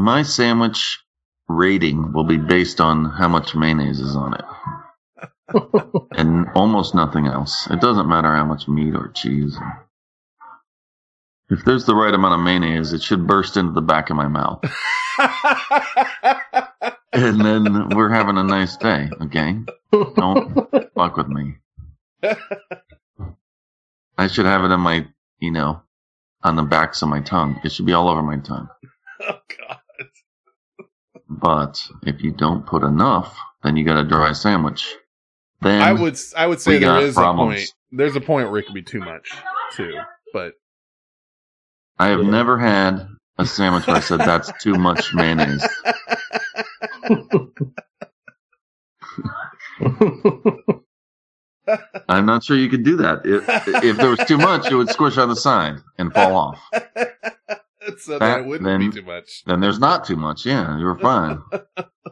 my sandwich rating will be based on how much mayonnaise is on it, and almost nothing else. It doesn't matter how much meat or cheese. If there's the right amount of mayonnaise, it should burst into the back of my mouth, and then we're having a nice day. Okay, don't fuck with me. I should have it on my, you know, on the backs of my tongue. It should be all over my tongue. oh God. But if you don't put enough, then you got a dry sandwich. Then I would I would say there is problems. a point. There's a point where it could be too much too. But I have Yeah. never had a sandwich where I said that's too much mayonnaise. I'm not sure you could do that. If, if there was too much, it would squish on the side and fall off. so that, wouldn't then- be too much. Then there's not too much. Yeah, you're fine.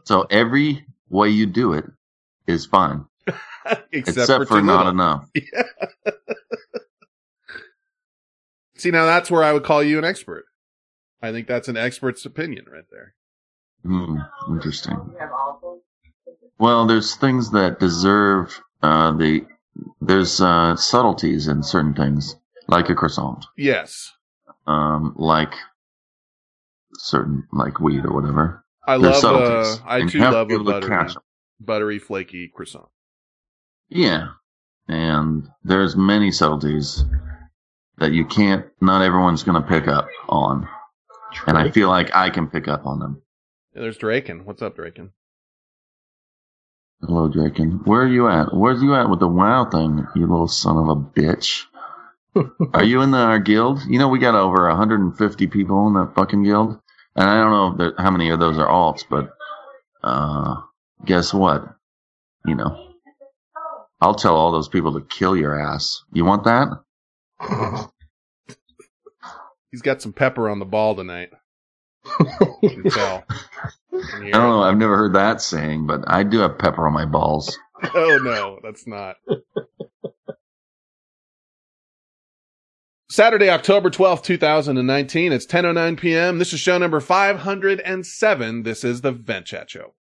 So every way you do it is fine, Except, except, for, too not little. enough. See now that's where I would call you an expert. I think that's an expert's opinion right there. Hmm, interesting. Well, there's things that deserve uh, the. There's uh, subtleties in certain things, like a croissant, Yes. Um, like certain like weed or whatever. I There's love uh I too you have to love be a to buttery buttery flaky croissant. Yeah, and there's many subtleties that you can't. Not everyone's going to pick up on, and I feel like I can pick up on them. Yeah, there's Draken. What's up, Draken? Hello, Draken. Where are you at? Where's you at with the WoW thing? You little son of a bitch. Are you in the, our guild? You know we got over 150 people in that fucking guild, and I don't know how many of those are alts, but uh, guess what? You know, I'll tell all those people to kill your ass. You want that? He's got some pepper on the ball tonight. You can tell. I don't know. I've never heard that saying, but I do have pepper on my balls. Oh no, that's not. Saturday, October 12th, 2019. It's 10.09 p.m. This is show number 507. This is the Vent Chat Show.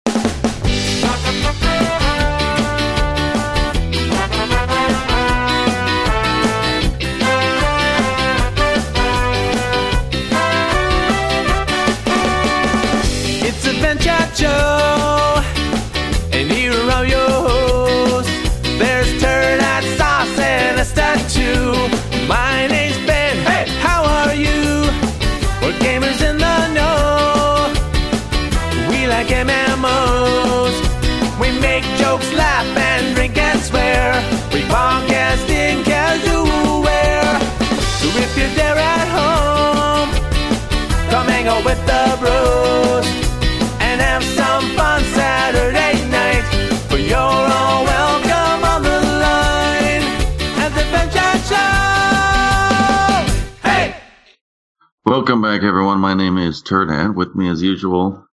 Welcome back, everyone. My name is Turdad. With me, as usual,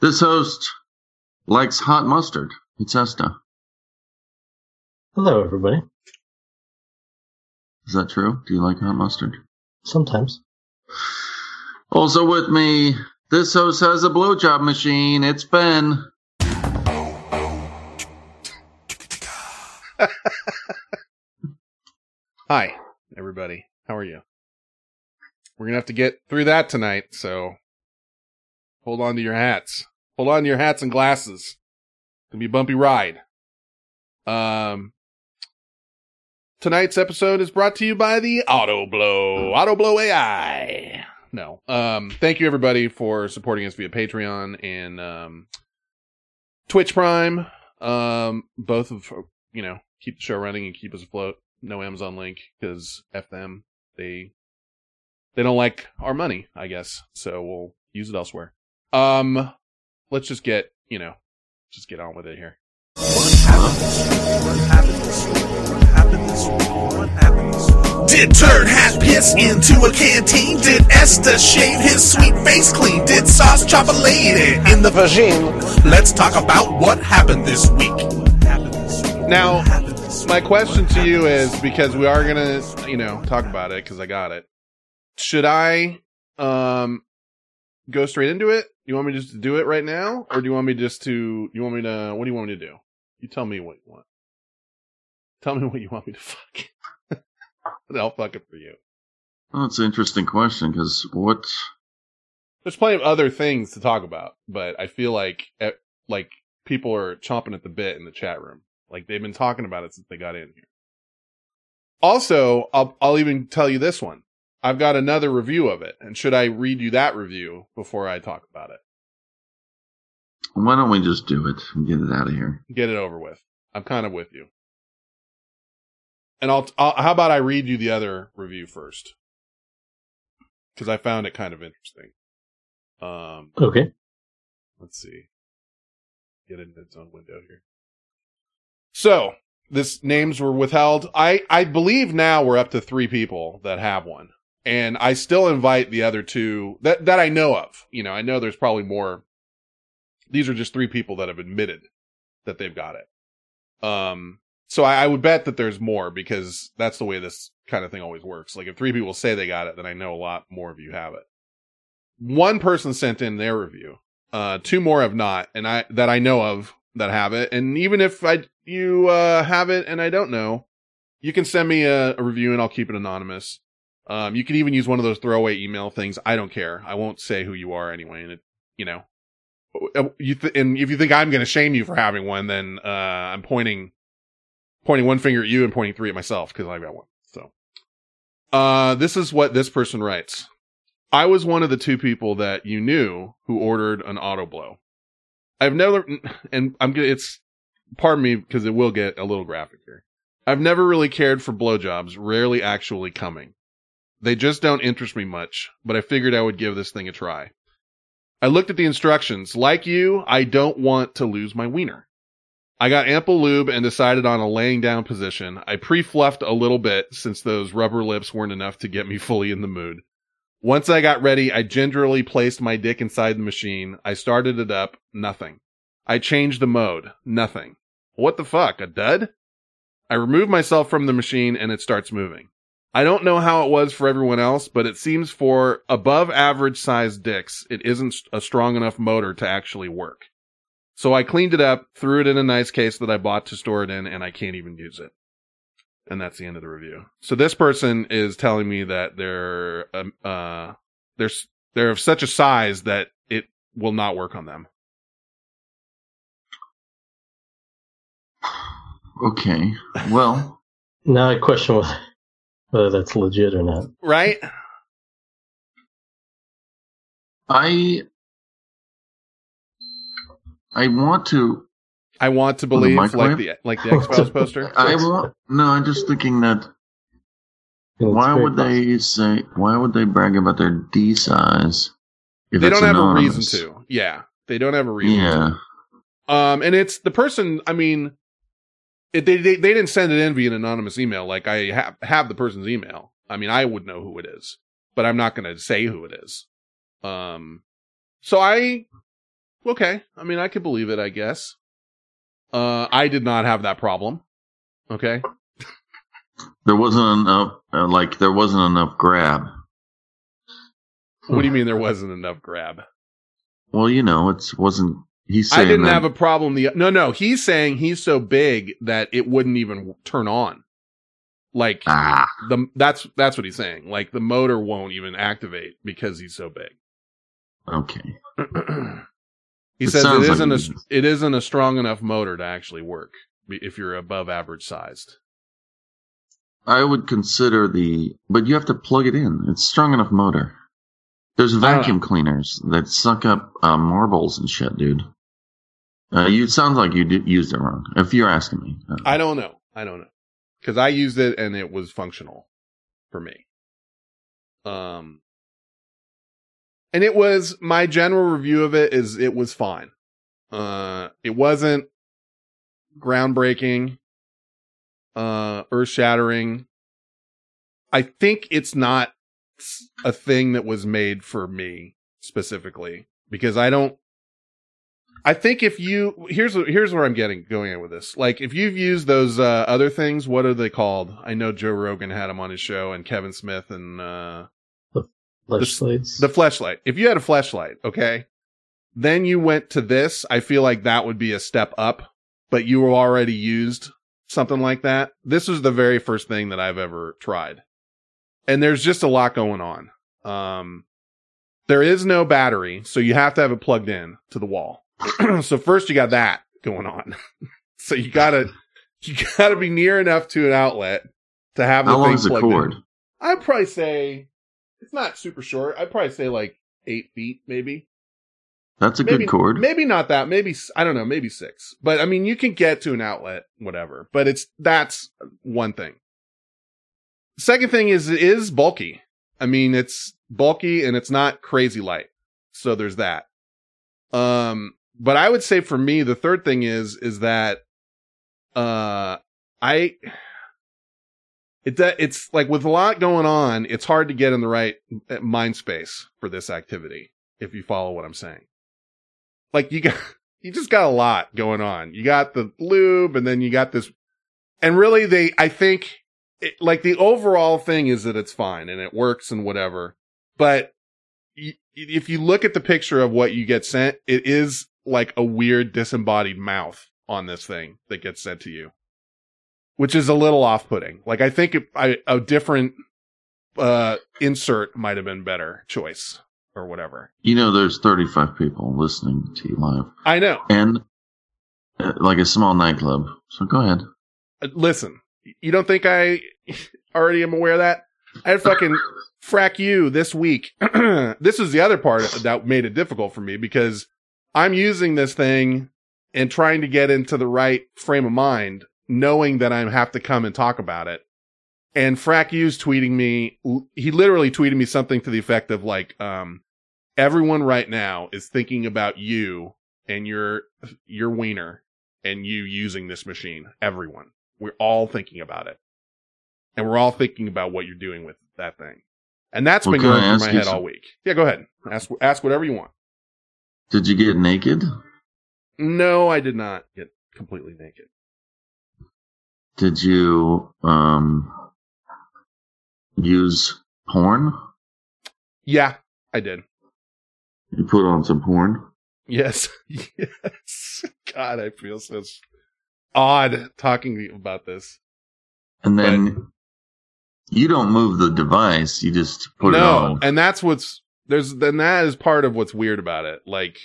this host likes hot mustard. It's Esta. Hello, everybody. Is that true? Do you like hot mustard? Sometimes. Also with me, this host has a blowjob machine. It's Ben. Hi, everybody. How are you? We're gonna have to get through that tonight, so hold on to your hats. Hold on to your hats and glasses. It's gonna be a bumpy ride. Um, tonight's episode is brought to you by the Auto Blow, Auto Blow AI. No, um, thank you everybody for supporting us via Patreon and um, Twitch Prime. Um, both of you know keep the show running and keep us afloat no Amazon link because f them. They they don't like our money, I guess. So we'll use it elsewhere. Um, let's just get you know, just get on with it here. Did Turd Hat piss into a canteen? Did Esther shave his sweet face clean? Did Sauce chop a lady in the vagine? Let's talk about what happened this week. Now, my question to you is because we are gonna you know talk about it because I got it. Should I um go straight into it? You want me just to do it right now, or do you want me just to? You want me to? What do you want me to do? You tell me what you want. Tell me what you want me to fuck. I'll fuck it for you. Well, it's an interesting question because what? There's plenty of other things to talk about, but I feel like eh, like people are chomping at the bit in the chat room. Like they've been talking about it since they got in here. Also, I'll I'll even tell you this one. I've got another review of it, and should I read you that review before I talk about it? Why don't we just do it and get it out of here? Get it over with. I'm kind of with you. And I'll, I'll how about I read you the other review first? Because I found it kind of interesting. Um, Okay. let's see. Get it in its own window here. So, this names were withheld. I, I believe now we're up to three people that have one. And I still invite the other two that, that I know of. You know, I know there's probably more. These are just three people that have admitted that they've got it. Um, so I, I would bet that there's more because that's the way this kind of thing always works. Like if three people say they got it, then I know a lot more of you have it. One person sent in their review. Uh, two more have not, and I that I know of that have it. And even if I you uh have it and I don't know, you can send me a, a review and I'll keep it anonymous. Um, you can even use one of those throwaway email things. I don't care. I won't say who you are anyway. And it, you know, Uh, you th- and if you think I'm going to shame you for having one, then uh, I'm pointing pointing one finger at you and pointing three at myself because I've got one. So, uh, this is what this person writes. I was one of the two people that you knew who ordered an auto blow. I've never, and I'm gonna, it's, pardon me because it will get a little graphic here. I've never really cared for blowjobs, rarely actually coming. They just don't interest me much, but I figured I would give this thing a try. I looked at the instructions. Like you, I don't want to lose my wiener. I got ample lube and decided on a laying down position. I pre-fluffed a little bit since those rubber lips weren't enough to get me fully in the mood. Once I got ready, I gingerly placed my dick inside the machine. I started it up. Nothing. I changed the mode. Nothing. What the fuck? A dud? I remove myself from the machine and it starts moving. I don't know how it was for everyone else, but it seems for above average sized dicks, it isn't a strong enough motor to actually work. So I cleaned it up, threw it in a nice case that I bought to store it in, and I can't even use it. And that's the end of the review. So this person is telling me that they're, um, uh, they're, they're of such a size that it will not work on them. Okay. Well, Now I question whether, whether that's legit or not. Right? I I want to. I want to the believe like the, like the X-Files poster. I want. No, I'm just thinking that. It's Why very would they say? Why would they brag about their D size? If They it's don't have anonymous? a reason to. Yeah. They don't have a reason to. Yeah. Um, and it's the person. I mean, it, they, they they didn't send it in via an anonymous email. Like I have have the person's email. I mean, I would know who it is, but I'm not going to say who it is. Um, so I, okay. I mean, I could believe it. I guess. Uh, I did not have that problem. Okay. There wasn't enough. Uh, like there wasn't enough grab. What do you mean there wasn't enough grab? Well, you know, it wasn't. He's saying I didn't that, have a problem. The no, no, he's saying he's so big that it wouldn't even turn on. Like Ah, the that's that's what he's saying. Like the motor won't even activate because he's so big. okay. he It says it sounds like isn't a it- it isn't a strong enough motor to actually work if you're above average sized. I would consider the, but you have to plug it in. It's strong enough motor. There's vacuum cleaners that suck up uh, marbles and shit, dude. Uh, you it sounds like you did, used it wrong. If you're asking me, uh, I don't know. I don't know because I used it and it was functional for me. Um, and it was my general review of it is it was fine. Uh, it wasn't groundbreaking, uh, earth shattering. I think it's not a thing that was made for me specifically because I don't. I think if you here's here's where I'm getting going at with this. Like if you've used those uh, other things, what are they called? I know Joe Rogan had them on his show, and Kevin Smith and uh, the Fleshlights. the Fleshlight. If you had a Fleshlight, okay, then you went to this, I feel like that would be a step up, but you were already used something like that. This was the very first thing that I've ever tried. And there's just a lot going on. Um, there is no battery, so you have to have it plugged in to the wall. so first you got that going on. so you gotta, you gotta be near enough to an outlet to have the How long is the plugged in. cord? I'd probably say it's not super short. I'd probably say like eight feet, maybe. That's a maybe, good cord. Maybe not that. Maybe I don't know. Maybe six. But I mean, you can get to an outlet, whatever. But it's that's one thing. Second thing is it is bulky. I mean, it's bulky and it's not crazy light. So there's that. Um, but I would say for me, the third thing is is that uh I it it's like with a lot going on, it's hard to get in the right uh, mind space for this activity. If you follow what I'm saying, like you got you just got a lot going on. You got the lube, and then you got this, and really they I think it, like the overall thing is that it's fine and it works and whatever, but if you look at the picture of what you get sent, it is like a weird disembodied mouth on this thing that gets sent to you which is a little off-putting. Like I think it, I, a different uh insert might have been better choice or whatever. You know, there's 35 people listening to you live, I know. and uh, like a small nightclub. So go ahead. Uh, Listen, you don't think I already am aware of that? I had fucking frack you this week. this is the other part that made it difficult for me because I'm using this thing and trying to get into the right frame of mind, knowing that I have to come and talk about it. And Frack U's tweeting me, he literally tweeted me something to the effect of like, um, everyone right now is thinking about you and your, your wiener and you using this machine. Everyone. We're all thinking about it. And we're all thinking about what you're doing with that thing. And that's Well, been going through my head some- all week. Yeah, go ahead. Ask, ask whatever you want. Did you get naked? No, I did not get completely naked. Did you um use porn? Yeah, I did. You put on some porn? Yes. yes. God, I feel so odd talking about this. And then you don't move the device, you just put it no, on. and that's what's there's then that is part of what's weird about it. Like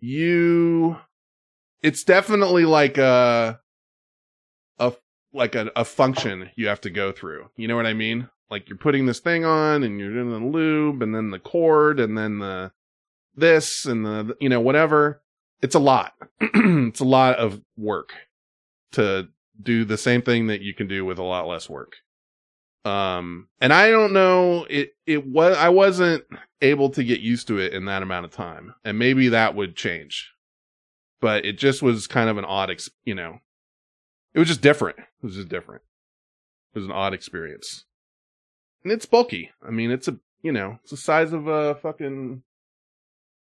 you it's definitely like a a like a, a function you have to go through. You know what I mean? Like you're putting this thing on and you're doing the lube and then the cord and then the this and the you know whatever. It's a lot. it's a lot of work to do the same thing that you can do with a lot less work. Um, and I don't know, it, it was, I wasn't able to get used to it in that amount of time. And maybe that would change, but it just was kind of an odd, ex- you know, it was just different. It was just different. It was an odd experience. And it's bulky. I mean, it's a, you know, it's the size of a fucking,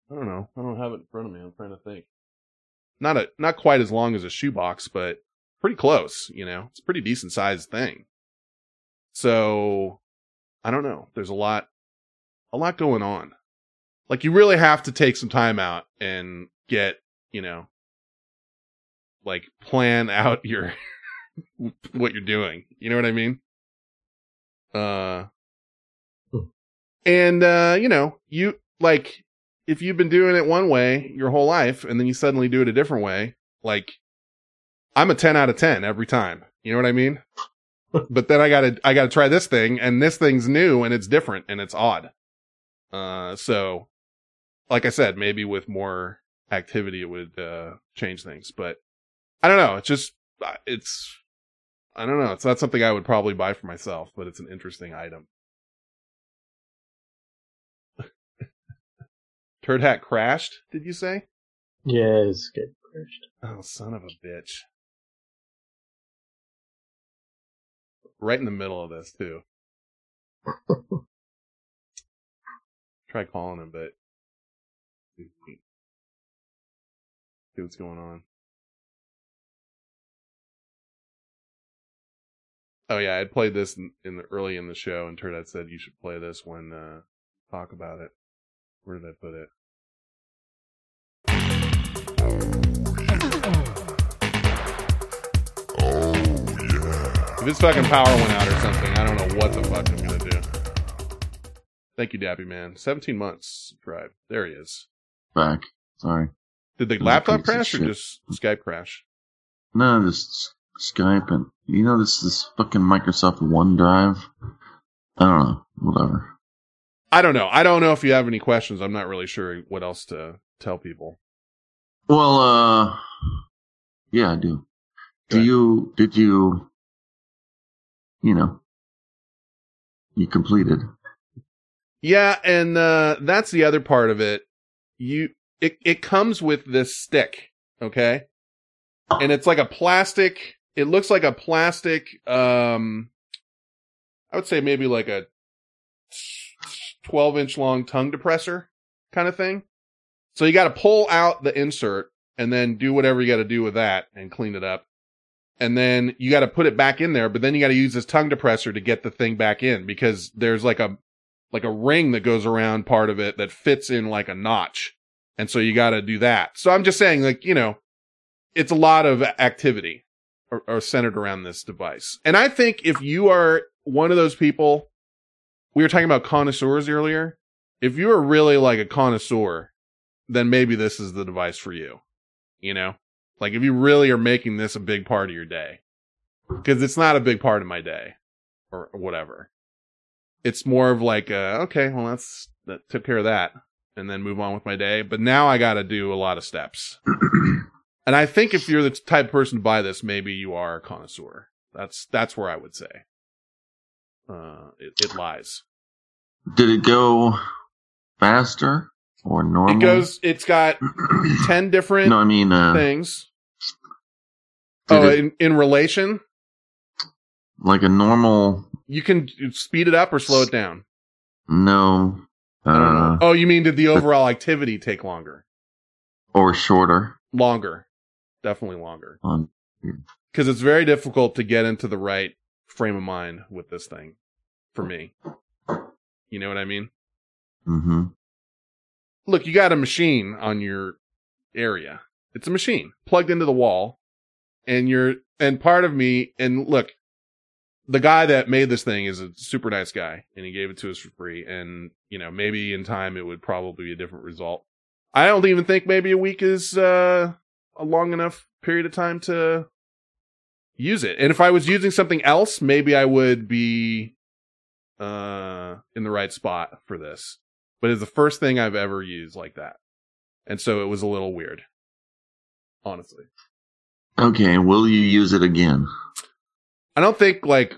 I don't know. I don't have it in front of me. I'm trying to think. Not a, not quite as long as a shoebox, but pretty close, you know, it's a pretty decent sized thing. So I don't know. There's a lot, a lot going on. Like you really have to take some time out and get, you know, like plan out your, what you're doing. You know what I mean? Uh, and, uh, you know, you like, if you've been doing it one way your whole life and then you suddenly do it a different way, like I'm a 10 out of 10 every time. You know what I mean? but then I gotta, I gotta try this thing and this thing's new and it's different and it's odd. Uh, so like I said, maybe with more activity, it would, uh, change things, but I don't know. It's just, it's, I don't know. It's not something I would probably buy for myself, but it's an interesting item. Turd hat crashed, did you say? Yeah, it's good. crashed. Oh, son of a bitch. Right in the middle of this, too. Try calling him, but. See what's going on. Oh yeah, I had played this in, in the early in the show, and Turdat said you should play this when uh, talk about it. Where did I put it? If his fucking power went out or something, I don't know what the fuck I'm gonna do. Thank you, Dappy Man. 17 months subscribed. There he is. Back. Sorry. Did the laptop crash or just Skype crash? No, just Skype and you know this this fucking Microsoft OneDrive. I don't know. Whatever. I don't know. I don't know if you have any questions. I'm not really sure what else to tell people. Well, uh, yeah, I do. Do you? Did you? You know, you completed. Yeah, and uh that's the other part of it. You it it comes with this stick, okay? And it's like a plastic it looks like a plastic um I would say maybe like a 12 inch long tongue depressor kind of thing. So you got to pull out the insert and then do whatever you got to do with that and clean it up. And then you got to put it back in there, but then you got to use this tongue depressor to get the thing back in because there's like a like a ring that goes around part of it that fits in like a notch. And so you got to do that. So I'm just saying, like, you know, it's a lot of activity are, are centered around this device. And I think if you are one of those people, we were talking about connoisseurs earlier. If you are really like a connoisseur, then maybe this is the device for you. You know, like if you really are making this a big part of your day, because it's not a big part of my day or whatever it's more of like, uh, okay, well, that's, that took care of that and then move on with my day. But now I got to do a lot of steps. and I think if you're the type of person to buy this, maybe you are a connoisseur. That's, that's where I would say, uh, it, it lies. Did it go faster or normal? It goes, it's got 10 different No, I mean, uh, things. Did Oh, it, in, in relation, like a normal. you can speed it up or slow it down. No, I don't know. uh, Oh, you mean did the overall activity take longer? or shorter. Longer. Definitely longer. Because it's very difficult to get into the right frame of mind with this thing for me. You know what I mean? Mm-hmm. Look, you got a machine on your area. It's a machine plugged into the wall and you're, and part of me, and look, the guy that made this thing is a super nice guy and he gave it to us for free. And, you know, maybe in time it would probably be a different result. I don't even think maybe a week is, uh, a long enough period of time to use it. And if I was using something else, maybe I would be, uh, in the right spot for this. But it's the first thing I've ever used like that. And so it was a little weird. Honestly. Okay, will you use it again? I don't think like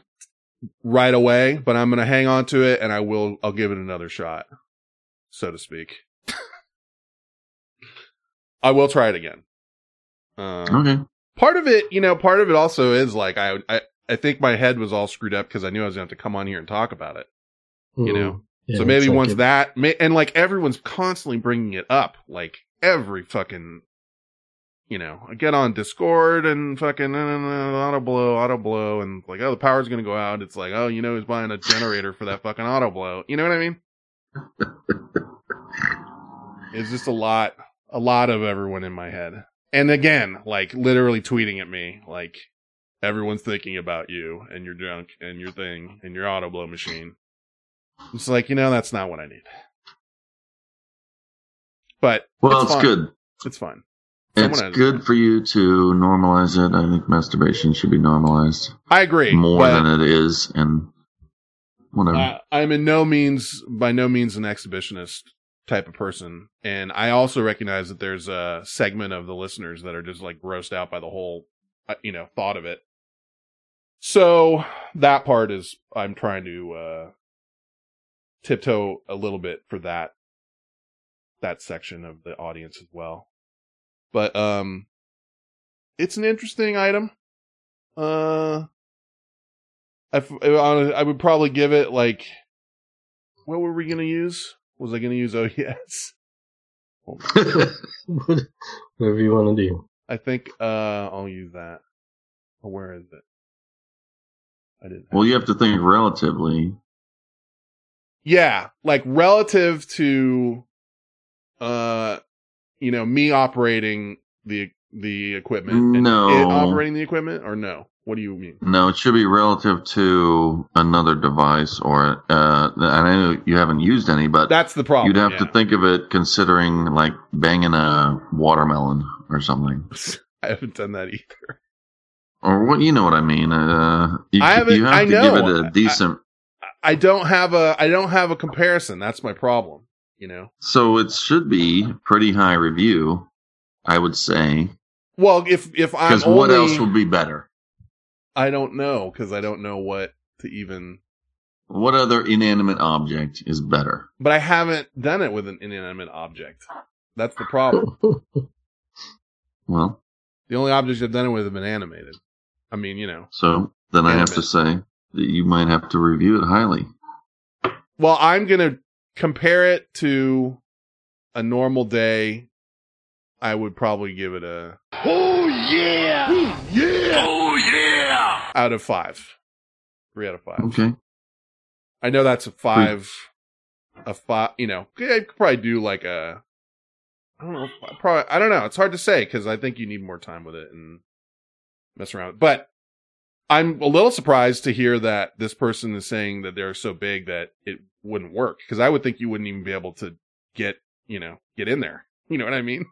right away, but I'm gonna hang on to it and I will I'll give it another shot, so to speak. I will try it again. Um, Okay. part of it, you know, part of it also is like I I, I think my head was all screwed up because I knew I was gonna have to come on here and talk about it. You know? Mm. Yeah, so maybe once it- that, may, and like everyone's constantly bringing it up, like every fucking, you know, I get on Discord and fucking uh, auto blow, auto blow, and like, oh, the power's gonna go out. It's like, oh, you know, who's buying a generator for that fucking auto blow? You know what I mean? It's just a lot, a lot of everyone in my head, and again, like literally tweeting at me, like everyone's thinking about you and your junk and your thing and your auto blow machine. It's like, you know, that's not what I need. But Well, it's, it's, good. It's fine. It's Someone good for you to normalize it. I think masturbation should be normalized I agree. more than it is, and whatever. I, I'm in no means, by no means, an exhibitionist type of person, and I also recognize that there's a segment of the listeners that are just like grossed out by the whole, uh, you know, thought of it. So that part is I'm trying to uh tiptoe a little bit for that that section of the audience as well. But um it's an interesting item. Uh I, I would probably give it like what were we going to use? Was I going to use Oh yes. Whatever you want to do. I think uh I'll use that. Where is it? I didn't. Well, you have to think relatively. Yeah, like relative to, uh, you know, me operating the the equipment. and No. it operating the equipment, or no? What do you mean? No, it should be relative to another device, or uh, and I know you haven't used any, but That's the problem. you'd have yeah. to think of it considering like banging a watermelon or something, I haven't done that either. or what you know what I mean. Uh, you, I haven't- you have I to know. give it I- a decent. I don't have a I don't have a comparison. That's my problem. You know. so it should be pretty high review, I would say, Well, if if I'm because what else would be better? I don't know because I don't know what to even. What other inanimate object is better? But I haven't done it with an inanimate object. That's the problem. Well, the only objects I've done it with have been animated. I mean, you know. so then I have to say that you might have to review it highly. Well, I'm gonna compare it to a normal day. I would probably give it a Oh yeah! yeah! Oh yeah! out of five, three out of five. Okay. I know that's a five, a five. You know, I could probably do like a. I don't know. Probably, I don't know. It's hard to say because I think you need more time with it and mess around. But I'm a little surprised to hear that this person is saying that they're so big that it wouldn't work because I would think you wouldn't even be able to get, you know, get in there. You know what I mean?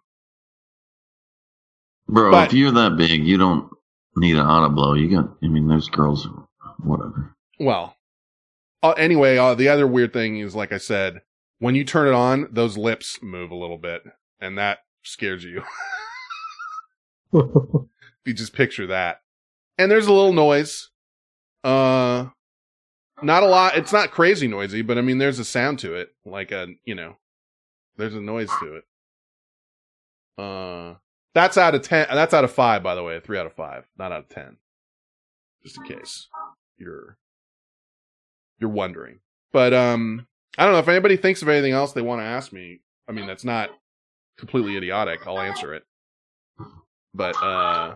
Bro, But- if you're that big, you don't need an auto blow. You got, I mean, there's girls, whatever. Well, uh, anyway, uh, the other weird thing is, like I said, when you turn it on, those lips move a little bit, and that scares you. you just picture that. And there's a little noise. Uh, not a lot. It's not crazy noisy, but I mean, there's a sound to it. Like a, you know, there's a noise to it. Uh, that's out of 10. That's out of 5, by the way. 3 out of 5. Not out of 10. Just in case you're, you're wondering. But, um, I don't know if anybody thinks of anything else they want to ask me. I mean, that's not completely idiotic. I'll answer it. But, uh,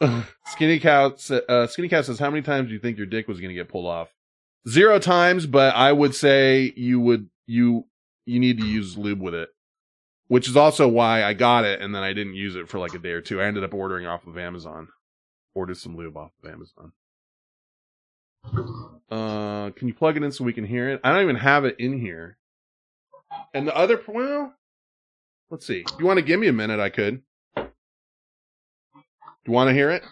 Skinny Cow, uh, Skinny Cow says, "How many times do you think your dick was going to get pulled off?" Zero times, but I would say you would you you need to use lube with it, which is also why I got it and then I didn't use it for like a day or two. I ended up ordering off of Amazon. Ordered some lube off of Amazon. Uh, can you plug it in so we can hear it? I don't even have it in here. And the other, well, let's see. You want to give me a minute, I could. You want to hear it?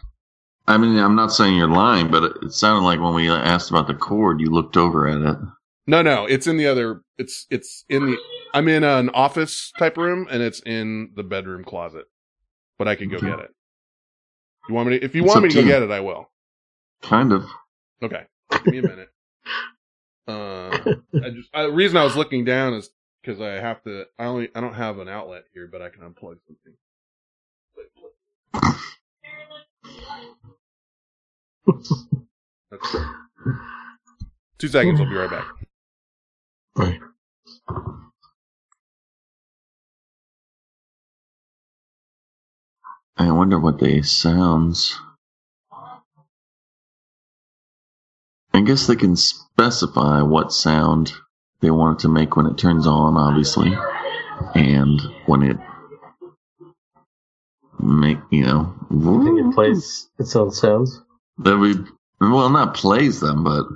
I mean, I'm not saying you're lying, but it, it sounded like when we asked about the cord, you looked over at it. No, no, it's in the other. It's it's in the. I'm in an office type room, and it's in the bedroom closet. But I can go Okay. get it. You want me to? If you It's want me to go to get it, I will. Kind of. Okay, give me a minute. Uh, I just uh, the reason I was looking down is because I have to. I only I don't have an outlet here, but I can unplug something. Okay. Two seconds. I'll be right back. Right. I wonder what they sounds. I guess they can specify what sound they want it to make when it turns on, obviously, and when it make you know. I think it plays its own sounds. That we well not plays them, but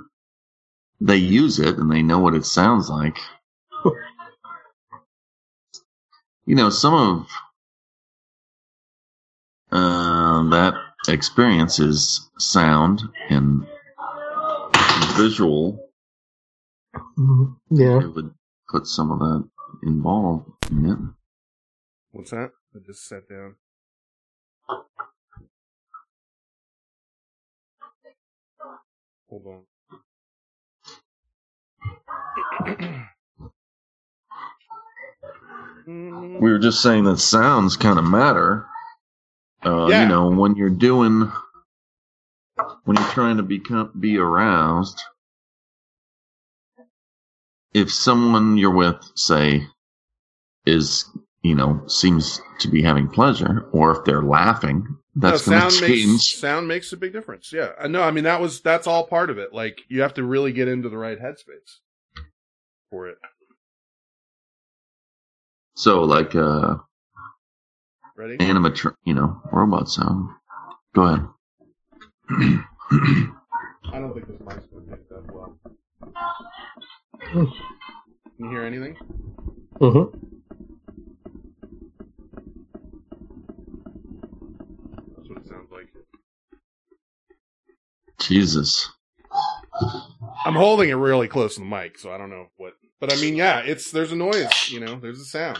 they use it and they know what it sounds like. you know, some of uh, that experience is sound and visual. Mhm. Yeah. It would put some of that involved in it. What's that? I just sat down. Hold on. we were just saying that sounds kind of matter. Uh, Yeah. You know, when you're doing, when you're trying to become be aroused, if someone you're with, say, is you know seems to be having pleasure, or if they're laughing, That's no, going to sound change. makes sound makes a big difference. Yeah, I know. I mean, that was that's all part of it. Like you have to really get into the right headspace for it. So, like, uh, Ready? animatron, you know, robot sound. Go ahead. I don't think this mic's going to pick that well. Can you hear anything? Mm-hmm. Jesus. I'm holding it really close to the mic, so I don't know what. But I mean, yeah, it's there's a noise. You know, there's a sound.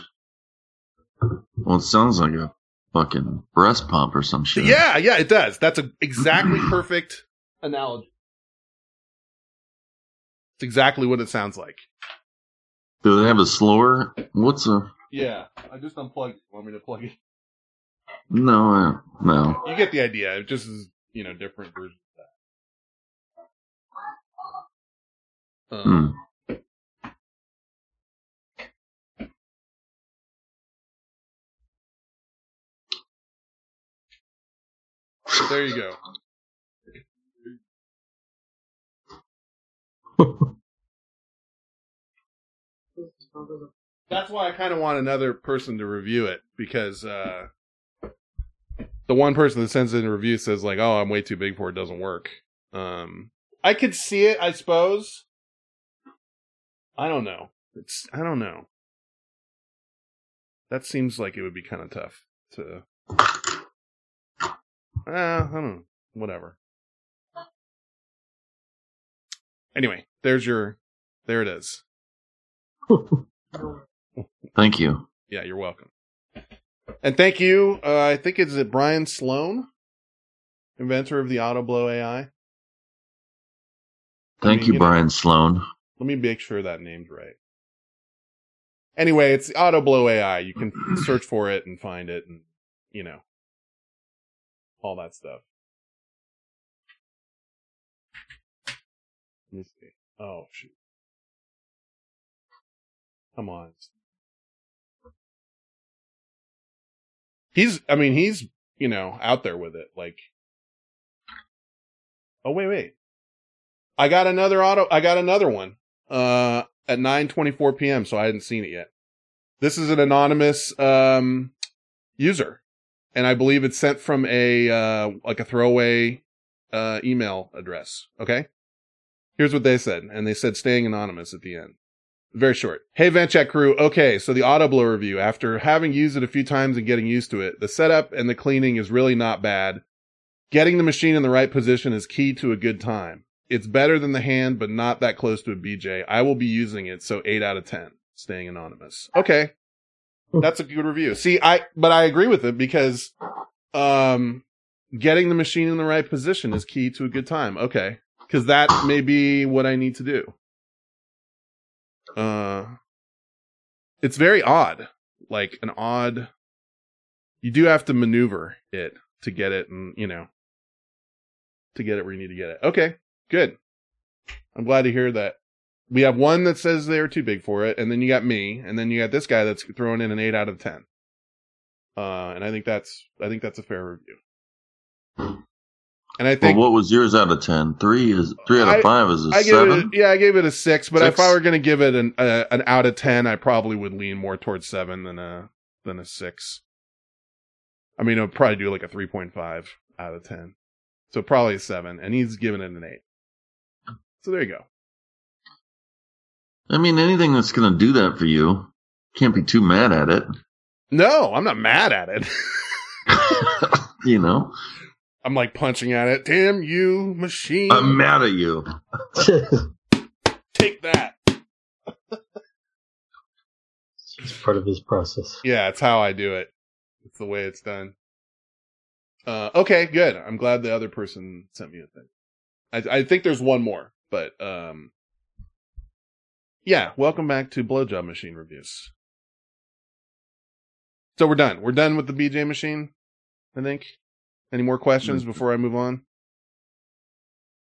Well, it sounds like a fucking breast pump or some shit. Yeah, yeah, it does. That's a exactly perfect analogy. It's exactly what it sounds like. Do they have a slower? What's a? Yeah, I just unplugged. it. Want me to plug it? No, no. You get the idea. It just is, you know, different versions Um, Hmm. but there you go. That's why I kind of want another person to review it because uh, the one person that sends in a review says like, "Oh, I'm way too big for it. Doesn't work." Um, I could see it, I suppose. I don't know. It's I don't know. That seems like it would be kind of tough to. Uh, I don't know. Whatever. Anyway, there's your. There it is. Thank you. Yeah, you're welcome. And thank you. Uh, I think it's it Brian Sloan, inventor of the Auto Blow AI. Thank mean, you, you know- Brian Sloan. Let me make sure that name's right. Anyway, it's Auto Blow AI. You can search for it and find it, and you know, all that stuff. Let me see. Oh shoot! Come on. He's. I mean, he's. You know, out there with it. Like. Oh wait, wait. I got another auto. I got another one. Uh, at 9:24 p.m. So I hadn't seen it yet. This is an anonymous um user, and I believe it's sent from a uh like a throwaway uh email address. Okay. Here's what they said, and they said staying anonymous at the end. Very short. Hey, VentChat crew. Okay, so the auto blow review. After having used it a few times and getting used to it, the setup and the cleaning is really not bad. Getting the machine in the right position is key to a good time. It's better than the hand, but not that close to a BJ. I will be using it, so 8 out of 10. Staying anonymous. Okay. That's a good review. See, I, but I agree with it because, um, getting the machine in the right position is key to a good time. Okay. Cause that may be what I need to do. Uh, it's very odd. Like an odd, you do have to maneuver it to get it and, you know, to get it where you need to get it. Okay. Good. I'm glad to hear that. We have one that says they're too big for it, and then you got me, and then you got this guy that's throwing in an eight out of ten. Uh, and I think that's I think that's a fair review. And I Well, what was yours out of ten? Three is three out of I- five is a I seven. it yeah I gave it a six, but if I were going to give it an uh, an out of ten, I probably would lean more towards seven than a than a six. I mean, I'd probably do like a three point five out of ten, so probably a seven, and he's giving it an eight. So there you go. I mean, anything that's going to do that for you, can't be too mad at it. No, I'm not mad at it. you know, I'm like punching at it. Damn you, machine! I'm mad at you. Take that. it's part of his process. Yeah, it's how I do it. It's the way it's done. Uh, okay, good. I'm glad the other person sent me a thing. I, I think there's one more, but um, yeah. Welcome back to Blowjob Machine reviews. So we're done. We're done with the BJ machine. I think. Any more questions before I move on?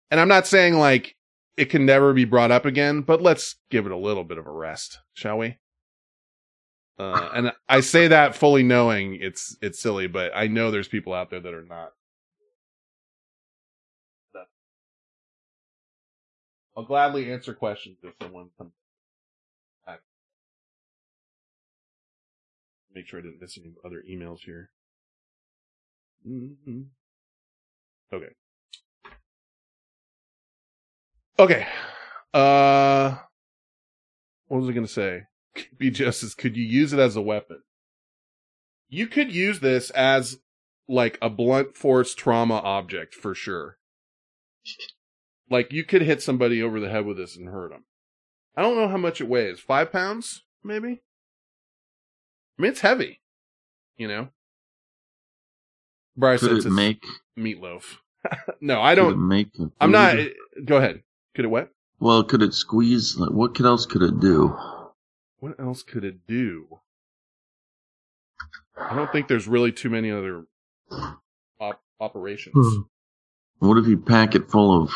And I'm not saying like it can never be brought up again, but let's give it a little bit of a rest, shall we? Uh, and I say that fully knowing it's it's silly, but I know there's people out there that are not. I'll gladly answer questions if someone comes. Make sure I didn't miss any other emails here. Mhm. Okay. Okay. Uh, what was I going to say? Be justice. Could you use it as a weapon? You could use this as like a blunt force trauma object for sure. Like you could hit somebody over the head with this and hurt them. I don't know how much it weighs. Five pounds, maybe. I mean, it's heavy. You know. Bryce Could it make? meatloaf. no, I could it don't. make. a I'm not. Go ahead. Could it what? Well, could it squeeze? Like, what could else could it do? What else could it do? I don't think there's really too many other op- operations. Hmm. What if you pack it full of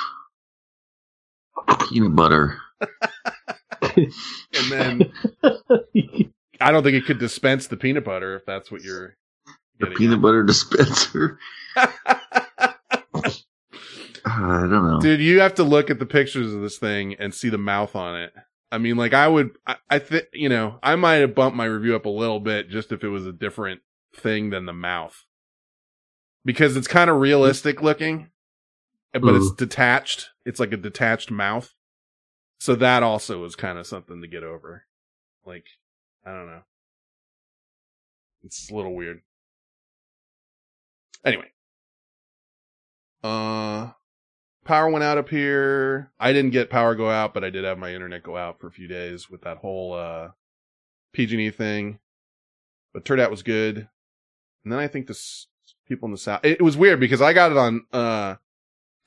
peanut butter? And then I don't think it could dispense the peanut butter if that's what you're The getting. peanut butter dispenser? I don't know. Dude, you have to look at the pictures of this thing and see the mouth on it. I mean, like I would, I, I think, you know, I might have bumped my review up a little bit just if it was a different thing than the mouth. Because it's kind of realistic looking, but it's Mm. detached. It's like a detached mouth. So that also is kind of something to get over. Like, I don't know. It's a little weird. Anyway. Uh, power went out up here. I didn't get power go out, but I did have my internet go out for a few days with that whole uh PG&E thing. But turned out was good. And then I think this people in the south. It, it was weird because I got it on uh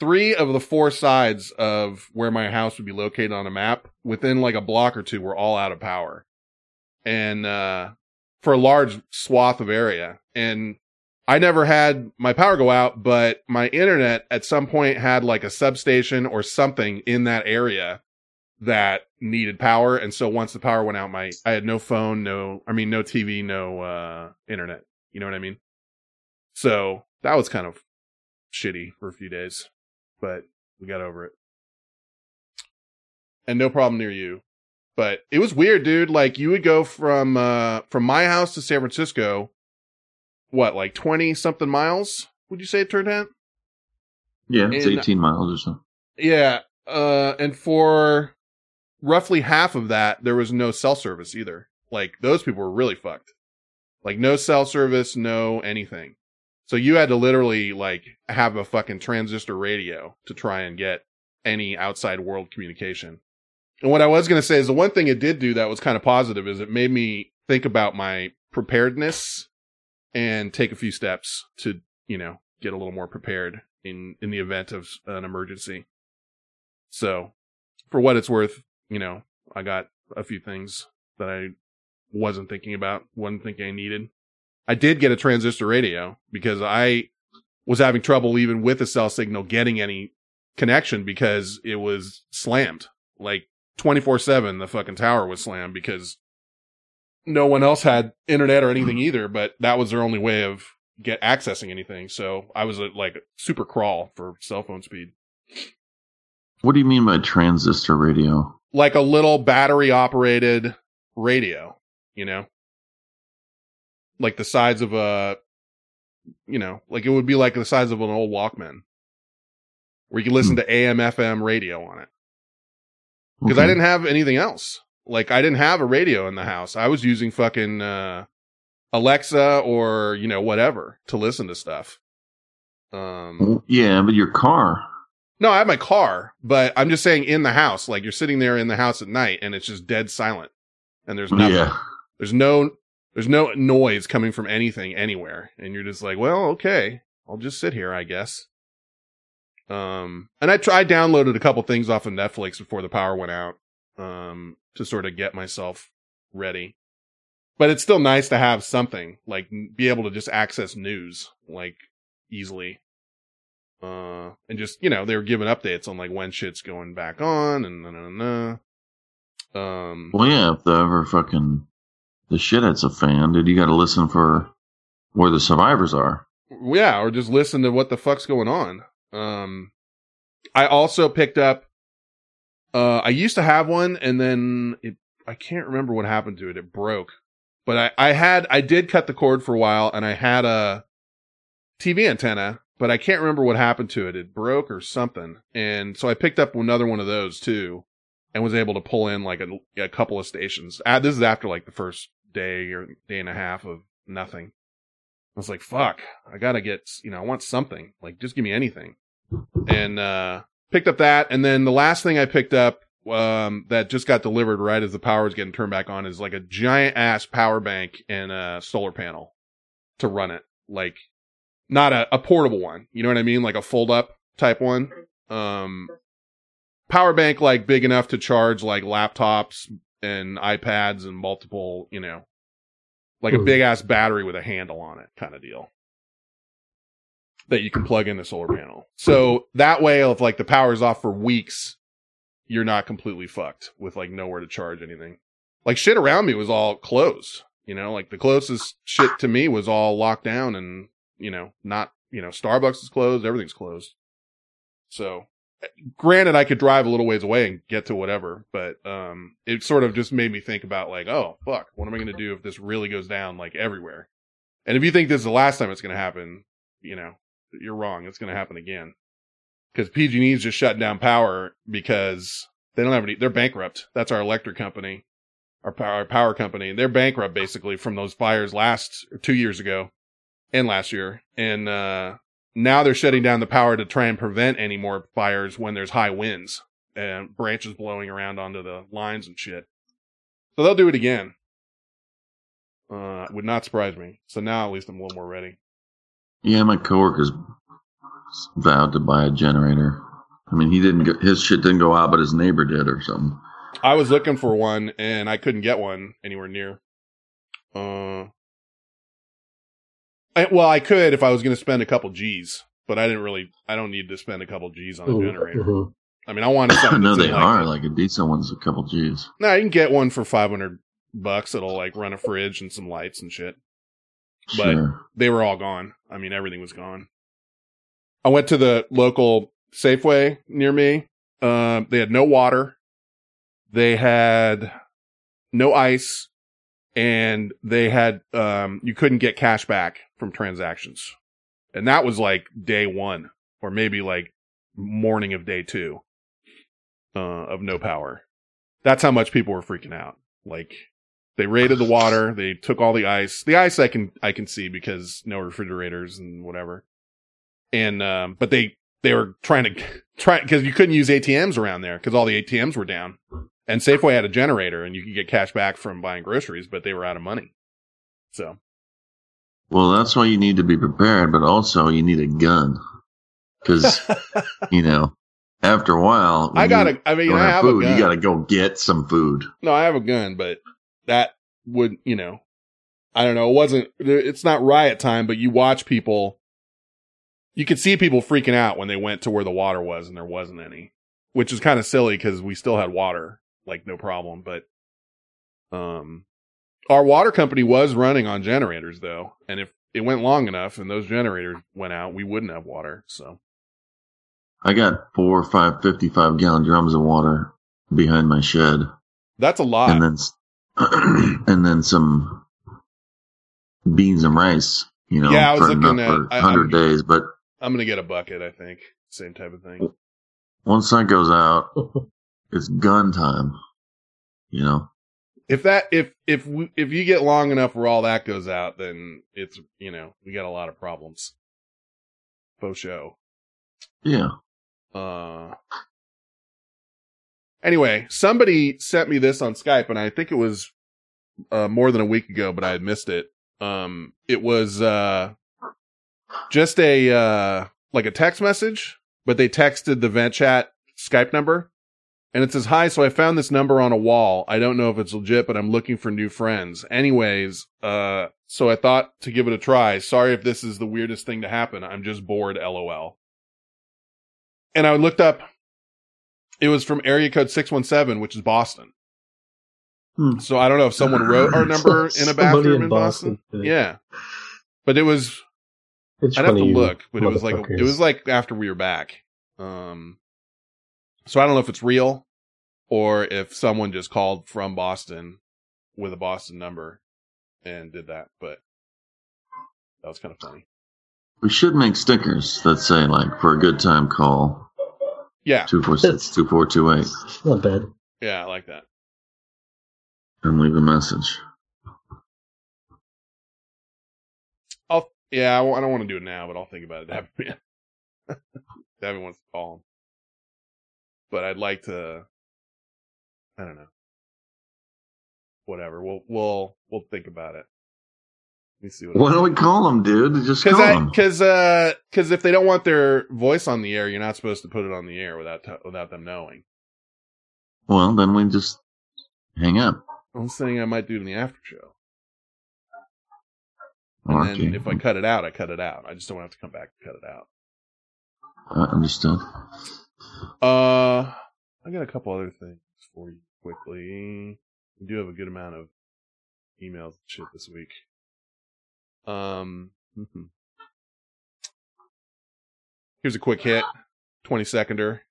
three of the four sides of where my house would be located on a map within like a block or two were all out of power. And uh for a large swath of area. And I never had my power go out, but my internet at some point had like a substation or something in that area that needed power. And so once the power went out, my, I had no phone, no, I mean, no TV, no, uh, internet. You know what I mean? So that was kind of shitty for a few days, but we got over it. And no problem near you. But it was weird, dude. Like you would go from, uh, from my house to San Francisco what, like 20 something miles? Would you say it turned out? yeah, it's in- 18 miles or so. Yeah. Uh, and for roughly half of that, there was no cell service either. Like those people were really fucked. Like no cell service, no anything. So you had to literally like have a fucking transistor radio to try and get any outside world communication. And what I was going to say is the one thing it did do that was kind of positive is it made me think about my preparedness and take a few steps to, you know, get a little more prepared in, in the event of an emergency. So for what it's worth, you know, I got a few things that I wasn't thinking about, wasn't thinking I needed. I did get a transistor radio because I was having trouble even with a cell signal getting any connection because it was slammed. Like 24 7, the fucking tower was slammed because no one else had internet or anything either, but that was their only way of get accessing anything. So I was at like super crawl for cell phone speed. What do you mean by transistor radio? like a little battery operated radio, you know? Like the size of a, you know, like it would be like the size of an old Walkman where you can listen to AM, FM radio on it. Cause I didn't have anything else. Like I didn't have a radio in the house. I was using fucking, uh, Alexa or, you know, whatever to listen to stuff. Um, Yeah, but your car. no, I have my car, but I'm just saying in the house, like you're sitting there in the house at night and it's just dead silent. And there's nothing. Yeah. There's no there's no noise coming from anything anywhere. And you're just like, well, okay. I'll just sit here, I guess. Um and I tried downloaded a couple things off of Netflix before the power went out. Um to sort of get myself ready. But it's still nice to have something, like be able to just access news like easily. Uh and just, you know, they were giving updates on like when shit's going back on and na na na. Um Well, yeah, if the ever fucking the shit shit's a fan, dude, you got to listen for where the survivors are. Yeah, or just listen to what the fuck's going on. Um, I also picked up. Uh, I used to have one, and then it. I can't remember what happened to it. It broke, but I, I had, I did cut the cord for a while, and I had a TV antenna, but I can't remember what happened to it. It broke or something, and so I picked up another one of those too, and was able to pull in like a, a couple of stations. Uh, this is after like the first day or day and a half of nothing. I was like, fuck, I gotta get, you know, I want something. Like, just give me anything. And, uh, picked up that. And then the last thing I picked up, um, that just got delivered right as the power was getting turned back on is like a giant ass power bank and a solar panel to run it. Like, not a, a portable one. You know what I mean? Like a fold up type one. Um, power bank like big enough to charge like laptops and iPads and multiple, you know, like a Mhm. big ass battery with a handle on it kind of deal that you can plug in the solar panel. So that way, if like the power's off for weeks, you're not completely fucked with like nowhere to charge anything. Like shit around me was all closed, you know, like the closest shit to me was all locked down and, you know, not, you know, Starbucks is closed, everything's closed. So granted, I could drive a little ways away and get to whatever, but, um, it sort of just made me think about like, oh, fuck, what am I going to do if this really goes down like everywhere? And if you think this is the last time it's going to happen, you know, you're wrong. It's going to happen again. Because PG&E's just shutting down power because they don't have any, they're bankrupt. That's our electric company, our power, our power company. They're bankrupt basically from those fires last, two years ago and last year. And, uh, now they're shutting down the power to try and prevent any more fires when there's high winds and branches blowing around onto the lines and shit. So they'll do it again. Uh, would not surprise me. So now at least I'm a little more ready. Yeah, my coworker's vowed to buy a generator. I mean, he didn't. Go, his shit didn't go out, but his neighbor did, or something. I was looking for one and I couldn't get one anywhere near. Uh, I, well, I could if I was going to spend a couple G's, but I didn't really. I don't need to spend a couple G's on a generator. mhm. I mean, I wanted something. no, they like, are like a decent one's a couple G's. No, you can get one for five hundred bucks. It'll like run a fridge and some lights and shit. But- Sure. They were all gone. I mean, everything was gone. I went to the local Safeway near me. Um, they had no water. They had no ice and they had, um, you couldn't get cash back from transactions. And that was like day one or maybe like morning of day two, uh, of no power. That's how much people were freaking out. Like they raided the water. They took all the ice. The ice I can, I can see because no refrigerators and whatever. And, um, but they, they were trying to try because you couldn't use ATMs around there because all the ATMs were down. And Safeway had a generator and you could get cash back from buying groceries, but they were out of money. So Well, that's why you need to be prepared, but also you need a gun because you know after a while, I gotta, I mean, I have have food. a gun. You got to go get some food. No, I have a gun, but that would, you know, I don't know. It wasn't, it's not riot time, but you watch people, you could see people freaking out when they went to where the water was and there wasn't any, which is kind of silly because we still had water, like no problem. But, um, our water company was running on generators though. And if it went long enough and those generators went out, we wouldn't have water. So I got four or five 55 gallon drums of water behind my shed, that's a lot. and then and then some beans and rice. You know, Yeah, I was for, looking at, for 100 I, I, days. But I'm going to get a bucket, I think. Same type of thing. once that goes out, it's gun time. You know. If that if if we, if you get long enough where all that goes out, then it's you know we got a lot of problems. Faux show. Yeah. Uh. Anyway, somebody sent me this on Skype, and I think it was uh, more than a week ago, but I had missed it. Um, it was uh, just a uh, like a text message, but they texted the vent chat Skype number, and it says, "Hi, so I found this number on a wall. I don't know if it's legit, but I'm looking for new friends. Anyways, uh, so I thought to give it a try. Sorry if this is the weirdest thing to happen. I'm just bored. LOL." And I looked up. It was from area code 617, which is Boston. So I don't know if someone wrote our number in a bathroom in in Boston. Boston. Yeah, but it was It's I'd have to look, but it was like it was like after we were back. Um, so I don't know if it's real or if someone just called from Boston with a Boston number and did that, but that was kind of funny. We should make stickers that say like for a good time call Yeah, two four six two four two eight not bad. yeah, I like that. and leave a message. I'll yeah, I, I don't want to do it now, but I'll think about it. Davin, Davin wants to call him, but I'd like to. I don't know. Whatever. We'll we'll we'll think about it. Let me see what. Why don't we call them, dude? Just call I them. because uh because if they don't want their voice on the air, you're not supposed to put it on the air without t- without them knowing. Well, then we just hang up. I'm saying I might do it in the after show, and Okay. then if I cut it out, I cut it out. I just don't have to come back and cut it out. Uh, understood. Uh, I got a couple other things for you quickly. We do have a good amount of emails and shit this week. Um, here's a quick hit, twenty seconder.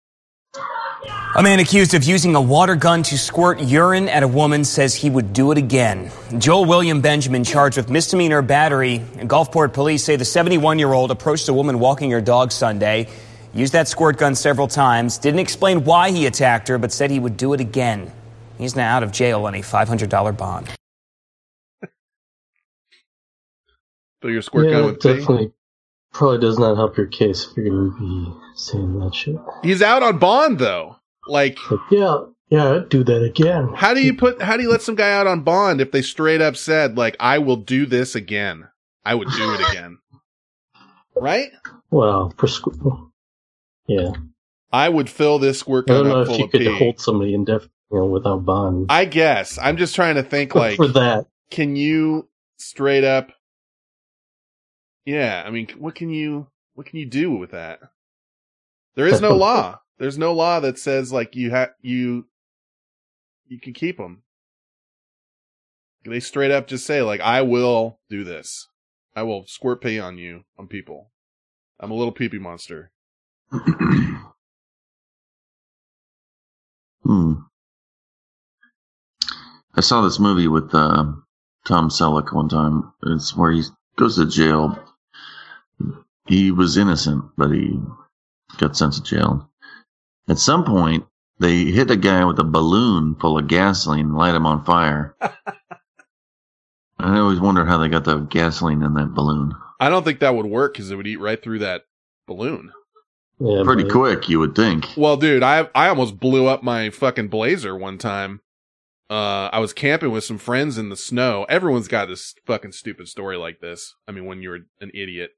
A man accused of using a water gun to squirt urine at a woman says he would do it again. Joel William Benjamin charged with misdemeanor battery. And Gulfport police say the 71 year old approached a woman walking her dog Sunday, used that squirt gun several times, didn't explain why he attacked her, but said he would do it again. He's now out of jail on a $500 bond. Fill your squirt yeah, gun it with pee. definitely probably does not help your case if you're going to be saying that shit. He's out on bond though. Like, Like, yeah, yeah, I'd do that again. how do you put? How do you let some guy out on bond if they straight up said like, "I will do this again. I would do it again." right? Well, prescri- yeah. I would fill this squirt I don't know if you could pee. hold somebody indefinitely you know, without bond. I guess. I'm just trying to think like for that, can you straight up Yeah, I mean what can you what can you do with that? There is no law. There's no law that says like you have you you can keep them. They straight up just say like I will do this. I will squirt pee on you on people. I'm a little pee-pee monster. Hmm. I saw this movie with uh, Tom Selleck one time. It's where he goes to jail. He was innocent, but he got sent to jail. At some point, they hit a guy with a balloon full of gasoline and light him on fire. I always wonder how they got the gasoline in that balloon. I don't think that would work cuz it would eat right through that balloon. Yeah, Pretty but- quick, you would think. Well, dude, I I almost blew up my fucking blazer one time. Uh, I was camping with some friends in the snow. Everyone's got this fucking stupid story like this. I mean, when you're an idiot.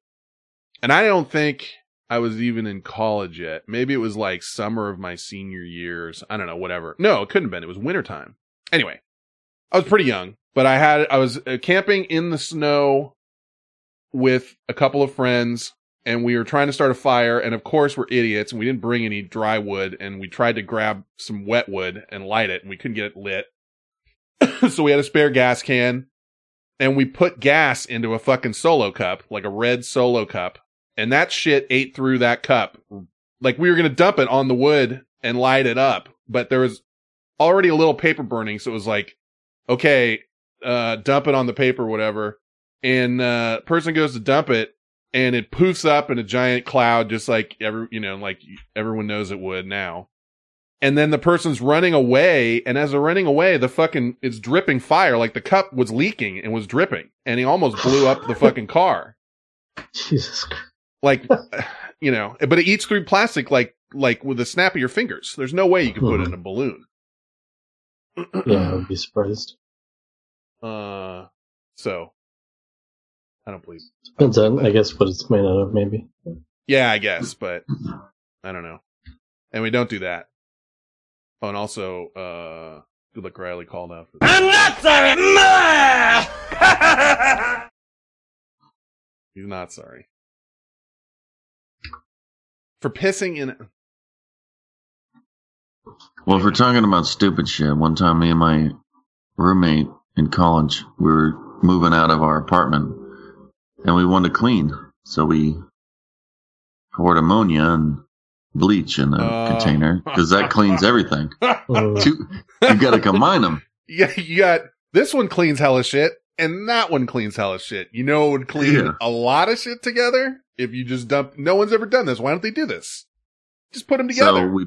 And I don't think I was even in college yet. Maybe it was like summer of my senior years. I don't know, whatever. No, it couldn't have been. It was wintertime. Anyway, I was pretty young, but I had, I was uh, camping in the snow with a couple of friends and we were trying to start a fire and of course we're idiots and we didn't bring any dry wood and we tried to grab some wet wood and light it and we couldn't get it lit. So we had a spare gas can and we put gas into a fucking solo cup like a red solo cup and that shit ate through that cup. Like we were going to dump it on the wood and light it up but there was already a little paper burning so it was like okay uh dump it on the paper whatever. And uh person goes to dump it and it poofs up in a giant cloud just like every you know like everyone knows it would now and then the person's running away and as they're running away the fucking it's dripping fire like the cup was leaking and was dripping and he almost blew up the fucking car Jesus Christ. like you know but it eats through plastic like like with the snap of your fingers there's no way you can put it in a balloon Yeah, I would be surprised. uh so i don't believe Depends on, I guess, what it's made out of, maybe. Yeah, I guess, but I don't know. And we don't do that. Oh, and also, uh, good luck Riley called out for I'm not sorry! He's not sorry. For pissing in Well, if we're talking about stupid shit, one time me and my roommate in college. We were moving out of our apartment and we wanted to clean. So we poured ammonia and bleach in a Oh. container because that cleans everything. Mm. Two, you got to combine them. Yeah, you got this one cleans hella shit, and that one cleans hella shit. You know, it would clean Yeah. a lot of shit together if you just dump. No one's ever done this. Why don't they do this? Just put them together. So we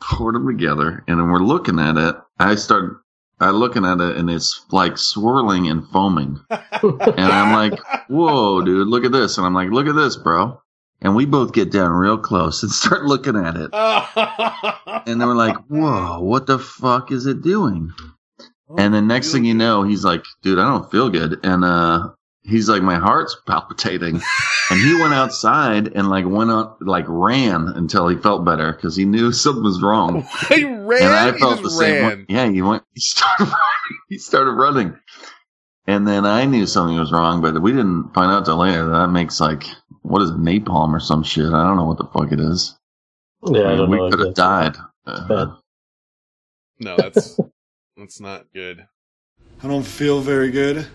poured them together, and then we're looking at it. I start, I looking at it, and it's like swirling and foaming. And I'm like, "Whoa, dude! Look at this!" And I'm like, "Look at this, bro!" And we both get down real close and start looking at it. And then we're like, "Whoa, what the fuck is it doing?" And the next thing you know, he's like, "Dude, I don't feel good." And uh, he's like, "My heart's palpitating." And he went outside and like went on, like ran until he felt better because he knew something was wrong. he ran. and I felt just the same. ran. way. Yeah, he went. He started. Running. He started running, and then I knew something was wrong, but we didn't find out till later. That makes like what is it, napalm or some shit? I don't know what the fuck it is. Yeah, I don't we could have died. Uh, No, that's that's not good. I don't feel very good.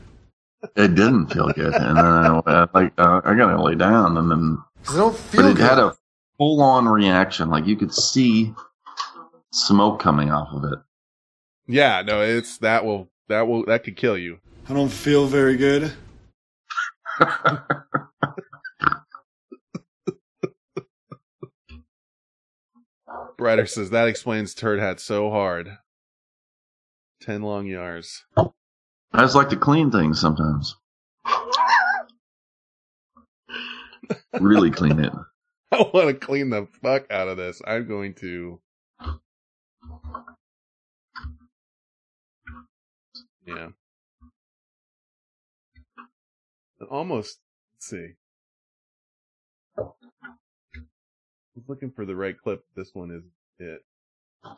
It didn't feel good, and then I, I like uh, I gotta lay down, and then I don't feel but feel it good. had a full on reaction. Like you could see smoke coming off of it. Yeah, no, it's that will that will that could kill you. I don't feel very good. Ryder says that explains Turd Hat so hard. Ten long yards. I just like to clean things sometimes. really clean it. I want to clean the fuck out of this. I'm going to. Yeah. Almost. Let's see. I was looking for the right clip. This one is it. I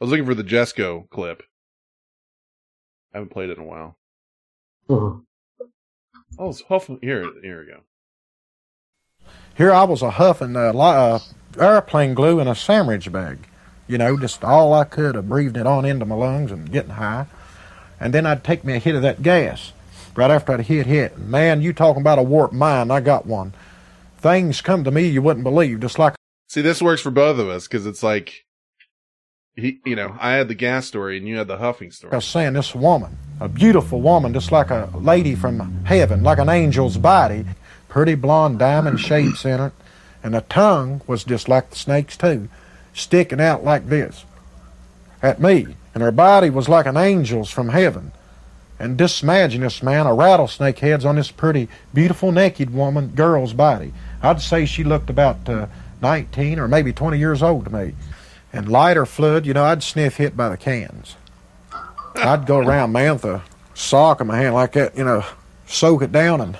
was looking for the Jesco clip. I haven't played it in a while. Mhm. Oh, it's huffing. Here, here we go. Here I was a huffing uh, li- uh, airplane glue in a sandwich bag. You know, just all I could of breathing it on into my lungs and getting high. And then I'd take me a hit of that gas. Right after I'd hit hit. Man, you talking about a warped mind, I got one. Things come to me you wouldn't believe, just like See, this works for both of us because it's like, he, you know, I had the gas story and you had the huffing story. I was saying, this woman, a beautiful woman, just like a lady from heaven, like an angel's body, pretty blonde diamond shapes in it, and the tongue was just like the snake's too, sticking out like this at me, and her body was like an angel's from heaven. And just imagine this man, a rattlesnake head's on this pretty, beautiful, naked woman, girl's body. I'd say she looked about uh, 19 or maybe 20 years old to me. And lighter fluid, you know, I'd sniff hit by the cans. I'd go around, man, with a sock in my hand like that, you know, soak it down, and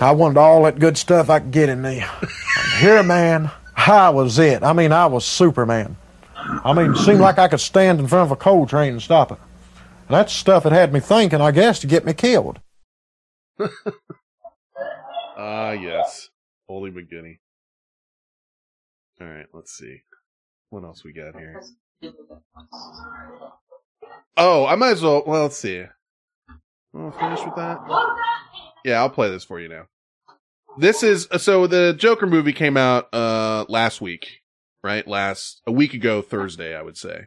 I wanted all that good stuff I could get in there. And here, man, I was it. I mean, I was Superman. I mean, it seemed like I could stand in front of a coal train and stop it. And that's stuff that had me thinking, I guess, to get me killed. Ah, yes. Holy McGinny. All right, let's see. What else we got here? Oh, I might as well. Well, let's see. Well, finish with that. Yeah, I'll play this for you now. This is so the Joker movie came out uh last week, right? Last a week ago Thursday, I would say.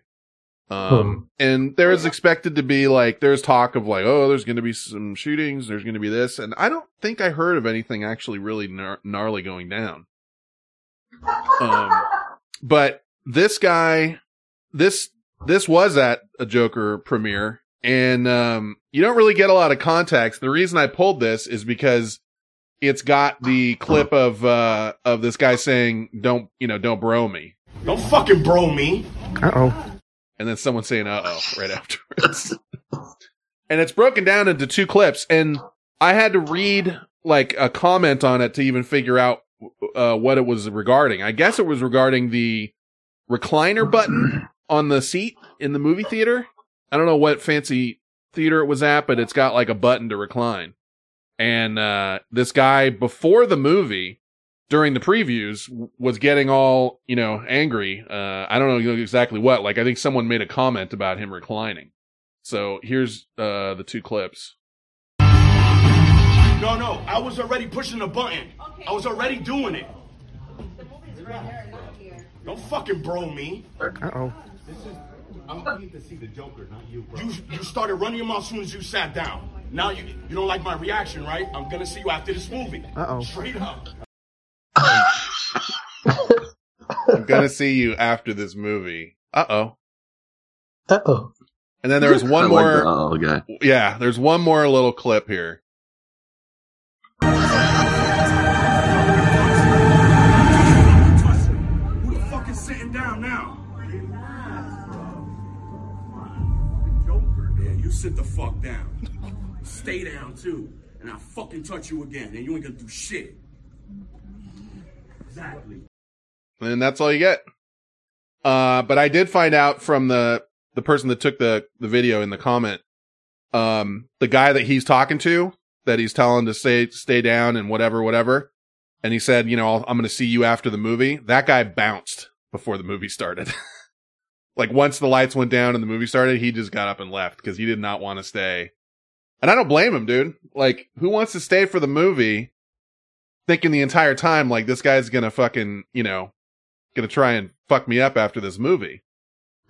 Um, and there is expected to be like there's talk of like oh there's going to be some shootings, there's going to be this, and I don't think I heard of anything actually really gnar- gnarly going down. Um, but this guy, this this was at a Joker premiere, and um, you don't really get a lot of context. The reason I pulled this is because it's got the clip of uh of this guy saying don't you know don't bro me Don't fucking bro me. Uh oh. and then someone saying uh oh right afterwards. and it's broken down into two clips and I had to read like a comment on it to even figure out uh what it was regarding. I guess it was regarding the recliner button on the seat in the movie theater. I don't know what fancy theater it was at, but it's got like a button to recline. And uh this guy before the movie during the previews w- was getting all you know angry. Uh, I don't know exactly what. Like I think someone made a comment about him reclining. So here's uh, the two clips. No, no, I was already pushing the button. I was already doing it. Don't fucking bro me. Uh oh. I'm here to see the Joker, not you, bro. You, you started running your mouth as soon as you sat down. Now you you don't like my reaction, right? I'm gonna see you after this movie. Uh-oh. Straight up. I'm gonna see you after this movie. Uh oh. Uh oh. And then there was one I like more. the uh-oh guy. Yeah, there's one more little clip here. Sit the fuck down. Stay down too. And I'll fucking touch you again, and you ain't gonna do shit. Exactly. and that's all you get. Uh, but I did find out from the the person that took the the video in the comment, um, the guy that he's talking to, that he's telling to stay stay down and whatever, whatever, and he said, you know, I'll, I'm going to see you after the movie. That guy bounced before the movie started. like once the lights went down and the movie started, he just got up and left because he did not want to stay. And I don't blame him, dude. Like, who wants to stay for the movie? Thinking the entire time, like, this guy's gonna fucking, you know, gonna try and fuck me up after this movie.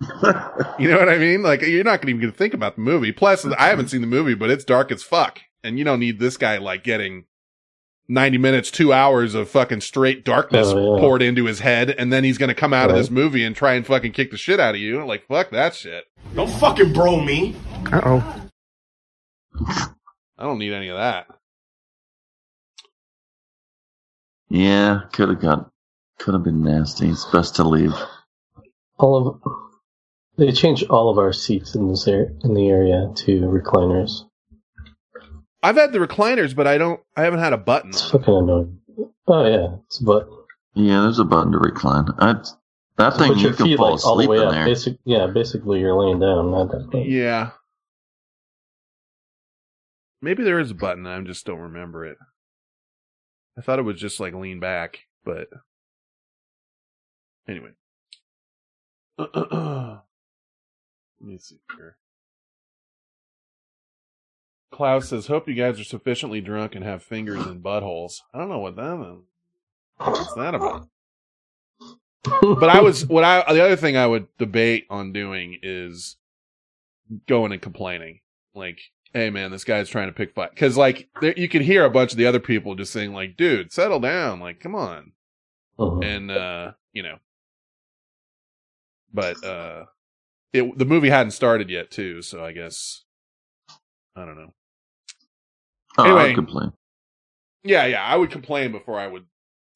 you know what I mean? Like, you're not gonna even gonna think about the movie. Plus, I haven't seen the movie, but it's dark as fuck. And you don't need this guy, like, getting 90 minutes, two hours of fucking straight darkness Oh, yeah. poured into his head. And then he's gonna come out of this movie and try and fucking kick the shit out of you. Like, fuck that shit. Don't fucking bro me. Uh oh. I don't need any of that. Yeah, could have got, could have been nasty. It's best to leave. All of they changed all of our seats in this air, in the area to recliners. I've had the recliners, but I don't, I haven't had a button. It's fucking annoying. Oh yeah, it's but Yeah, there's a button to recline. I, that thing you can feet fall like all the asleep way in up. there. Basic, yeah, basically you're laying down, not that thing. Yeah. Maybe there is a button. I just don't remember it. I thought it was just like lean back, but anyway. Let me see here. Klaus says, "Hope you guys are sufficiently drunk and have fingers in buttholes." I don't know what that is. What's that about? but I was what I the other thing I would debate on doing is going and complaining. Like, hey man, this guy's trying to pick fight because like there, you could hear a bunch of the other people just saying like, dude, settle down, like, come on, Mhm. and uh, you know, but uh, it the movie hadn't started yet too, so I guess I don't know. Oh, Anyway. I'd complain. Yeah, yeah, I would complain before I would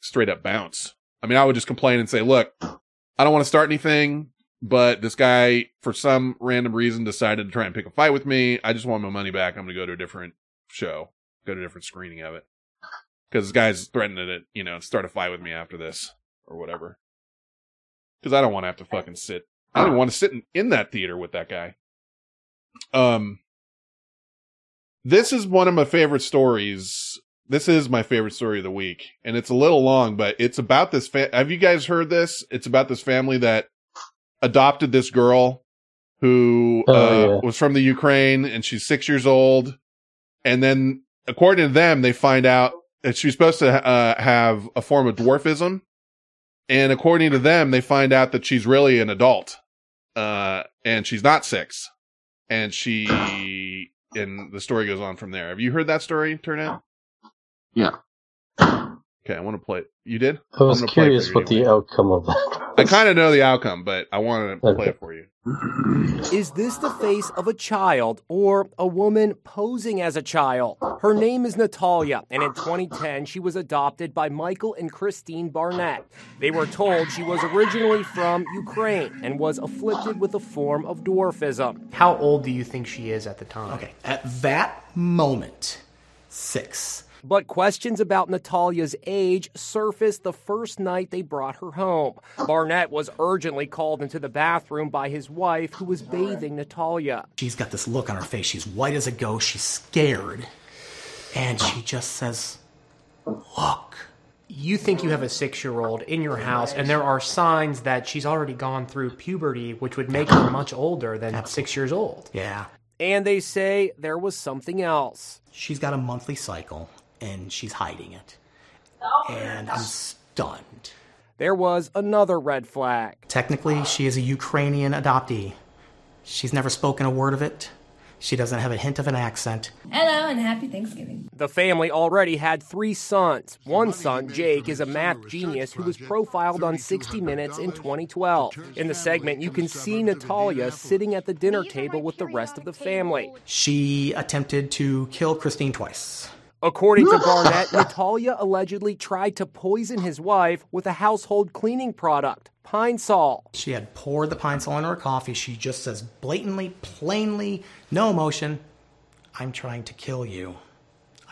straight up bounce. I mean, I would just complain and say, look, I don't want to start anything, but this guy, for some random reason, decided to try and pick a fight with me. I just want my money back. I'm going to go to a different show, go to a different screening of it. Because this guy's threatening to, you know, start a fight with me after this or whatever. Because I don't want to have to fucking sit. I don't want to sit in, in that theater with that guy. Um, this is one of my favorite stories. This is my favorite story of the week, and it's a little long, but it's about this. Fa- Have you guys heard this? It's about this family that adopted this girl who Oh, uh, yeah. was from the Ukraine, and she's six years old. And then, according to them, they find out that she's supposed to uh, have a form of dwarfism, and according to them, they find out that she's really an adult, uh, and she's not six, and she and the story goes on from there. Have you heard that story turn out? Yeah. Okay, I want to play it. You did? I was I'm gonna curious for you what the outcome of that. I kind of know the outcome, but I wanted to play it for you. Is this the face of a child or a woman posing as a child? Her name is Natalia, and in 2010, she was adopted by Michael and Christine Barnett. They were told she was originally from Ukraine and was afflicted with a form of dwarfism. How old do you think she is at the time? Okay, at that moment, six. But questions about Natalia's age surfaced the first night they brought her home. Barnett was urgently called into the bathroom by his wife, who was bathing Natalia. She's got this look on her face. She's white as a ghost. She's scared. And she just says, Look. You think you have a six year old in your house, and there are signs that she's already gone through puberty, which would make her much older than six years old. Yeah. And they say there was something else. She's got a monthly cycle, and she's hiding it. Oh, and I'm stunned. There was another red flag. Technically, she is a Ukrainian adoptee. She's never spoken a word of it. She doesn't have a hint of an accent. Hello and happy Thanksgiving. The family already had three sons. One son, Jake, is a math genius who was profiled on 60 Minutes in 2012. In the segment, you can see Natalia sitting at the dinner table with the rest of the family. She attempted to kill Christine twice. According to Barnett, Natalia allegedly tried to poison his wife with a household cleaning product, Pine Sol. She had poured the pine sol into her coffee. She just says blatantly, plainly, no emotion, I'm trying to kill you.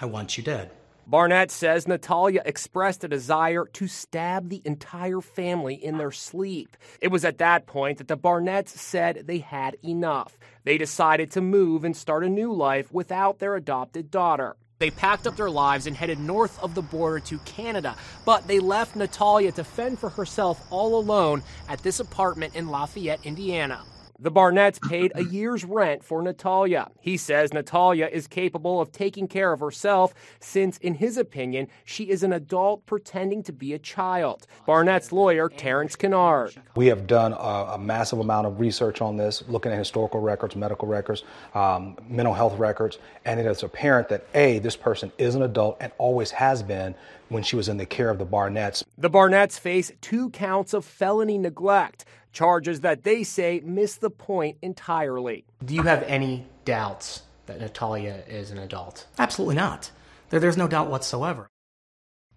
I want you dead. Barnett says Natalia expressed a desire to stab the entire family in their sleep. It was at that point that the Barnetts said they had enough. They decided to move and start a new life without their adopted daughter. They packed up their lives and headed north of the border to Canada, but they left Natalia to fend for herself all alone at this apartment in Lafayette, Indiana. The Barnetts paid a year's rent for Natalia. He says Natalia is capable of taking care of herself since, in his opinion, she is an adult pretending to be a child. Barnett's lawyer, Terrence Kennard. We have done a, a massive amount of research on this, looking at historical records, medical records, um, mental health records, and it is apparent that A, this person is an adult and always has been when she was in the care of the Barnetts. The Barnetts face two counts of felony neglect, charges that they say miss the point entirely. Do you have any doubts that Natalia is an adult? Absolutely not. There, there's no doubt whatsoever.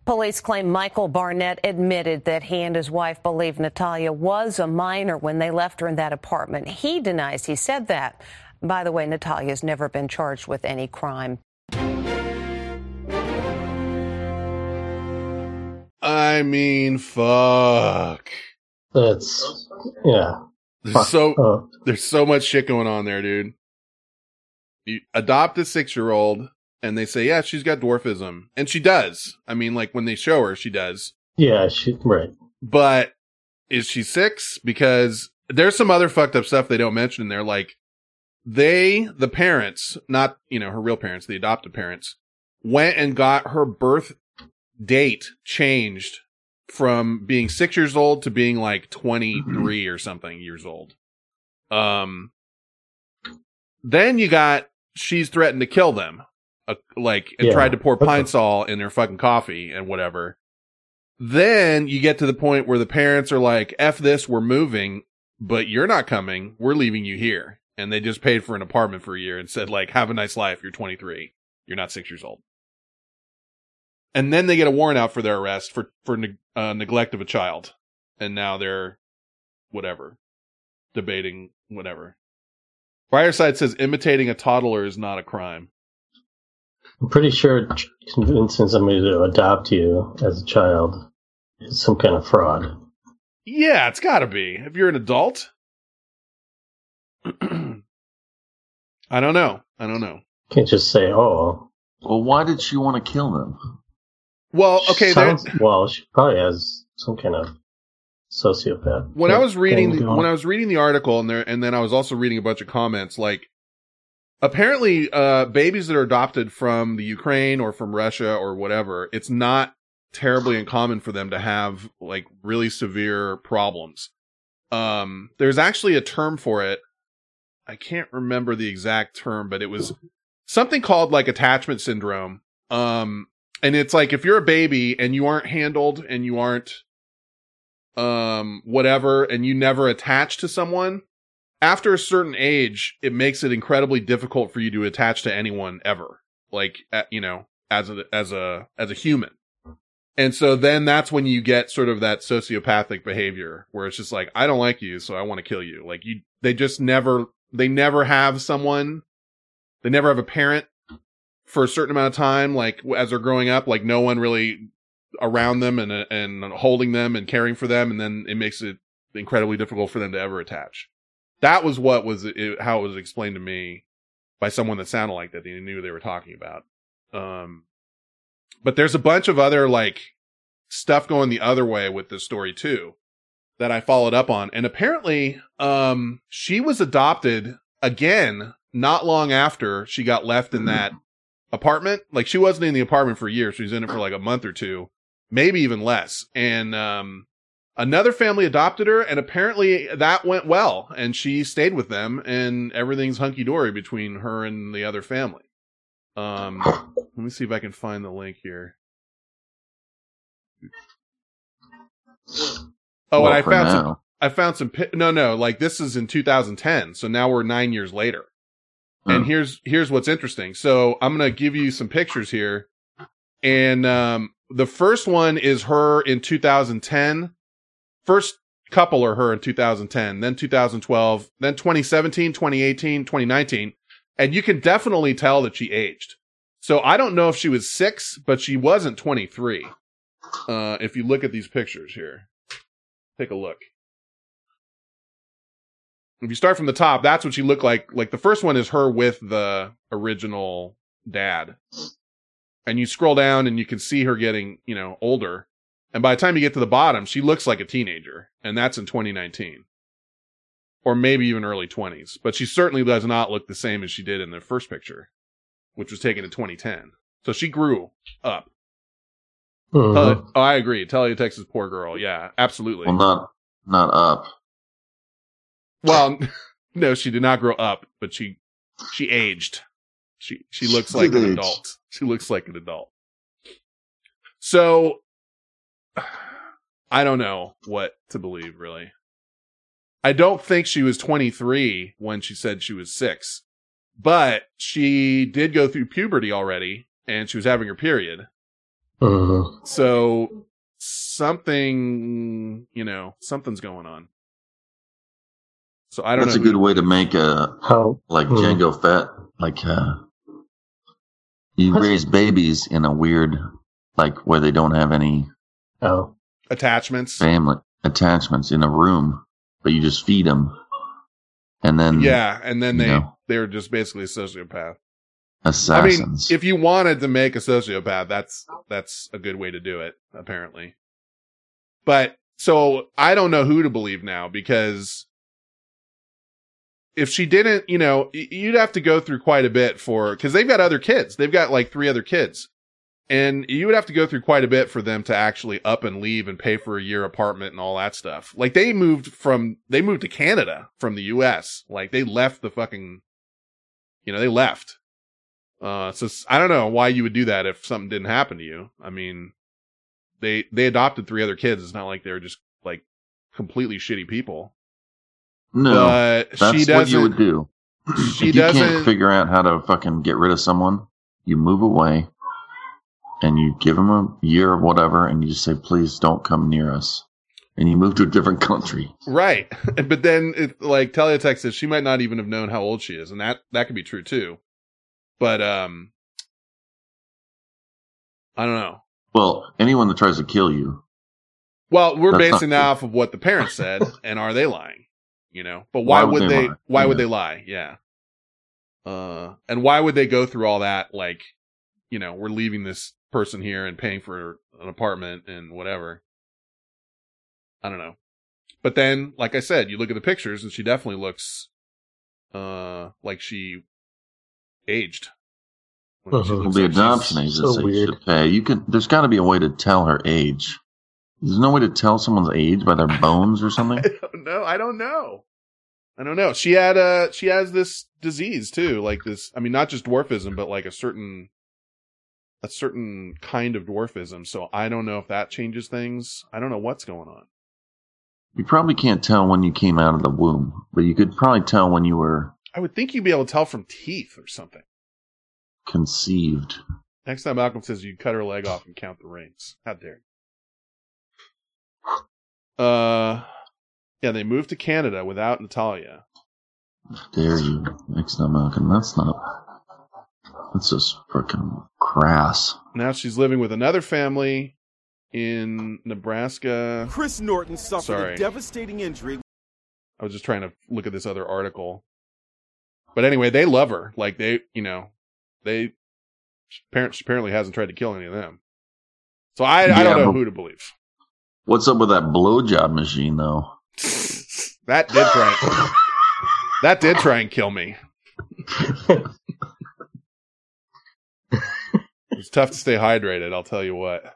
Police claim Michael Barnett admitted that he and his wife believed Natalia was a minor when they left her in that apartment. He denies he said that. By the way, Natalia's never been charged with any crime. I mean, fuck. That's yeah. There's so Oh. there's so much shit going on there, dude. You adopt a six year old, and they say, yeah, she's got dwarfism, and she does. I mean, like when they show her, she does. Yeah, she right. But is she six? Because there's some other fucked up stuff they don't mention in there. Like they, the parents, not, you know, her real parents, the adopted parents, went and got her birth date changed from being six years old to being like 23 or something years old. Um, then you got, she's threatened to kill them. Uh, like, and Yeah. tried to pour pine sol in their fucking coffee and whatever. Then you get to the point where the parents are like, F this, we're moving, but you're not coming. We're leaving you here. And they just paid for an apartment for a year and said, like, have a nice life. You're 23. You're not six years old. And then they get a warrant out for their arrest for, for neg- uh, neglect of a child. And now they're whatever, debating whatever. Fireside says imitating a toddler is not a crime. I'm pretty sure convincing somebody to adopt you as a child is some kind of fraud. Yeah, it's gotta be. If you're an adult. I don't know. I don't know. Can't just say, "Oh." Well, why did she want to kill them? Well, okay, Sounds, well, she probably has some kind of sociopath. when I was reading the, when I was reading the article and there and then I was also reading a bunch of comments like apparently uh babies that are adopted from the Ukraine or from Russia or whatever it's not terribly uncommon for them to have like really severe problems. Um there's actually a term for it. I can't remember the exact term but it was something called like attachment syndrome. Um and it's like if you're a baby and you aren't handled and you aren't um whatever and you never attach to someone after a certain age it makes it incredibly difficult for you to attach to anyone ever. Like you know as a as a as a human. And so then that's when you get sort of that sociopathic behavior where it's just like i don't like you so i want to kill you. Like you they just never they never have someone they never have a parent for a certain amount of time like as they're growing up like no one really around them and and holding them and caring for them and then it makes it incredibly difficult for them to ever attach. That was what was it, how it was explained to me by someone that sounded like that they knew they were talking about. Um but there's a bunch of other like stuff going the other way with this story too that I followed up on. And apparently, um, she was adopted again not long after she got left in that apartment. Like she wasn't in the apartment for years. She was in it for like a month or two, maybe even less. And, um, another family adopted her and apparently that went well and she stayed with them and everything's hunky dory between her and the other family. Um, let me see if I can find the link here. Oh, Well, and I found some. I found some. No, no, like this is in 2010, so now we're nine years later. And Hmm. here's here's what's interesting. So I'm gonna give you some pictures here, and um, the first one is her in 2010. First couple are her in 2010, then 2012, then 2017, 2018, 2019, and you can definitely tell that she aged. So I don't know if she was six, but she wasn't 23. Uh, if you look at these pictures here, take a look. If you start from the top, that's what she looked like. Like the first one is her with the original dad. And you scroll down and you can see her getting, you know, older. And by the time you get to the bottom, she looks like a teenager. And that's in 2019. Or maybe even early 20s. But she certainly does not look the same as she did in the first picture, which was taken in 2010. So she grew up. Mm-hmm. Tele- oh, I agree. Talia Texas poor girl. Yeah, absolutely. Well, not not up. Well, no, she did not grow up, but she she aged. She she looks like an adult. She looks like an adult. So I don't know what to believe really. I don't think she was 23 when she said she was 6. But she did go through puberty already and she was having her period. Mhm. So something, you know, something's going on. So I don't That's know. a good way to make a How like Hmm. Jango Fett. Like uh, you What's- raise babies in a weird, like where they don't have any Oh, attachments. family attachments in a room, but you just feed them, and then Yeah, and then they know, they were just basically a sociopath. assassins. I mean, if you wanted to make a sociopath, that's that's a good way to do it, apparently. But so I don't know who to believe now because if she didn't, you know, you'd have to go through quite a bit for because they've got other kids. They've got like three other kids. And you would have to go through quite a bit for them to actually up and leave and pay for a year apartment and all that stuff. Like they moved from, they moved to Canada from the US. Like they left the fucking, you know, they left. Uh, so I don't know why you would do that if something didn't happen to you. I mean, they, they adopted three other kids. It's not like they're just like completely shitty people. No, but that's she what doesn't- you would do. she if you doesn't- can't figure out how to fucking get rid of someone, you move away, and you give them a year or whatever, and you just say, "Please don't come near us," and you move to a different country. Right. But then it, like Teletext says she might not even have known how old she is. And that, that could be true too. But, um, I don't know. Well, anyone that tries to kill you, Well, we're basing that off of what the parents said. and are they lying? You know, but why, would, they, lie? why would Yeah. they lie? Yeah. Uh, and why would they go through all that? Like, you know, we're leaving this person here and paying for an apartment and whatever. I don't know. But then, like I said, you look at the pictures and she definitely looks, uh, like she aged. When she. Well, the like adoption agency weird. should pay. You could. There's got to be a way to tell her age. There's no way to tell someone's age by their bones or something. I don't know. I don't know. I don't know. She had uh she has this disease too, like this. I mean, not just dwarfism, but like a certain a certain kind of dwarfism. So I don't know if that changes things. I don't know what's going on. You probably can't tell when you came out of the womb, but you could probably tell when you were I would think you'd be able to tell from teeth or something. conceived. Next time Malcolm says you cut her leg off and count the rings. How dare you? Uh, yeah, they moved to Canada without Natalia. Dare you? Next time, Malcolm. That's not. That's just freaking crass. Now she's living with another family in Nebraska. Chris Norton suffered Sorry. a devastating injury. I was just trying to look at this other article. But anyway, they love her. Like they, you know, they parents apparently hasn't tried to kill any of them. So I, I don't know who to believe. What's up with that blowjob machine though? That did try. And, that did try and kill me. it's tough to stay hydrated. I'll tell you what.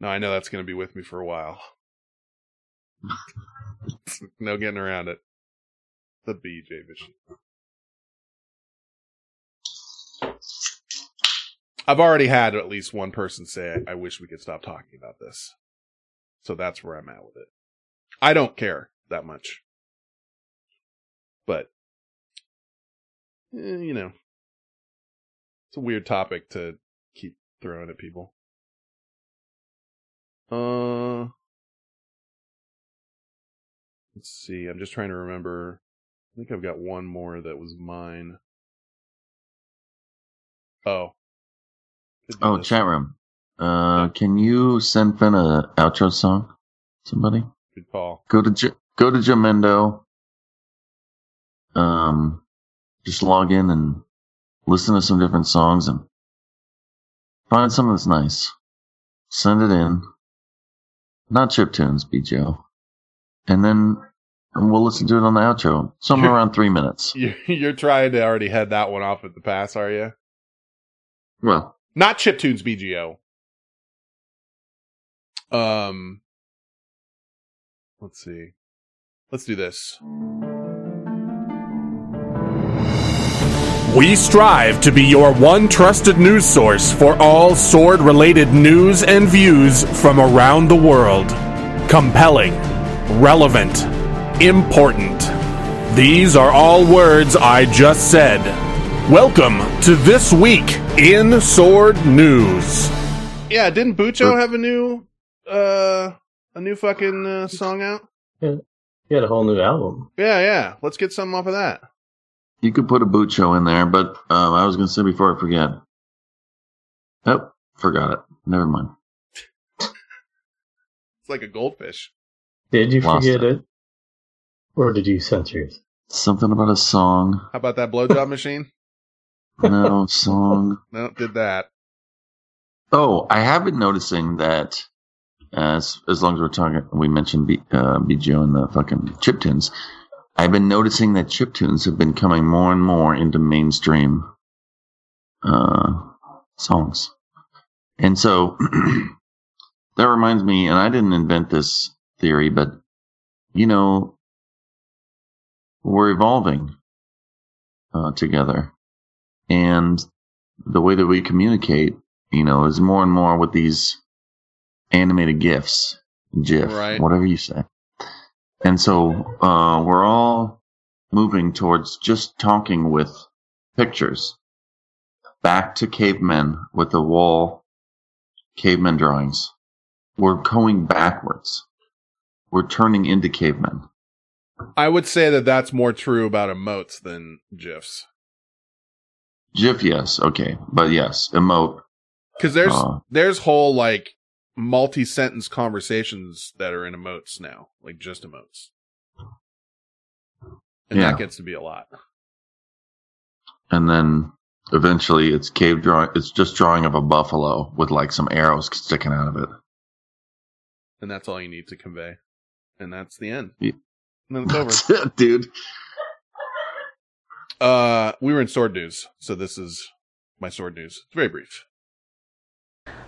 No, I know that's going to be with me for a while. no getting around it. The BJ machine. I've already had at least one person say, I, wish we could stop talking about this. So that's where I'm at with it. I don't care that much. But, eh, you know, it's a weird topic to keep throwing at people. Uh, let's see. I'm just trying to remember. I think I've got one more that was mine. Oh. Oh, chat room. Uh, can you send Finn a outro song? Somebody Good call. go to J- go to Jamendo. Um, just log in and listen to some different songs and find something that's nice. Send it in. Not chip tunes, be Joe. And then and we'll listen to it on the outro. Somewhere around three minutes. You, you're trying to already head that one off at the pass, are you? Well, Not Chiptunes BGO. Um, let's see. Let's do this. We strive to be your one trusted news source for all sword related news and views from around the world. Compelling, relevant, important. These are all words I just said. Welcome to This Week in Sword News. Yeah, didn't Bucho have a new, uh, a new fucking uh, song out? Yeah, he had a whole new album. Yeah, yeah. Let's get something off of that. you could put a boot show in there, but um, I was going to say before I forget. Oh, forgot it. Never mind. It's like a goldfish. Did you Lost forget it? Or did you censor it? Something about a song. How about that blowjob machine? No song. No, did that. Oh, I have been noticing that as as long as we're talking, we mentioned B, uh, BGO and the fucking chiptunes. I've been noticing that chiptunes have been coming more and more into mainstream uh, songs, and so that reminds me. And I didn't invent this theory, but you know, we're evolving uh, together, and the way that we communicate you know, is more and more with these animated GIFs, GIF, Right. whatever you say. And so uh, we're all moving towards just talking with pictures. Back to cavemen with the wall cavemen drawings. We're going backwards. We're turning into cavemen. I would say that that's more true about emotes than GIFs. GIF, yes, okay, but yes, emote. Because there's Uh. there's whole like multi sentence conversations that are in emotes now, like just emotes, and Yeah. that gets to be a lot. and then eventually it's cave drawing it's just drawing of a buffalo with like some arrows sticking out of it and that's all you need to convey, and that's the end. Yeah. And then it's over. It, dude Uh, we were in sword news, so this is my sword news. It's very brief.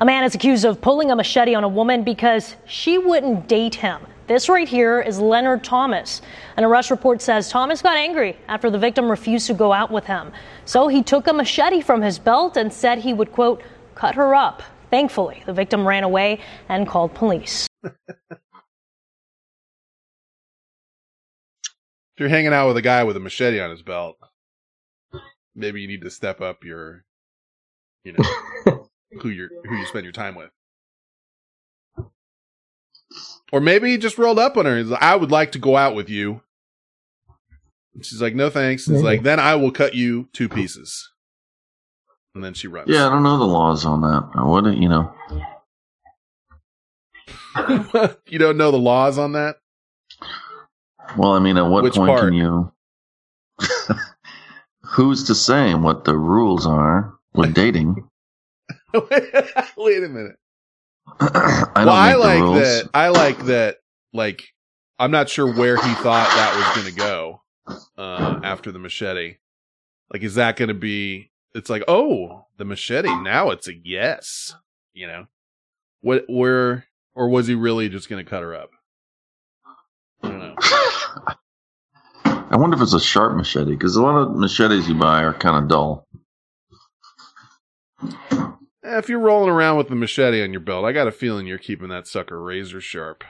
A man is accused of pulling a machete on a woman because she wouldn't date him. This right here is Leonard Thomas. An arrest report says Thomas got angry after the victim refused to go out with him. So he took a machete from his belt and said he would, quote, cut her up. Thankfully, the victim ran away and called police. If you're hanging out with a guy with a machete on his belt, maybe you need to step up your, you know, who you who you spend your time with. Or maybe he just rolled up on her. He's like, I would like to go out with you. And she's like, no thanks. He's like, then I will cut you two pieces. And then she runs. yeah i don't know the laws on that I wouldn't you know you don't know the laws on that? well i mean at what Which point part? can you who's to say what the rules are with dating. Wait a minute. I don't well, I like rules. that. I like that. Like, I'm not sure where he thought that was going to go uh, after the machete. Like, is that going to be? It's like, oh, the machete. Now it's a yes. You know, what? Where? Or was he really just going to cut her up? I don't know. I wonder if it's a sharp machete because a lot of machetes you buy are kind of dull. Eh, If you're rolling around with the machete on your belt, I got a feeling you're keeping that sucker razor sharp.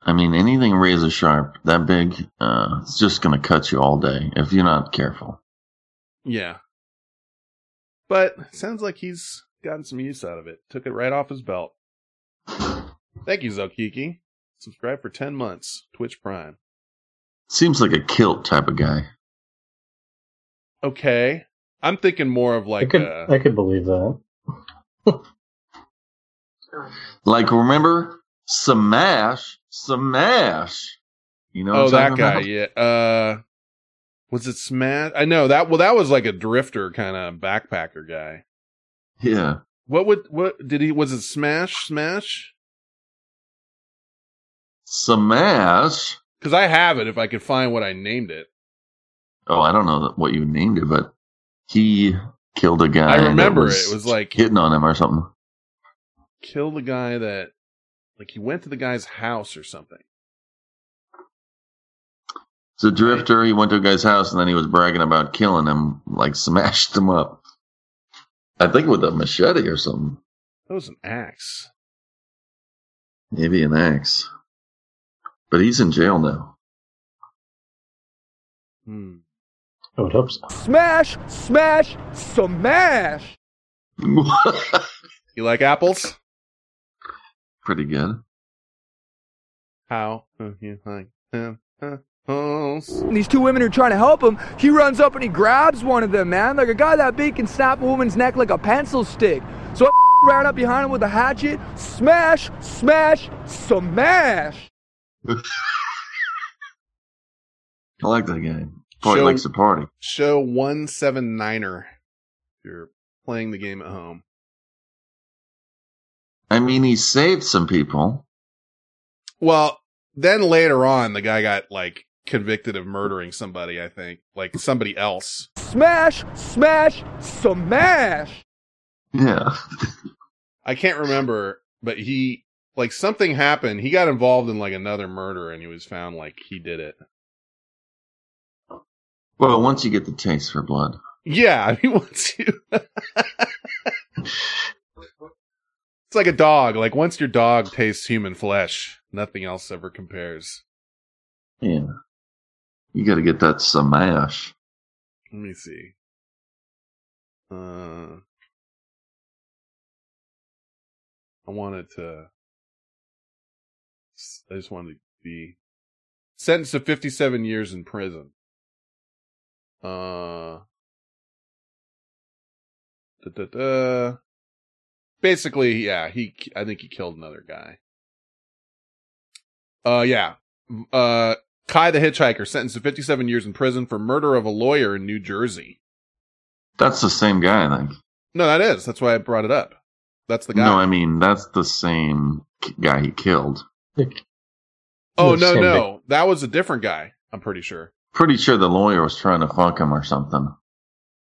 I mean, anything razor sharp that big, uh, it's just going to cut you all day if you're not careful. Yeah. But sounds like he's gotten some use out of it. Took it right off his belt. Thank you, Zokiki. Subscribe for 10 months. Twitch Prime. Seems like a kilt type of guy. Okay. I'm thinking more of I like could uh I could believe that. Like, remember Smash, Smash. You know? Oh, I'm that guy. about? Yeah. Uh was it Smash? I know that well that was like a drifter kind of backpacker guy. Yeah. What would what did he was it Smash Smash? Smash. Cuz I have it if I could find what I named it. Oh, I don't know what you named it, but he killed a guy. I that remember it. It was like hitting on him or something. kill the guy that like he went to the guy's house or something. It's a drifter. He went to a guy's house and then he was bragging about killing him, like smashed him up. I think with a machete or something. That was an axe. Maybe an axe. But he's in jail now. Hmm. I would hope so. Smash, smash, smash. You like apples? Pretty good. How do you like apples? And these two women are trying to help him. He runs up and he grabs one of them, man. Like a guy that big can snap a woman's neck like a pencil stick. So I ran up behind him with a hatchet. Smash, smash, smash. I like that guy. Probably Show- likes to party. Show 179er. If you're playing the game at home. I mean, he saved some people. Well, then later on, the guy got like convicted of murdering somebody, I think. Like somebody else. Smash, smash, smash. Yeah. I can't remember, but he, like something happened. He got involved in like another murder and he was found like he did it. Well, once you get the taste for blood. Yeah, I mean, once you. it's like a dog. Like once your dog tastes human flesh, nothing else ever compares. Yeah. You got to get that smash. Let me see. Uh, I wanted to. I just wanted to be sentenced to 57 years in prison. Uh, da, da, da. Basically, yeah, he. I think he killed another guy. Uh, yeah. Uh, Kai the hitchhiker sentenced to 57 years in prison for murder of a lawyer in New Jersey. That's the same guy, I think. No, that is. That's why I brought it up. That's the guy. No, I mean, that's the same guy he killed. Oh the no, same no, that was a different guy. I'm pretty sure. Pretty sure the lawyer was trying to fuck him or something.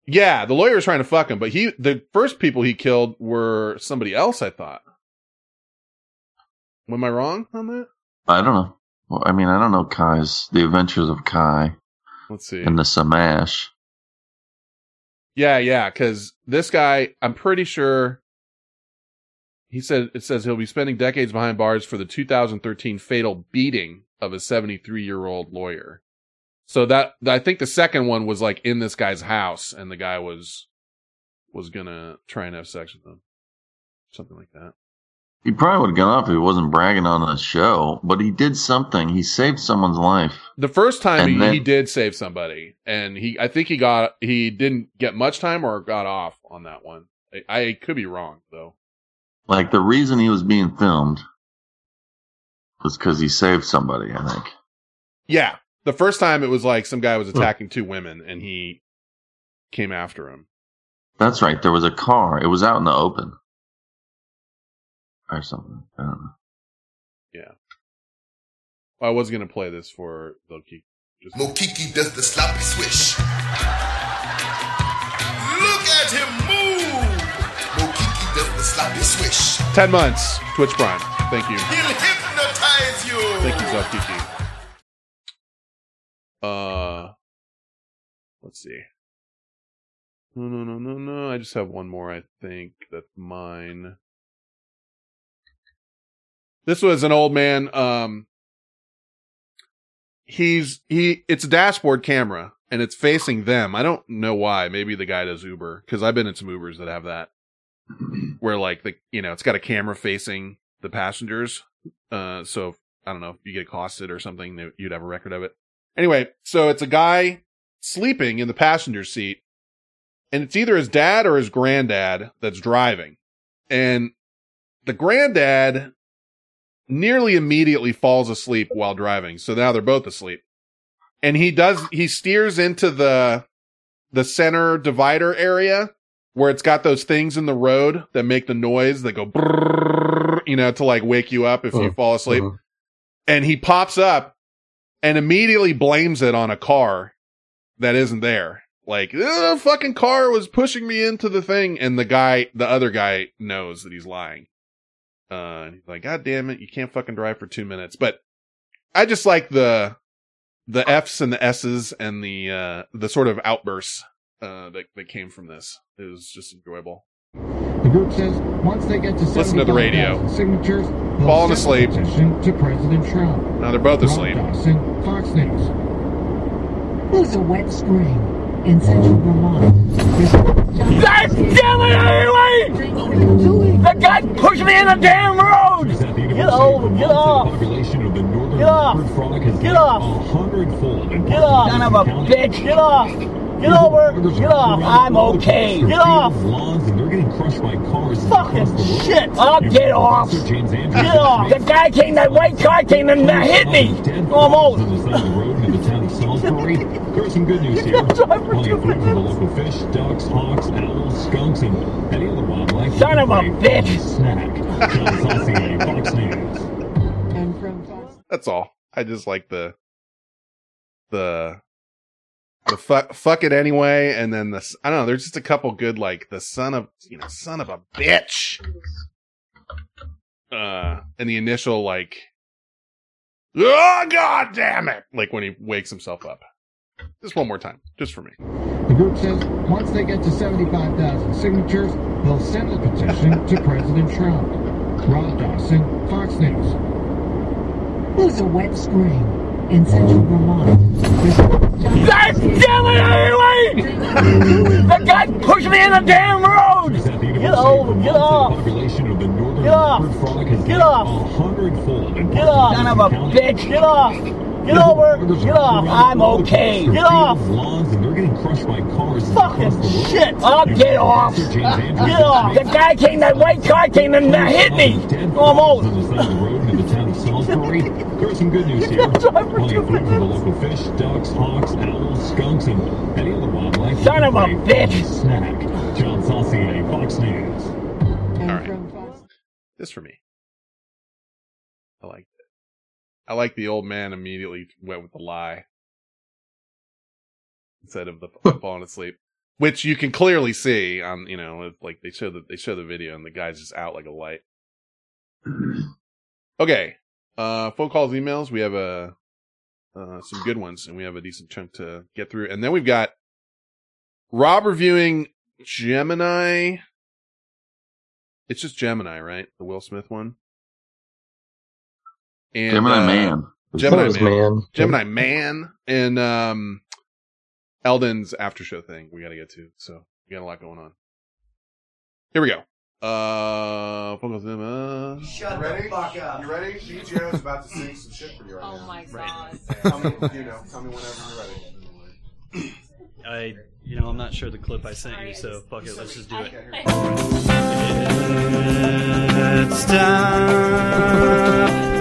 Yeah, the lawyer was trying to fuck him, but he the first people he killed were somebody else. I thought. Am I wrong on that? I don't know. Well, I mean, I don't know Kai's The Adventures of Kai Let's see. and the Samash. Yeah, yeah, because this guy, I'm pretty sure. He said it says he'll be spending decades behind bars for the 2013 fatal beating of a 73 year old lawyer. So that I think the second one was like in this guy's house, and the guy was was gonna try and have sex with him, something like that. He probably would have gone off if he wasn't bragging on the show, but he did something. He saved someone's life. The first time he, then- he did save somebody, and he I think he got he didn't get much time or got off on that one. I, I could be wrong though. Like, the reason he was being filmed was because he saved somebody, I think. Yeah, the first time it was like some guy was attacking two women, and he came after him. That's right. There was a car. It was out in the open. Or something. I don't know. Yeah. I was gonna play this for Loki. Just Mokiki does the sloppy swish. Look at him move. Ten months. Twitch Prime. Thank you. He'll hypnotize you. Thank you, Zafkiki. Uh, let's see. No, no, no, no, no. I just have one more. I think that's mine. This was an old man. Um, he's he. It's a dashboard camera, and it's facing them. I don't know why. Maybe the guy does Uber because I've been in some Ubers that have that, where like the you know it's got a camera facing the passengers. Uh, so if, I don't know if you get accosted or something, you'd have a record of it. Anyway, so it's a guy sleeping in the passenger seat, and it's either his dad or his granddad that's driving, and the granddad nearly immediately falls asleep while driving. So now they're both asleep. And he does, he steers into the, the center divider area where it's got those things in the road that make the noise that go, brrrr, you know, to like wake you up if you Uh, fall asleep. uh. And he pops up and immediately blames it on a car that isn't there. Like, the fucking car was pushing me into the thing. And the guy, the other guy knows that he's lying. Uh, and he's like, God damn it, you can't fucking drive for two minutes. But I just like the, the F's and the S's and the, uh, the sort of outbursts, uh, that, that came from this. It was just enjoyable. The group says once they get to Listen to the radio. signatures, Falling asleep. to President Trump. Now they're both asleep. Dawson, Fox News. It was a wet spring in central Vermont. God damn it, Haley! The guy pushed me in the damn road! Get over, get off! Get off! Get off! Get off! Son of a bitch! Get off! Get over! Get off! I'm okay! Get off! Fucking shit! I'll get off! Get off! The guy came, that white car came and hit me! Almost! There is some good news here. Plenty of food for the local fish, ducks, hawks, owls, skunks, and any other wildlife. Son of a bitch! Snack. John Saucier, Fox News. That's all. I just like the, the, the fuck, fuck it anyway. And then the, I don't know, there's just a couple good, like, the son of, you know, son of a bitch. Uh, and the initial, like, oh, god damn it. Like when he wakes himself up. Just one more time, just for me. The group says once they get to 75,000 signatures, they'll send the petition to President Trump. Rob Dawson, Fox News. It was a wet spring in central Vermont. God damn it, Haley! The guy pushed me in the damn road! Get over, get off! Get off! Get off! Get off! Son of a bitch! Get off! Get over! Get off! I'm okay! Get off! Fucking shit! I'll get off! Get off! The guy came, that white car came and hit me! Almost! There is some good news here. Plenty of food for the local fish, ducks, hawks, owls, skunks, and any other wildlife. Son of a bitch! Snack. John Saucier, Fox News. All right. This for me. I like it. I like the old man immediately went with the lie instead of the falling asleep, which you can clearly see on you know like they show the they show the video and the guy's just out like a light. Okay, uh, phone calls, emails. We have a uh, some good ones, and we have a decent chunk to get through, and then we've got Rob reviewing Gemini. It's just Gemini, right? The Will Smith one. And, Gemini uh, Man. Gemini Man. Man. Gemini Man. And um Eldon's after show thing we gotta get to. So we got a lot going on. Here we go. Uh, phone calls, uh Shut the fuck up. You ready? DJ is about to sing some shit for you right Oh now. my God. Tell me, you know, tell me whenever you're ready. I, you know, I'm not sure the clip I sent you, so fuck it, let's just do it. It's time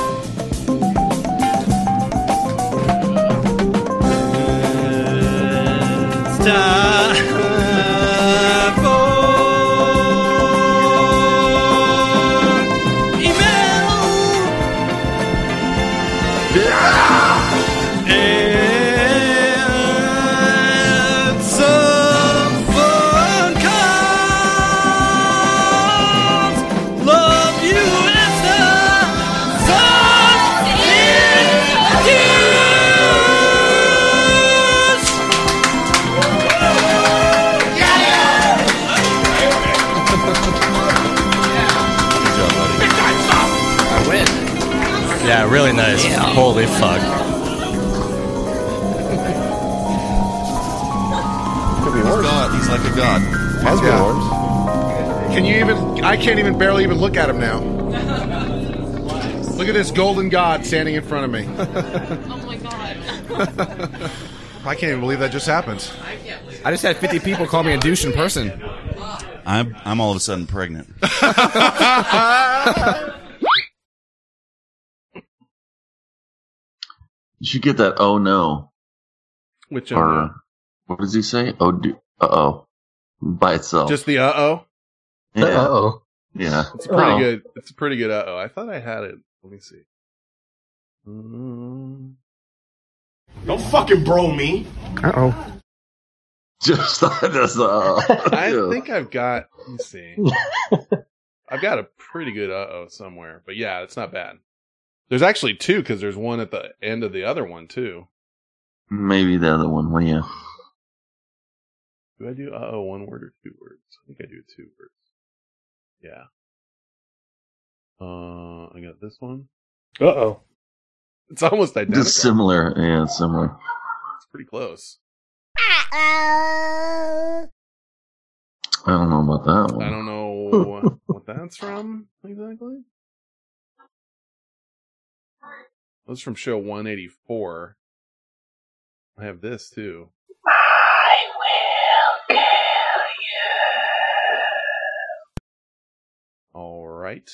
really oh, nice. Holy fuck. Could be worse. God, he's like a god. Has been worse. Can you even? I can't even barely even look at him now. Look at this golden god standing in front of me. Oh my god. I can't even believe that just happened. I just had 50 people call me a douche in person. I'm I'm all of a sudden pregnant. You should get that. Oh no. Which or what does he say? Oh, do, uh oh, by itself. Just the uh oh. yeah. Uh-oh. Yeah. It's pretty Oh. good. It's a pretty good uh oh. I thought I had it. Let me see. Mm. Don't fucking bro me. Uh oh. Just that's uh. I think I've got. Let me see. I've got a pretty good uh oh somewhere, but yeah, it's not bad. There's actually two because there's one at the end of the other one too. Maybe the other one. Well, yeah. Do I do uh oh one word or two words? I think I do two words. Yeah. Uh, I got this one. Uh oh. It's almost identical. Just similar. Yeah, it's similar. It's pretty close. Uh oh. I don't know about that one. I don't know what that's from exactly. That's from show 184. I have this too. I will kill you. All right.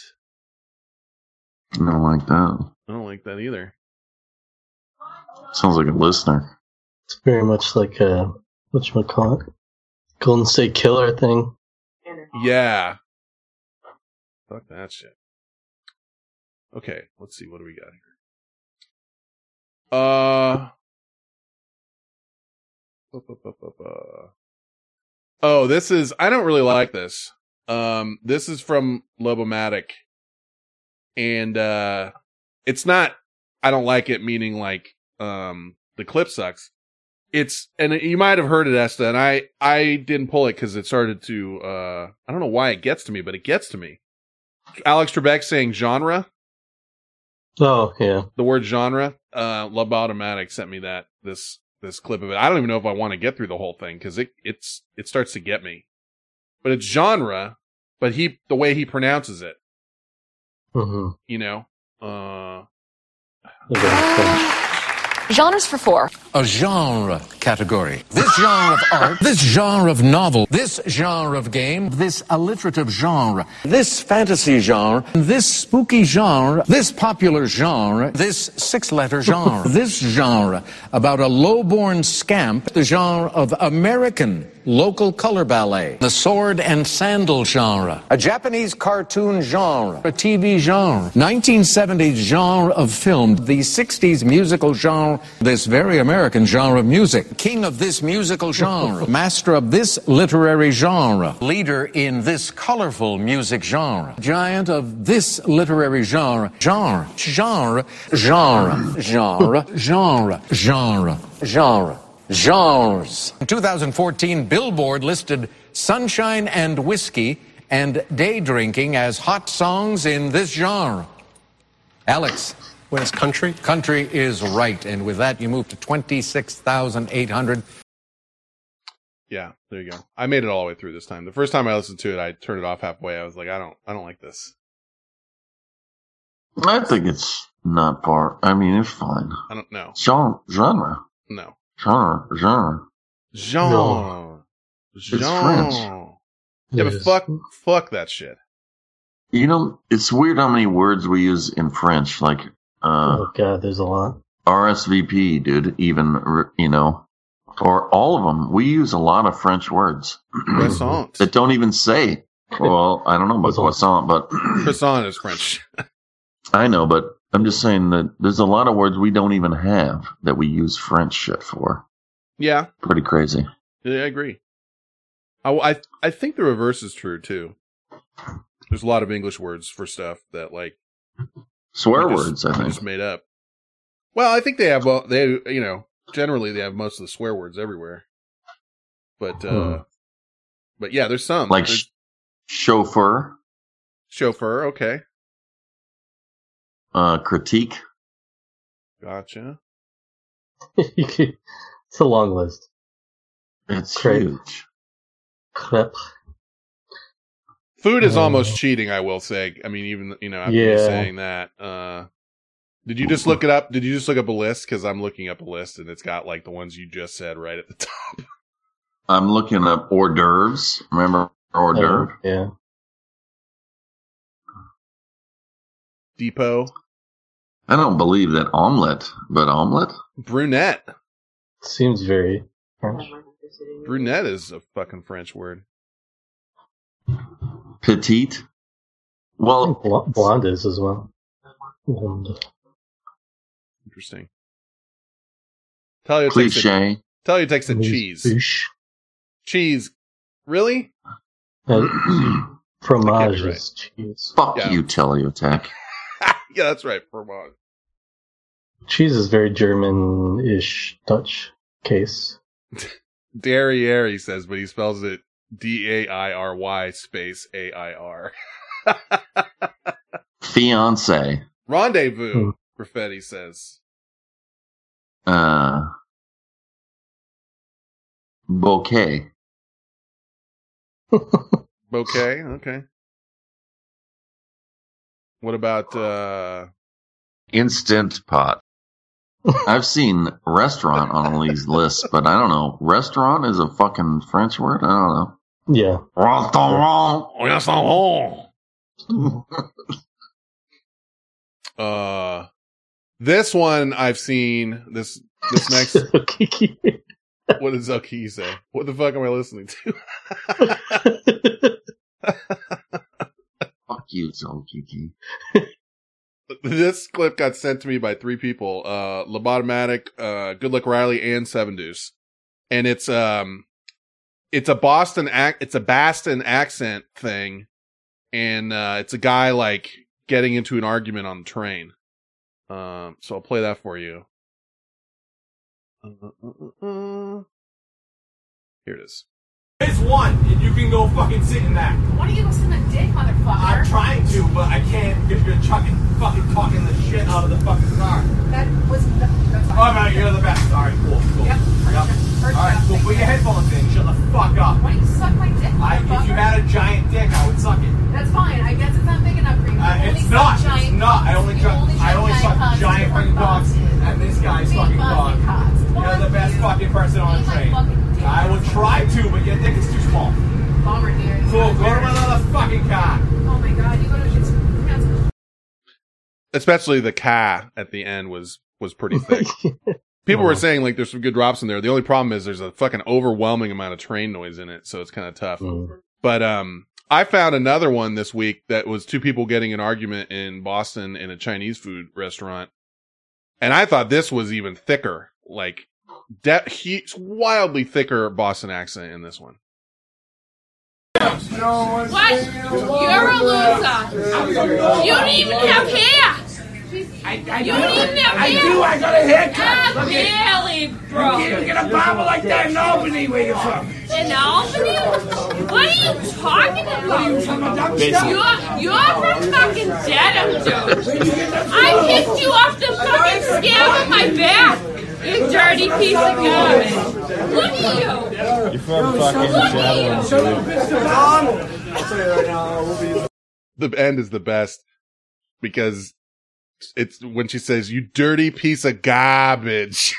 I don't like that. I don't like that either. Sounds like a listener. It's very much like a whatchamacallit? Golden State Killer thing. Yeah. Fuck that shit. Okay, let's see. What do we got here? Uh. Oh, this is, I don't really like this. Um, this is from Lobomatic. And, uh, it's not, I don't like it, meaning like, um, the clip sucks. It's, and you might have heard it, Esta, and I, I didn't pull it because it started to, uh, I don't know why it gets to me, but it gets to me. Alex Trebek saying genre, Oh yeah. the word genre. Uh, Love Automatic sent me that, this, this clip of it. I don't even know if I want to get through the whole thing because it, it's, it starts to get me. But it's genre, but he, the way he pronounces it, Mm-hmm. you know, uh, Genres for four. A genre category. This genre of art, this genre of novel, this genre of game, this alliterative genre, this fantasy genre, this spooky genre, this popular genre, this six letter genre, this genre about a low-born scamp, the genre of American local color ballet, the sword and sandal genre, a Japanese cartoon genre, a TV genre, 1970s genre of film, the 60s musical genre, this very American genre of music, king of this musical genre, master of this literary genre, leader in this colorful music genre, giant of this literary genre, genre, genre, genre, genre, genre, genre, genre. Genres. In 2014, Billboard listed Sunshine and Whiskey and Day Drinking as hot songs in this genre. Alex. When it's country? Country is right. And with that, you move to 26,800. yeah, there you go. I made it all the way through this time. The first time I listened to it, I turned it off halfway. I was like, I don't, I don't like this. I think it's not far. I mean, it's fine. I don't know. Genre, genre, No. Genre, genre. Jean. It's Jean. French. Yeah, but fuck, fuck that shit. You know, it's weird how many words we use in French. Like, uh, oh god, there's a lot. RSVP, dude. Even you know, or all of them. We use a lot of French words Croissant. that don't even say. Well, I don't know about croissant, but Croissant is French. I know. But I'm just saying that there's a lot of words we don't even have that we use French shit for. yeah, Pretty crazy. yeah, I agree. I, I, I think the reverse is true too. There's a lot of English words for stuff that like Swear just- words, I think. just made up. Well, I think they have. Well, they you know generally they have most of the swear words everywhere. But uh Hmm. but yeah, there's some Like There's sh- chauffeur, chauffeur. Okay, uh, critique. gotcha. it's a long list. It's Crepe. huge. Crepe. Food is Uh, almost cheating, I will say. I mean, even you know after Yeah. saying that. Uh, did you just look it up? Did you just look up a list? Because I'm looking up a list and it's got like the ones you just said right at the top. I'm looking up hors d'oeuvres. Remember hors d'oeuvre? Oh, yeah. Depot, I don't believe that omelet, but omelet. brunette. Seems very French. Brunette is a fucking French word. Petite. Well, Bl- blonde is as well. And Interesting. Talia takes a, cliche. Talia takes a Mise cheese. bouche. Cheese. Really? And fromage right. is cheese. Fuck Yeah. you, Teleotech. Yeah, that's right. Fromage. Cheese is very German-ish Dutch case. Derriere, he says, but he spells it D A I R Y space A I R. Fiance. Rendezvous, Hmm. Graffiti says. Uh, bouquet. Bouquet, okay. What about uh Instant pot. I've seen restaurant on all these lists, but I don't know. Restaurant is a fucking French word? I don't know. Yeah. Restaurant. Restaurant. uh this one I've seen this this next Kiki. what does Zuki say? What the fuck am I listening to? You, Joe Kiki. this clip got sent to me by three people uh lobotomatic uh good luck riley and seven deuce and it's um it's a boston ac- it's a boston accent thing and uh it's a guy like getting into an argument on the train um so i'll play that for you Uh, uh, uh, uh. here it is one, and you can go fucking sit in that. Why don't you go sit in the dick, motherfucker? I'm trying to, but I can't because you're chucking, fucking talking the shit out of the fucking car. That was that, that's Oh, fine. no, you're the best. All right, cool, cool. Yep. Yep. All right, cool. Put your headphones in. Shut the fuck up. Why don't you suck my dick, I, if you had a giant dick, I would suck it. That's fine. I guess it's not big enough for you. Uh, it's not. Giant It's not. I only, suck, only I only suck giant fucking cocks, and this guy's fucking cocks. You're the best fucking person on the train. I would try to, but your dick is too small. Bummer, dear. Cool. Go to my other fucking car. Oh my god, you go to it's pronounced especially the ka at the end was was pretty thick people were saying like there's some good drops in there the only problem is there's a fucking overwhelming amount of train noise in it so it's kind of tough Mm. But um, I found another one this week that was two people getting an argument in Boston in a Chinese food restaurant, and I thought this was even thicker. Like, de- he wildly thicker Boston accent in this one. What? You're a loser. You don't even have hair. I, I You don't even have I hair. do. I got a haircut. Ah, barely, bro. You can't get a barber like that in Albany. Where you from? In Albany? What are you talking about? What are you from a dump stop? You're, you're from fucking Dedham, dude. I kicked you off the fucking scale on my back. You dirty piece of garbage. Look at you. You're from fucking Look at you. The end is the best because it's when she says, "You dirty piece of garbage."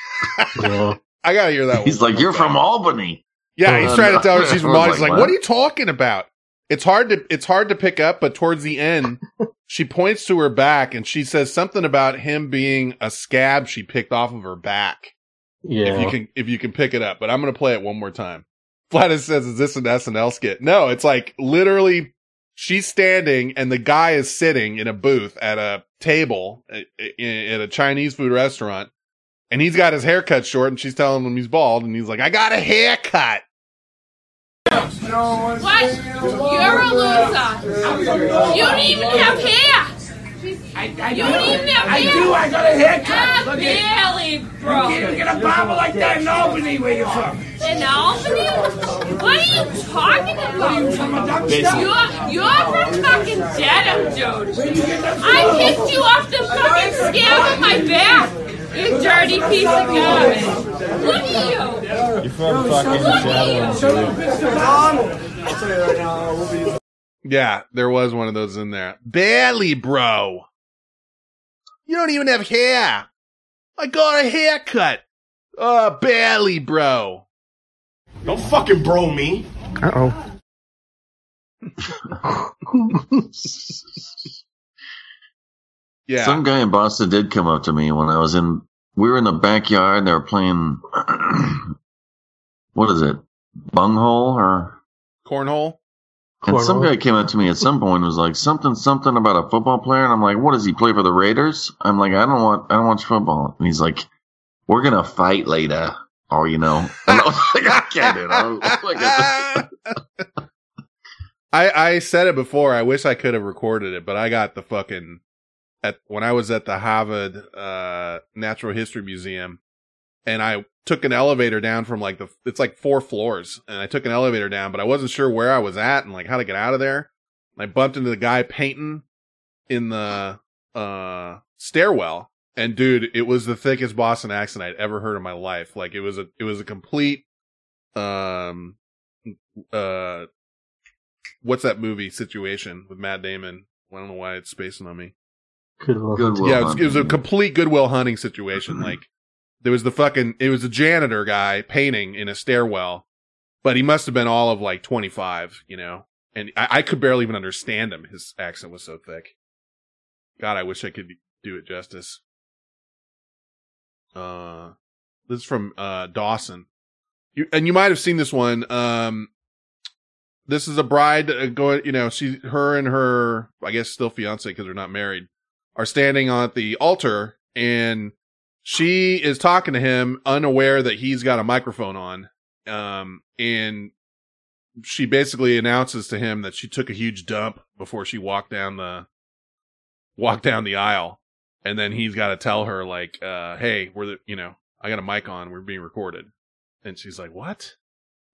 Yeah. I gotta hear that. He's one like, "You're from Albany." Yeah, he's trying to tell her she's from I. He's like, like, "What what? are you talking about?" It's hard to it's hard to pick up, but towards the end, she points to her back and she says something about him being a scab she picked off of her back. Yeah. If you can if you can pick it up, but I'm gonna play it one more time. Flatus says, "Is this an SNL skit?" No, it's like literally she's standing and the guy is sitting in a booth at a table at, at a Chinese food restaurant, and he's got his hair cut short, and she's telling him he's bald, and he's like, "I got a haircut." What? You're a loser. You don't even have hair. I, I You don't even have I hair. do. I got a haircut. Ah, Look at- barely, bro. You can't get a barber like that in Albany. Where you're from? In Albany? What are you talking about? From a? You're, you're from fucking Dedham, dude. I picked you off the fucking scab on my back. You dirty piece of garbage. Look at you. You're from fucking Look at you. Yeah, there was one of those in there. Barely, bro. You don't even have hair. I got a haircut. Uh, barely, bro. Don't fucking bro me. Uh oh. Yeah. Some guy in Boston did come up to me when I was in. We were in the backyard. They were playing. what is it? Bunghole or? Cornhole? And some guy came up to me at some point and was like something something about a football player, and I'm like, what does he play for the Raiders? I'm like, I don't want I don't watch football, and he's like, we're gonna fight later, or you know, and I was like, I can't do it. I was like, I, I said it before. I wish I could have recorded it, but I got the fucking at when I was at the Harvard uh Natural History Museum and I took an elevator down from like the it's like four floors and I took an elevator down, but I wasn't sure where I was at and like how to get out of there. And I bumped into the guy painting in the uh stairwell and dude, it was the thickest Boston accent I'd ever heard in my life. Like it was a it was a complete um uh what's that movie situation with Matt Damon? I don't know why it's spacing on me. Goodwill. Goodwill yeah, it was, it was a complete Goodwill Hunting situation. like there was the fucking it was a janitor guy painting in a stairwell, but he must have been all of like twenty five, you know. And I, I could barely even understand him. His accent was so thick. God, I wish I could do it justice. Uh, this is from uh Dawson. You, and you might have seen this one. Um, this is a bride uh, going, you know, she, her and her, I guess still fiance because they're not married, are standing on the altar and she is talking to him unaware that he's got a microphone on. Um, and she basically announces to him that she took a huge dump before she walked down the, walked down the aisle. And then he's got to tell her like, uh, hey, we're the, you know, I got a mic on, we're being recorded. And she's like, what?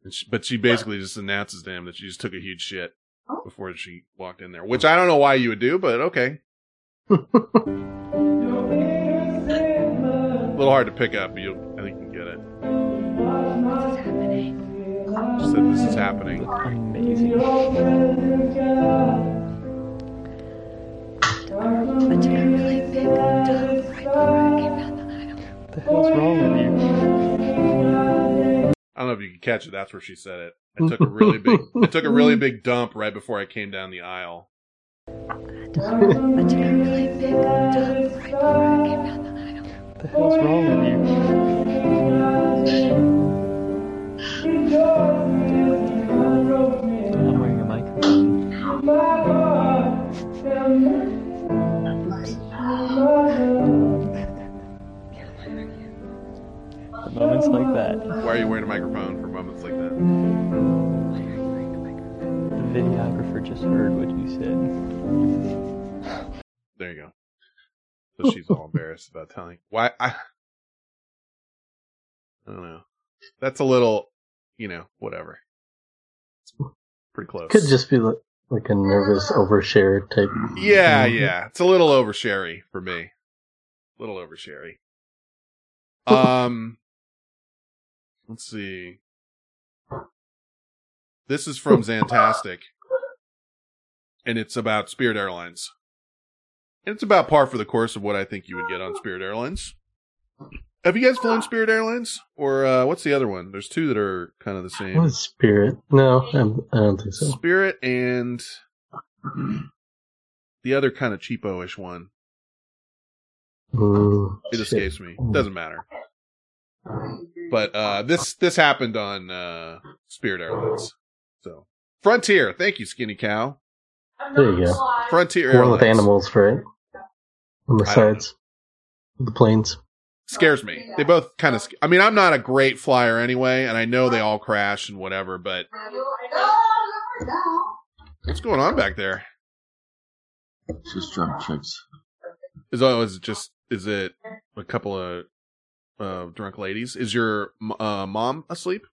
And she, but she basically just announces to him that she just took a huge shit before she walked in there, which I don't know why you would do, but okay. A little hard to pick up, but you I think you can get it. She said this is happening. Amazing. I took a really big dump right before I came down the aisle. What the hell's wrong with you? I don't know if you can catch it. That's where she said it. I took a really big, I took a really big dump right before I came down the aisle. I took a really big dump right before I came down the aisle. What the hell's wrong with you? I'm wearing a microphone. Moments like that, Why are you wearing a microphone for moments like that? The videographer just heard what you said. There you go. So she's all embarrassed about telling. Why? I, I don't know. That's a little, you know, whatever. It's pretty close. Could just be like, like a nervous overshare type. Yeah, yeah. It's a little oversharey for me. A little oversharey. Um, let's see. This is from Zantastic, and it's about Spirit Airlines. And It's about par for the course of what I think you would get on Spirit Airlines. Have you guys flown Spirit Airlines? Or uh, what's the other one? There's two that are kind of the same. What is Spirit? No, I'm, I don't think so. Spirit and the other kind of cheapo-ish one. Mm, It shit. escapes me. Doesn't matter. But uh, this this happened on uh, Spirit Airlines. So Frontier, thank you, Skinny Cow. There you go. Frontier One with Airlines animals, right? On the I sides. of The planes. scares me. They both kind of. Sc- I mean, I'm not a great flyer anyway, and I know they all crash and whatever. But what's going on back there? Just drunk chicks. Is oh, is it just is it a couple of uh, drunk ladies? Is your uh, mom asleep?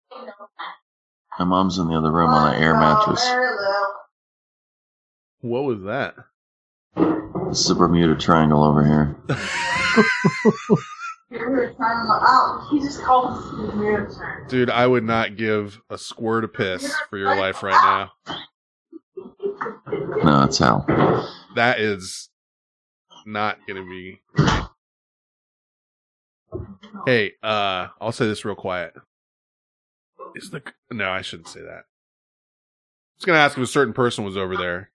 My mom's in the other room on an air mattress. What was that? It's the Bermuda Triangle over here. He just called us his mirror turn. Dude, I would not give a squirt of piss for your life right now. No, it's hell. That is not gonna be. Hey, uh, I'll say this real quiet. Is the no? I shouldn't say that. I was gonna ask if a certain person was over there.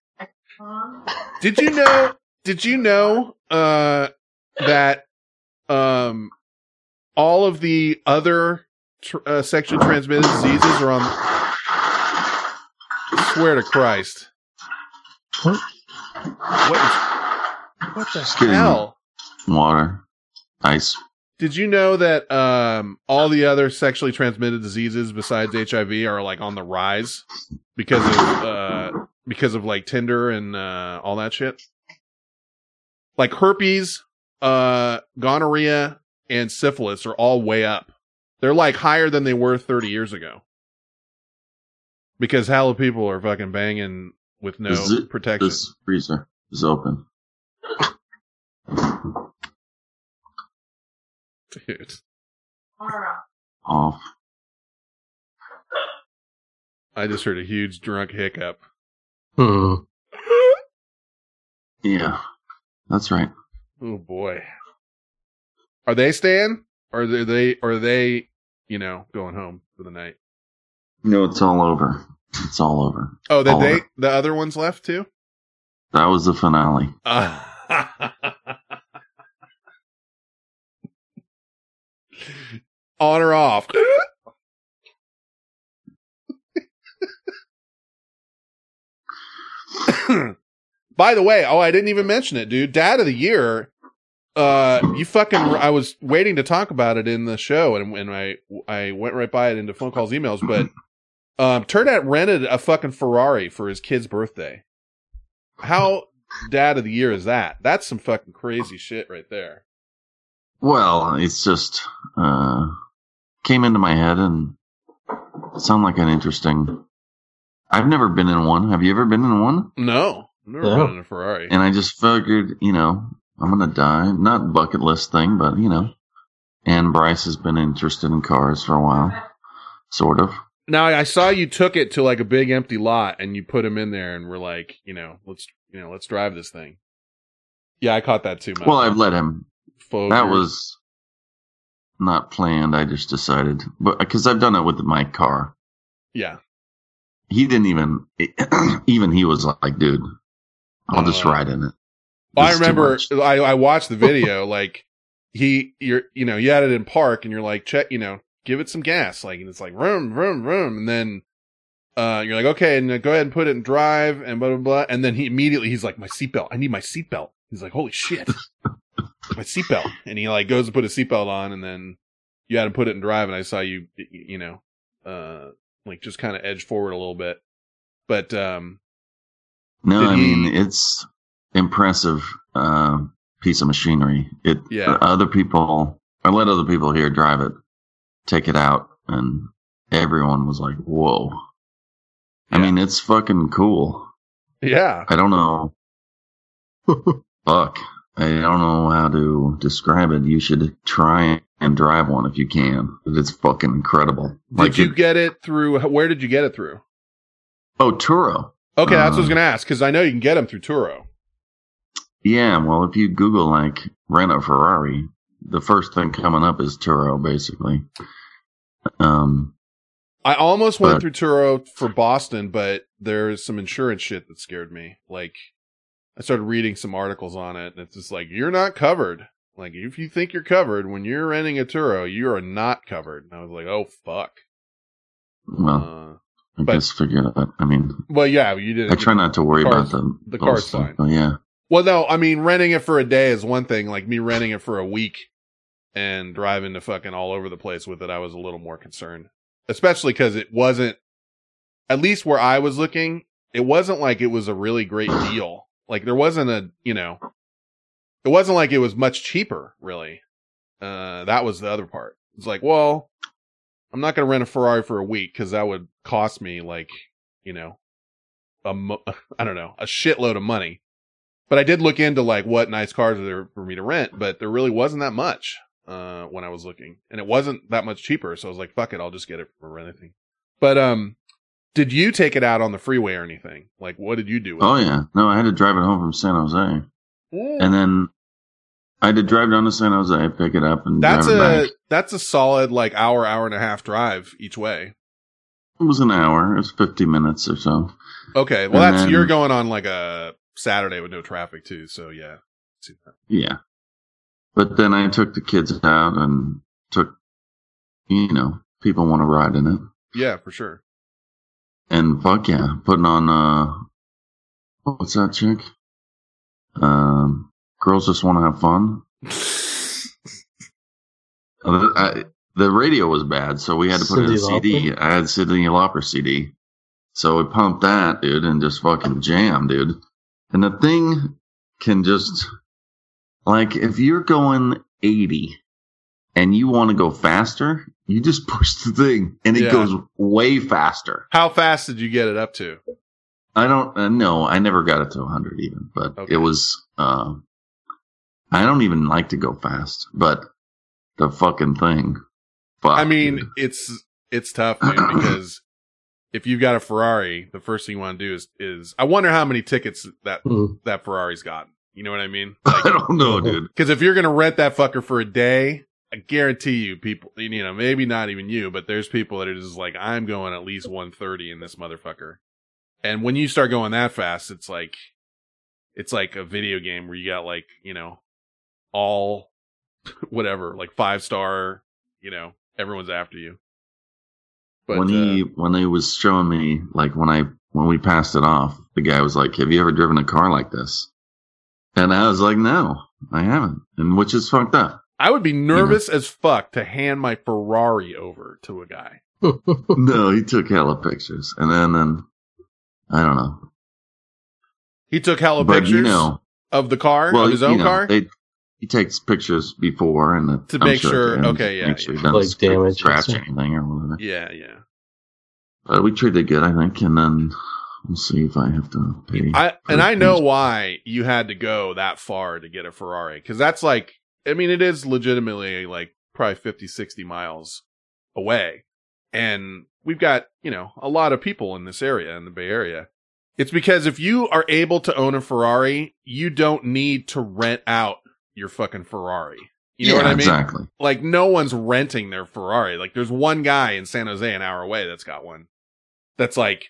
Did you know? Did you know uh, that um, all of the other tr- uh, sexually transmitted diseases are on? I swear to Christ! What? What is? What the Just kidding. hell? Water. Ice. Did you know that um, all the other sexually transmitted diseases besides HIV are like on the rise because of uh, because of like Tinder and uh, all that shit? Like herpes, uh, gonorrhea, and syphilis are all way up. They're like higher than they were 30 years ago. Because hella people are fucking banging with no protection. This freezer is open. Dude. Off. I just heard a huge drunk hiccup. Hmm. Yeah. That's right. Oh boy. Are they staying? Or are they or are they, you know, going home for the night? No, it's all over. It's all over. Oh, that All they over. the other ones left too? That was the finale. Uh, on or off? By the way, oh, I didn't even mention it, dude. Dad of the year. Uh, you fucking. I was waiting to talk about it in the show, and and I I went right by it into phone calls, emails, but um, Turdat rented a fucking Ferrari for his kid's birthday. How dad of the year is that? That's some fucking crazy shit right there. Well, it's just uh came into my head and sound like an interesting. I've never been in one. Have you ever been in one? No, never Yeah. been in a Ferrari. And I just figured, you know, I'm gonna die. Not bucket list thing, but you know. And Bryce has been interested in cars for a while, sort of. Now I saw you took it to like a big empty lot and you put him in there and we're like, you know, let's you know, let's drive this thing. Yeah, I caught that too. Matt. Well, I've let him. That was not planned. I just decided, but because I've done it with my car. yeah. He didn't even. Even he was like, "Dude, I'll just Uh, ride in it." I This is too remember. I, I watched the video, like he you're you know, you had it in park and you're like, check, you know, give it some gas. Like and it's like vroom, vroom, vroom. And then uh you're like, okay, and go ahead and put it in drive and blah blah blah. And then he immediately he's like, My seatbelt, I need my seatbelt. He's like, Holy shit. my seatbelt. And he like goes to put his seatbelt on and then you had him put it in drive and I saw you you know, uh like just kind of edge forward a little bit. But um No, I he- mean it's impressive uh, piece of machinery. It Yeah. other people I let other people here drive it, take it out, and everyone was like, "Whoa!" I mean, it's fucking cool. yeah. I don't know. Fuck, I don't know how to describe it. You should try and drive one if you can. It's fucking incredible. Did you it- get it through where did you get it through? oh, Turo. Okay, that's what I was Uh, gonna ask because I know you can get them through Turo. Yeah, well, if you Google like rent a Ferrari, the first thing coming up is Turo, basically. Um, I almost went But- through Turo for Boston, but there's some insurance shit that scared me. Like, I started reading some articles on it, and it's just like, you're not covered. Like, if you think you're covered, when you're renting a Turo, you are not covered. And I was like, oh, fuck. well, uh, I but- guess figure that. I mean, Well, yeah, you did. I try not to worry car's- about the the car's stuff, fine. but yeah, Well, no, I mean, renting it for a day is one thing. Like me renting it for a week and driving to fucking all over the place with it, I was a little more concerned. Especially because it wasn't, at least where I was looking, it wasn't like it was a really great deal. Like there wasn't a, you know, it wasn't like it was much cheaper, really. Uh, that was the other part. It's like, well, I'm not going to rent a Ferrari for a week because that would cost me like, you know, a mo- I don't know, a shitload of money. But I did look into like what nice cars are there for me to rent, but there really wasn't that much uh when I was looking. And it wasn't that much cheaper, so I was like, fuck it, I'll just get it for anything. But um did you take it out on the freeway or anything? Like what did you do with oh it? yeah. No, I had to drive it home from San Jose, and then I had to drive down to San Jose, pick it up, and That's drive it a back. that's a solid like hour, hour and a half drive each way. It was an hour. It was fifty minutes or so. Okay. Well And that's then- you're going on like a Saturday with no traffic too, so yeah. Yeah. But then I took the kids out and took, you know, people want to ride in it. Yeah, for sure. And fuck yeah, putting on, uh, what's that chick? Um, girls just want to have fun. Uh, I, the radio was bad, so we had to put in a CD. I had Cyndi Lauper CD. So we pumped that, dude, and just fucking jam, dude. And the thing can just, like, if you're going 80 and you want to go faster, you just push the thing and it Yeah. goes way faster. How fast did you get it up to? I don't uh, no, I never got it to 100 even, but Okay. it was. Uh, I don't even like to go fast, but the fucking thing. Fuck, I mean, dude. it's it's tough, man, because if you've got a Ferrari, the first thing you want to do is is I wonder how many tickets that Mm. that Ferrari's gotten. You know what I mean? I don't know, dude. Because if you're gonna rent that fucker for a day, I guarantee you, people, you know, maybe not even you, but there's people that are just like, I'm going at least 130 in this motherfucker. And when you start going that fast, it's like, it's like a video game where you got like, you know, all whatever, like five star, you know, everyone's after you. But when he uh, when he was showing me like when I when we passed it off, the guy was like, "Have you ever driven a car like this?" And I was like, "No, I haven't," and which is fucked up. I would be nervous as fuck to hand my Ferrari over to a guy. no, he took hella pictures, and then then I don't know. He took hella But, pictures you know- of the car, Well, of his you own know, car. They, he takes pictures before and the, To I'm make sure- at the okay, yeah, make sure he yeah. doesn't Like scratch- damage and scratch stuff. anything or whatever. yeah, yeah. But we treated good, I think, and then we'll see if I have to pay. I and I know why you had to go that far to get a Ferrari because that's like I mean it is legitimately like probably 50 60 miles away and we've got, you know, a lot of people in this area in the Bay Area. It's because if you are able to own a Ferrari, you don't need to rent out your fucking Ferrari. You know Yeah, what I mean? exactly. Like no one's renting their Ferrari. Like there's one guy in San Jose an hour away that's got one. That's like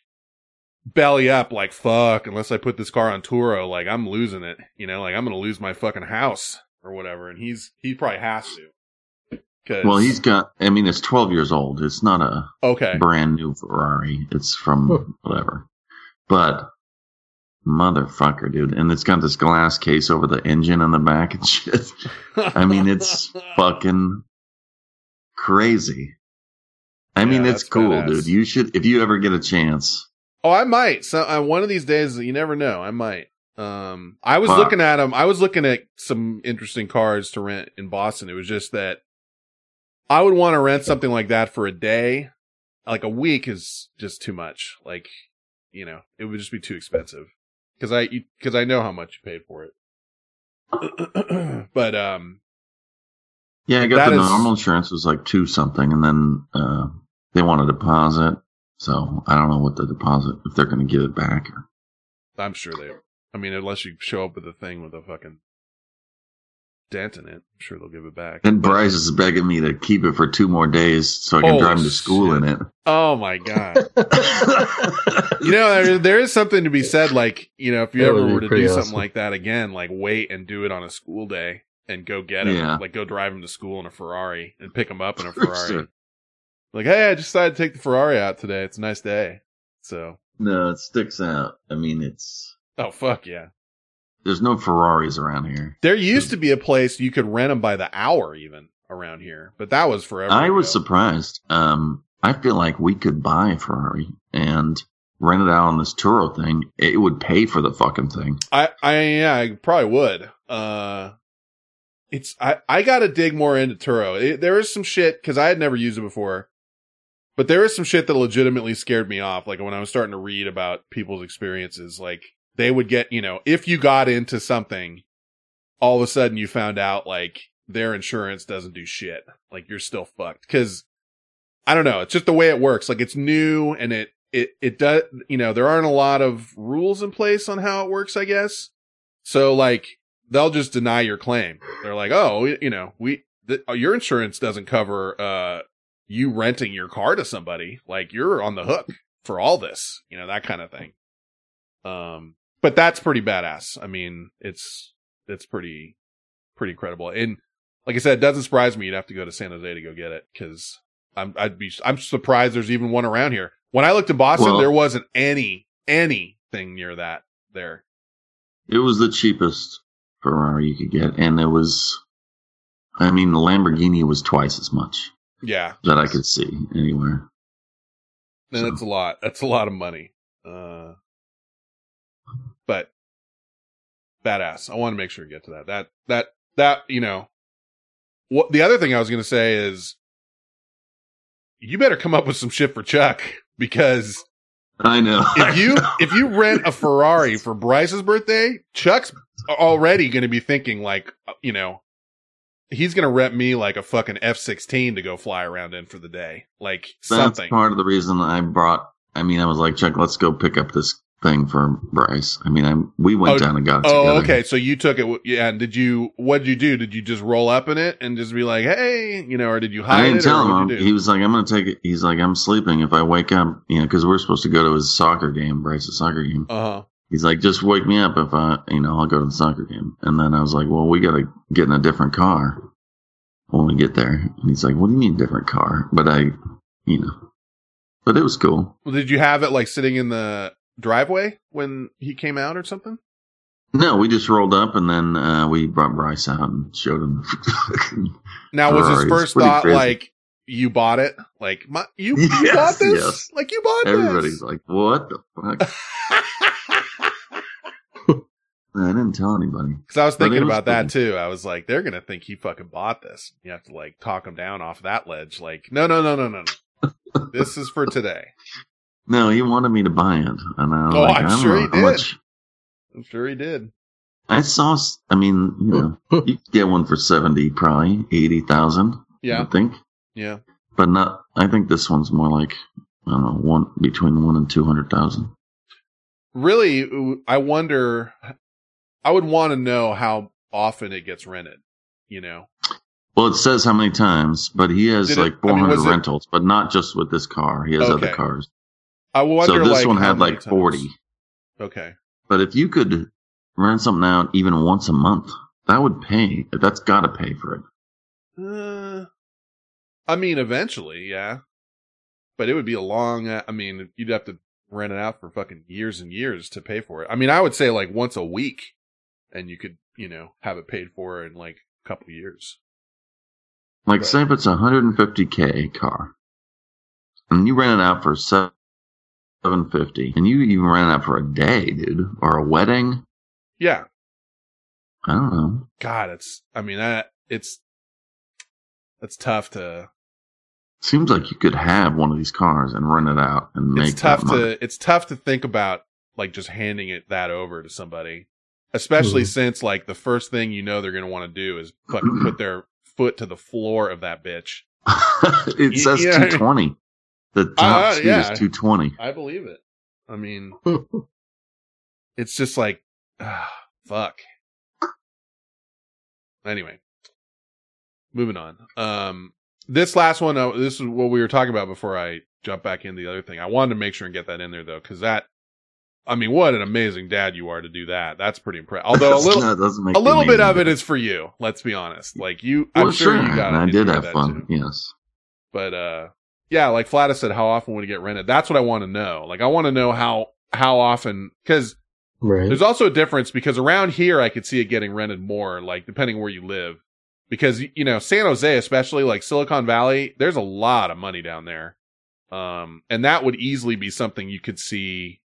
belly up like fuck unless I put this car on Turo like I'm losing it. You know, like I'm going to lose my fucking house or whatever and he's he probably has to. Well, he's got. I mean, it's 12 years old. It's not a Okay. brand new Ferrari. It's from whatever. But motherfucker, dude, and it's got this glass case over the engine on the back and shit. I mean, it's fucking crazy. I mean, it's cool, badass. dude. You should, if you ever get a chance. Oh, I might. So uh, one of these days, you never know. I might. Um, I was Fuck. looking at them. I was looking at some interesting cars to rent in Boston. It was just that I would want to rent something like that for a day. Like a week is just too much. Like, you know, it would just be too expensive because I because I know how much you paid for it. but um, Yeah, I got the is- normal insurance was like two something, and then uh, they want a deposit. So I don't know what the deposit if they're going to give it back. Or, I'm sure they. I mean, unless you show up with a thing with a fucking dent in it, I'm sure they'll give it back. And Bryce is begging me to keep it for two more days so I can Oh, drive him to school in it. Oh my god! you know, there, there is something to be said. Like, you know, if you That ever were to do pretty something like that again, like wait and do it on a school day and go get him, Yeah. like go drive him to school in a Ferrari and pick him up in a For Ferrari. sure. Like, hey, I just decided to take the Ferrari out today. It's a nice day. So, No, it sticks out. I mean, it's oh fuck yeah! there's no Ferraris around here. There used to be a place you could rent them by the hour, even around here, but that was forever. I was surprised. Um, I feel like we could buy a Ferrari and rent it out on this Turo thing. It would pay for the fucking thing. I, I, yeah, I probably would. Uh, it's, I, I gotta dig more into Turo. It, there is some shit, cause I had never used it before, but there is some shit that legitimately scared me off. Like when I was starting to read about people's experiences, like they would get, you know, if you got into something, all of a sudden you found out like their insurance doesn't do shit. Like you're still fucked. Cause I don't know. It's just the way it works. Like it's new and it, it, it does, you know, there aren't a lot of rules in place on how it works, I guess. So like they'll just deny your claim. They're like, oh, you know, we, th- your insurance doesn't cover, uh, you renting your car to somebody. Like you're on the hook for all this, you know, that kind of thing. Um, but that's pretty badass. I mean, it's, it's pretty, pretty credible. And like I said, it doesn't surprise me you'd have to go to San Jose to go get it because I'm, I'd be, I'm surprised there's even one around here. When I looked in Boston, Well- there wasn't any, anything near that there. It was the cheapest Ferrari you could get, and it was. I mean, the Lamborghini was twice as much Yeah. that I could see anywhere. And that's a lot. That's a lot of money. Uh, but badass. I want to make sure to get to that. That, that, that, you know, what the other thing I was going to say is you better come up with some shit for Chuck because I know. if you, if you rent a Ferrari for Bryce's birthday, Chuck's already going to be thinking like, uh, you know, he's going to rent me like a fucking F-16 to go fly around in for the day. Like That's something. part of the reason I brought. I mean, I was like, Chuck, let's go pick up this thing for Bryce. I mean, I'm, we went down and got it Oh, together. okay. So you took it. Yeah. And did you? What did you do? Did you just roll up in it and just be like, "Hey," you know, or did you hide I didn't it? tell him. what'd you do? He was like, I'm going to take it. He's like, I'm sleeping. If I wake up, you know, because we're supposed to go to his soccer game, Bryce's soccer game. Uh huh. He's like, just wake me up if I, you know, I'll go to the soccer game. And then I was like, well, we got to get in a different car when we get there. And he's like, what do you mean different car? But I, you know, but it was cool. Well, did you have it like sitting in the driveway when he came out or something? No, we just rolled up and then uh, we brought Bryce out and showed him. Now, was his first thought crazy. like, "You bought it"? Like, my, you, you Yes, bought this? yes. Like, you bought this. Everybody's this? like, what the fuck? I didn't tell anybody. Because I was thinking was about that too. I was like, they're gonna think he fucking bought this. You have to like talk him down off that ledge. Like, no, no, no, no, no, no. this is for today. No, he wanted me to buy it. And I was Oh, like, I'm I don't sure know he did. much- I'm sure he did. I saw, I mean, you know, you could get one for 70, probably 80,000. Yeah. I think. Yeah. But not, I think this one's more like, I don't know, one, between one and 200,000. really i wonder i would want to know how often it gets rented you know Well, it says how many times, but he has Did it- like I mean, 400 it- rentals, but not just with this car. He has other cars. I wonder so this like, one had like times. 40. okay But if you could rent something out even once a month, that would pay. That's got to pay for it. uh, i mean eventually yeah but it would be a long uh, i mean you'd have to rent it out for fucking years and years to pay for it i mean i would say like once a week and you could you know have it paid for in like a couple years Like, say if it's a 150k car, and you rent it out for seven 750, and you even rent that for a day, dude, or a wedding. yeah I don't know. god it's i mean that it's that's tough to Seems like you could have one of these cars and rent it out and make it. it's tough to it's tough to think about like just handing it that over to somebody especially Mhm. since like the first thing you know they're going to want to do is fucking put their foot to the floor of that bitch it Y- says 220. The top Uh, speed yeah. is 220. i believe it i mean it's just like fuck. Anyway, moving on. Um, this last one, uh, this is what we were talking about before I jump back into the other thing. I wanted to make sure and get that in there though, because that, I mean, what an amazing dad you are to do that. That's pretty impressive. Although a little, a little bit of it is for you. Let's be honest. Like you, Well, I'm sure, you got. I did have fun. too. Yes. But uh, yeah, like Flatus said, how often would it get rented? That's what I want to know. Like I want to know how how often because Right. there's also a difference because around here I could see it getting rented more, like depending where you live. Because you know, San Jose, especially like Silicon Valley, there's a lot of money down there. Um, and that would easily be something you could see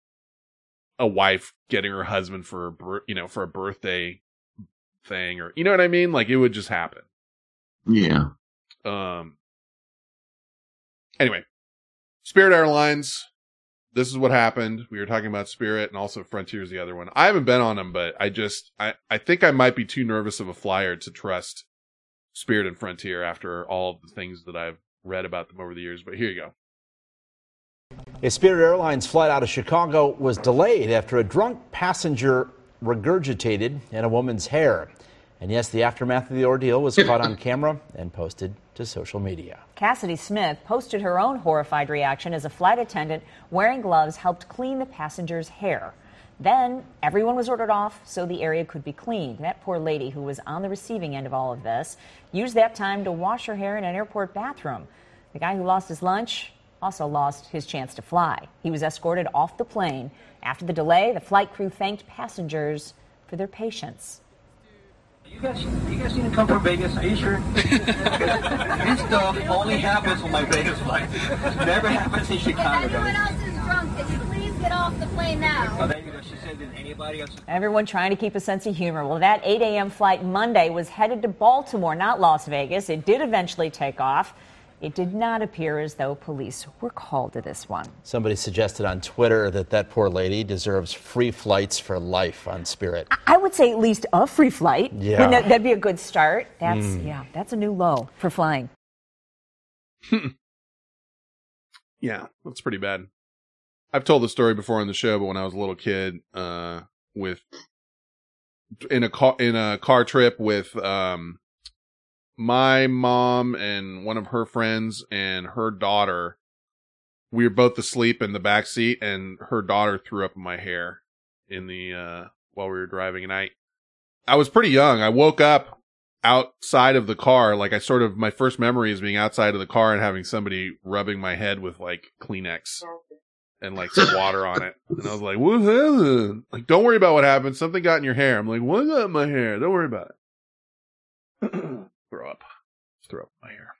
a wife getting her husband for a you know, for a birthday thing or you know what I mean? Like it would just happen. Yeah. Um. Anyway, Spirit Airlines. This is what happened. We were talking about Spirit and also Frontier's the other one. I haven't been on them, but I just I I think I might be too nervous of a flyer to trust Spirit and Frontier after all of the things that I've read about them over the years. But here you go. A Spirit Airlines flight out of Chicago was delayed after a drunk passenger regurgitated in a woman's hair. And yes, the aftermath of the ordeal was caught on camera and posted to social media. Cassidy Smith posted her own horrified reaction as a flight attendant wearing gloves helped clean the passenger's hair. Then everyone was ordered off so the area could be cleaned. That poor lady who was on the receiving end of all of this used that time to wash her hair in an airport bathroom. The guy who lost his lunch also lost his chance to fly. He was escorted off the plane. After the delay, the flight crew thanked passengers for their patience. You guys, you guys need to come from Vegas. Are you sure? this stuff only happens on my Vegas flight. Never happens in Chicago. Everyone guys. else is drunk. Can you please get off the plane now? Oh, there you go. She said that anybody else. Everyone trying to keep a sense of humor. Well, that 8 a.m. flight Monday was headed to Baltimore, not Las Vegas. It did eventually take off. It did not appear as though police were called to this one. Somebody suggested on Twitter that that poor lady deserves free flights for life on Spirit. I would say at least a free flight. Yeah. Wouldn't that, that'd be a good start. That's Mm. yeah, that's a new low for flying. Yeah, that's pretty bad. I've told the story before on the show, but when I was a little kid, uh, with in a car in a car trip with um my mom and one of her friends and her daughter, we were both asleep in the back seat, and her daughter threw up in my hair in the uh while we were driving, and I I was pretty young. I woke up outside of the car. Like I sort of, my first memory is being outside of the car and having somebody rubbing my head with like Kleenex and like some water on it. And I was like, what happened? Like, don't worry about what happened. Something got in your hair. I'm like, what got in my hair? Don't worry about it. throw up. Throw up my hair.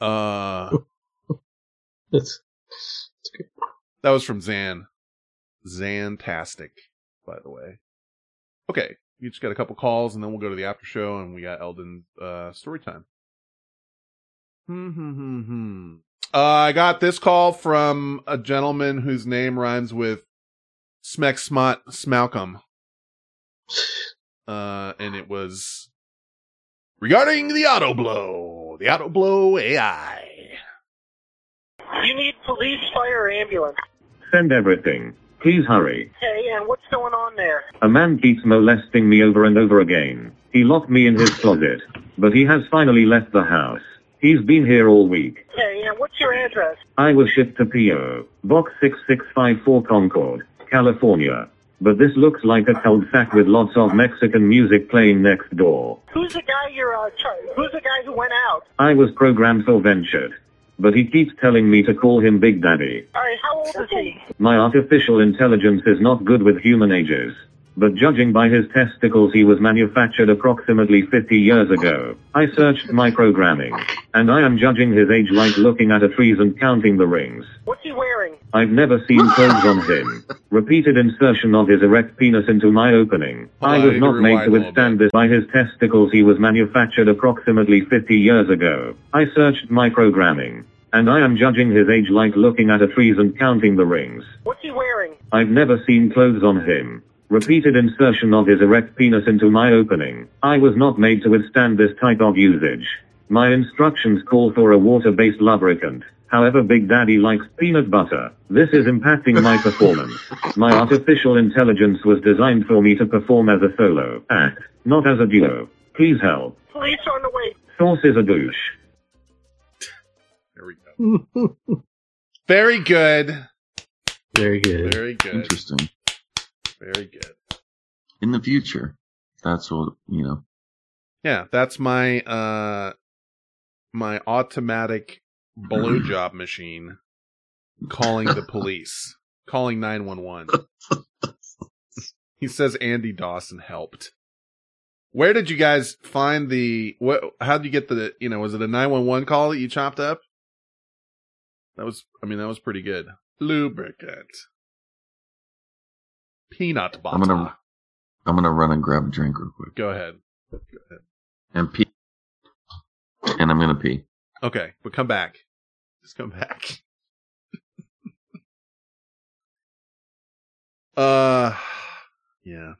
Uh, That's that's good. that was from Zan. Zantastic, by the way. Okay, we just got a couple calls and then we'll go to the after show and we got Eldon uh story time. Hmm hmm hmm hmm. Uh, I got this call from a gentleman whose name rhymes with Smek Smot Smalcolm. Uh, and it was regarding the auto blow, the auto blow AI. You need police, fire, or ambulance. Send everything. Please hurry. Hey, and what's going on there? A man keeps molesting me over and over again. He locked me in his closet, but he has finally left the house. He's been here all week. Hey, and what's your address? I was shipped to PO, Box 6654 Concord, California. But this looks like a cul-de-sac with lots of Mexican music playing next door. Who's the guy you're, uh, char- who's the guy who went out? I was programmed for ventured. But he keeps telling me to call him Big Daddy. Alright, how old is he? My artificial intelligence is not good with human ages. But judging by his testicles, he was manufactured approximately 50 years ago. I searched my programming, and I am judging his age like looking at a trees and counting the rings. What's he wearing? I've never seen clothes on him. Repeated insertion of his erect penis into my opening. Hold I on, I was not made to a little withstand this. By his testicles, he was manufactured approximately 50 years ago. I searched my programming, and I am judging his age like looking at a trees and counting the rings. What's he wearing? I've never seen clothes on him. Repeated insertion of his erect penis into my opening. I was not made to withstand this type of usage. My instructions call for a water-based lubricant. However, Big Daddy likes peanut butter. This is impacting my performance. My artificial intelligence was designed for me to perform as a solo act, not as a duo. Please help. Police on the way. Source is a douche. There we go. Very good. Very good. Very good. Interesting. Very good. In the future, that's what you know. Yeah, that's my uh my automatic blowjob machine calling the police, calling 911. he says Andy Dawson helped. Where did you guys find the what how did you get the you know, was it a 911 call that you chopped up? That was I mean that was pretty good. Lubricant. Peanut butter. I'm gonna I'm gonna run and grab a drink real quick Go ahead. Go ahead. and pee, and I'm gonna pee. Okay, but come back. Just come back. uh, yeah.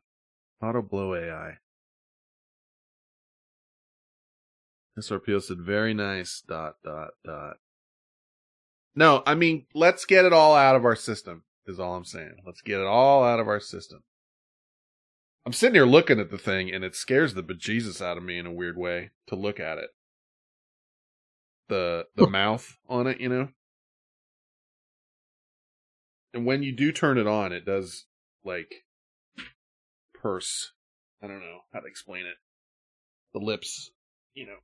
Auto blow AI. SRPO said very nice. Dot dot dot. No, I mean let's get it all out of our system. Is all I'm saying. Let's get it all out of our system. I'm sitting here looking at the thing, and it scares the bejesus out of me in a weird way to look at it the the mouth on it, you know. And when you do turn it on, it does like purse. I don't know how to explain it. The lips, you know.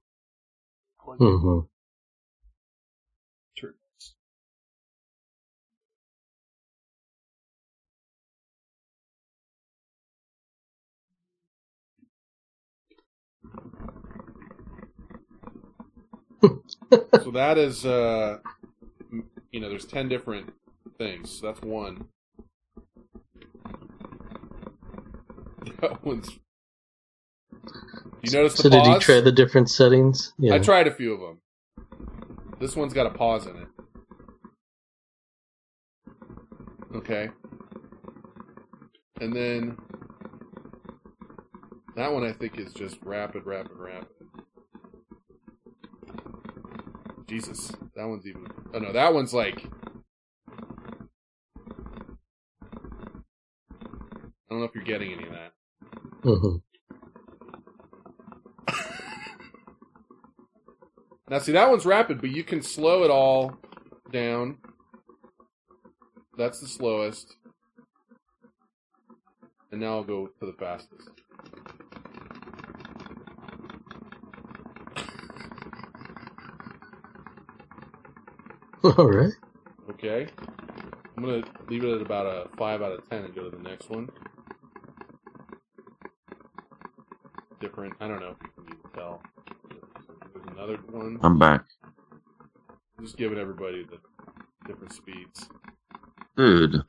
hmm so that is uh you know there's 10 different things. So that's one. That one's you notice the So did you try the different settings? Yeah. i tried a few of them. This one's got a pause in it. Okay. And then that one i think is just rapid rapid rapid Jesus, that one's even. Oh no, that one's like. I don't know if you're getting any of that. hmm Now, see, that one's rapid, but you can slow it all down. That's the slowest. And now I'll go to the fastest. All right. Okay. I'm gonna leave it at about a five out of ten and go to the next one. Different. I don't know if you can even tell. There's another one. I'm back, Just giving everybody the different speeds. dude.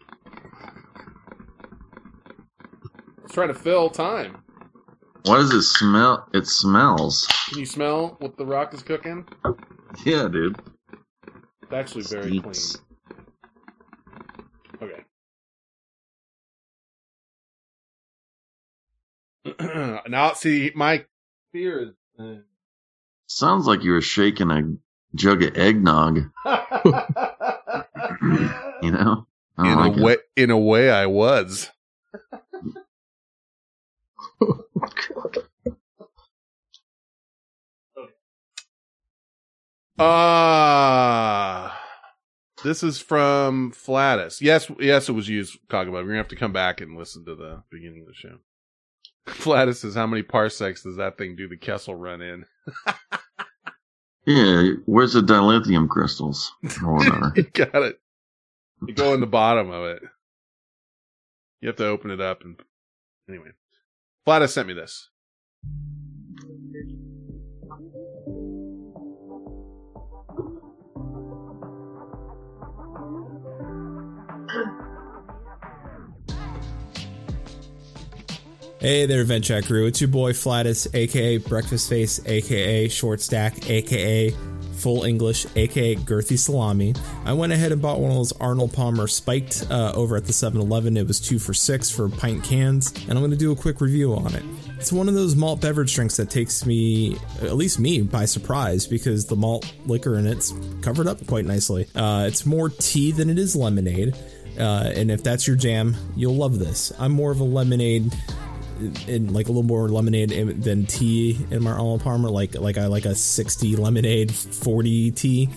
Let's try to fill time. What does it smell? It smells. Can you smell what the rock is cooking? Yeah, dude. It's actually very clean. Okay. now, see, my fear is. uh, Sounds like you were shaking a jug of eggnog. You know. In like a it. way, in a way, I was. Ah, this is from Flatus. Yes, yes, it was used, Kagaba. We're gonna have to come back and listen to the beginning of the show. Flatus says, "How many parsecs does that thing do the Kessel run in?" Yeah, where's the dilithium crystals or whatever? you got it. You go in the bottom of it. You have to open it up and anyway. Flatus sent me this. Hey there, Vent crew. It's your boy Flatus, aka Breakfast Face, aka Short Stack, aka Full English, aka Girthy Salami. I went ahead and bought one of those Arnold Palmer spiked uh, over at the 7 Eleven. It was two for six for pint cans, and I'm going to do a quick review on it. it's one of those malt beverage drinks that takes me, at least me, by surprise because the malt liquor in it's covered up quite nicely. Uh, it's more tea than it is lemonade. Uh, and if that's your jam, you'll love this. I'm more of a lemonade and like a little more lemonade than tea in my Arnold Palmer. Like like I like a 60 lemonade, 40 tea,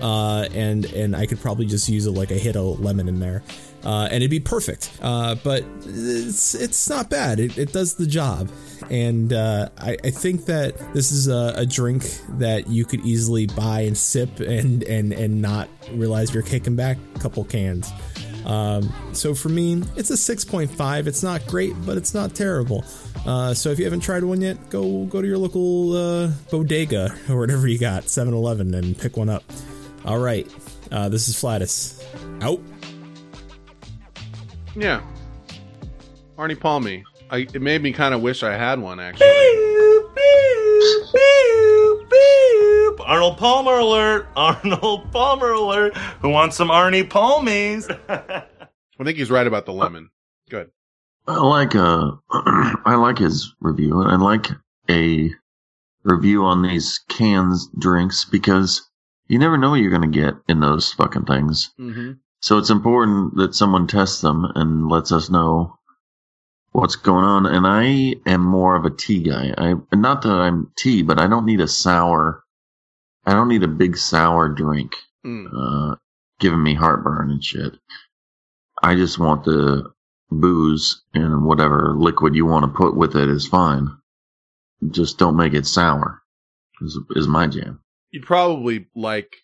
uh, and and I could probably just use a, like a hit of lemon in there, uh, and it'd be perfect. Uh, but it's it's not bad. It, it does the job, and uh, I, I think that this is a, a drink that you could easily buy and sip and and and not realize you're kicking back a couple cans. Um, so for me, it's a 6.5. It's not great, but it's not terrible. Uh, so if you haven't tried one yet, go go to your local uh, bodega or whatever you got, 7-Eleven, and pick one up. All right, uh, this is Flatus. Out. Yeah. Arnie Palmy. I, it made me kind of wish I had one actually. Arnold Palmer alert! Arnold Palmer alert! Who wants some Arnie Palmies? I think he's right about the lemon. Good. I like uh I like his review. I like a review on these cans drinks because you never know what you're gonna get in those fucking things. Mm-hmm. So it's important that someone tests them and lets us know what's going on. And I am more of a tea guy. I not that I'm tea, but I don't need a sour. I don't need a big sour drink, Mm. uh, giving me heartburn and shit. I just want the booze and whatever liquid you want to put with it is fine. Just don't make it sour. Is, is my jam. You'd probably like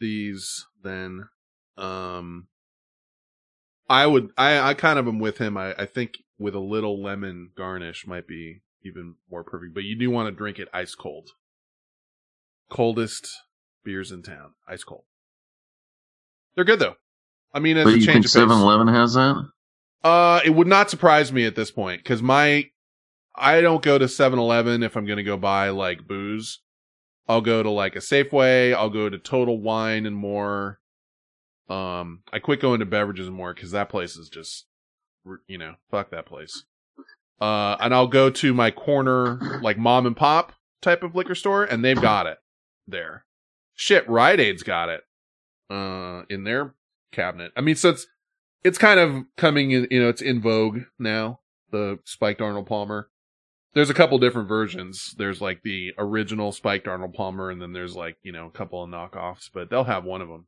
these then. Um, I would. I I kind of am with him. I I think with a little lemon garnish might be even more perfect. But you do want to drink it ice cold. Coldest beers in town, ice cold. They're good though. I mean, as But a you change think of pace. 7-Eleven has that? Uh, it would not surprise me at this point because my I don't go to 7-Eleven if I'm going to go buy like booze. I'll go to like a Safeway. I'll go to Total Wine and more. Um, I quit going to beverages more because that place is just, you know, fuck that place. Uh, and I'll go to my corner like mom and pop type of liquor store, and they've got it there. Shit, Rite Aid's got it. Uh, in their cabinet. I mean, so it's it's kind of coming in, you know, it's in vogue now, the spiked Arnold Palmer. There's a couple different versions. There's like the original spiked Arnold Palmer, and then there's like, you know, a couple of knockoffs, but they'll have one of them,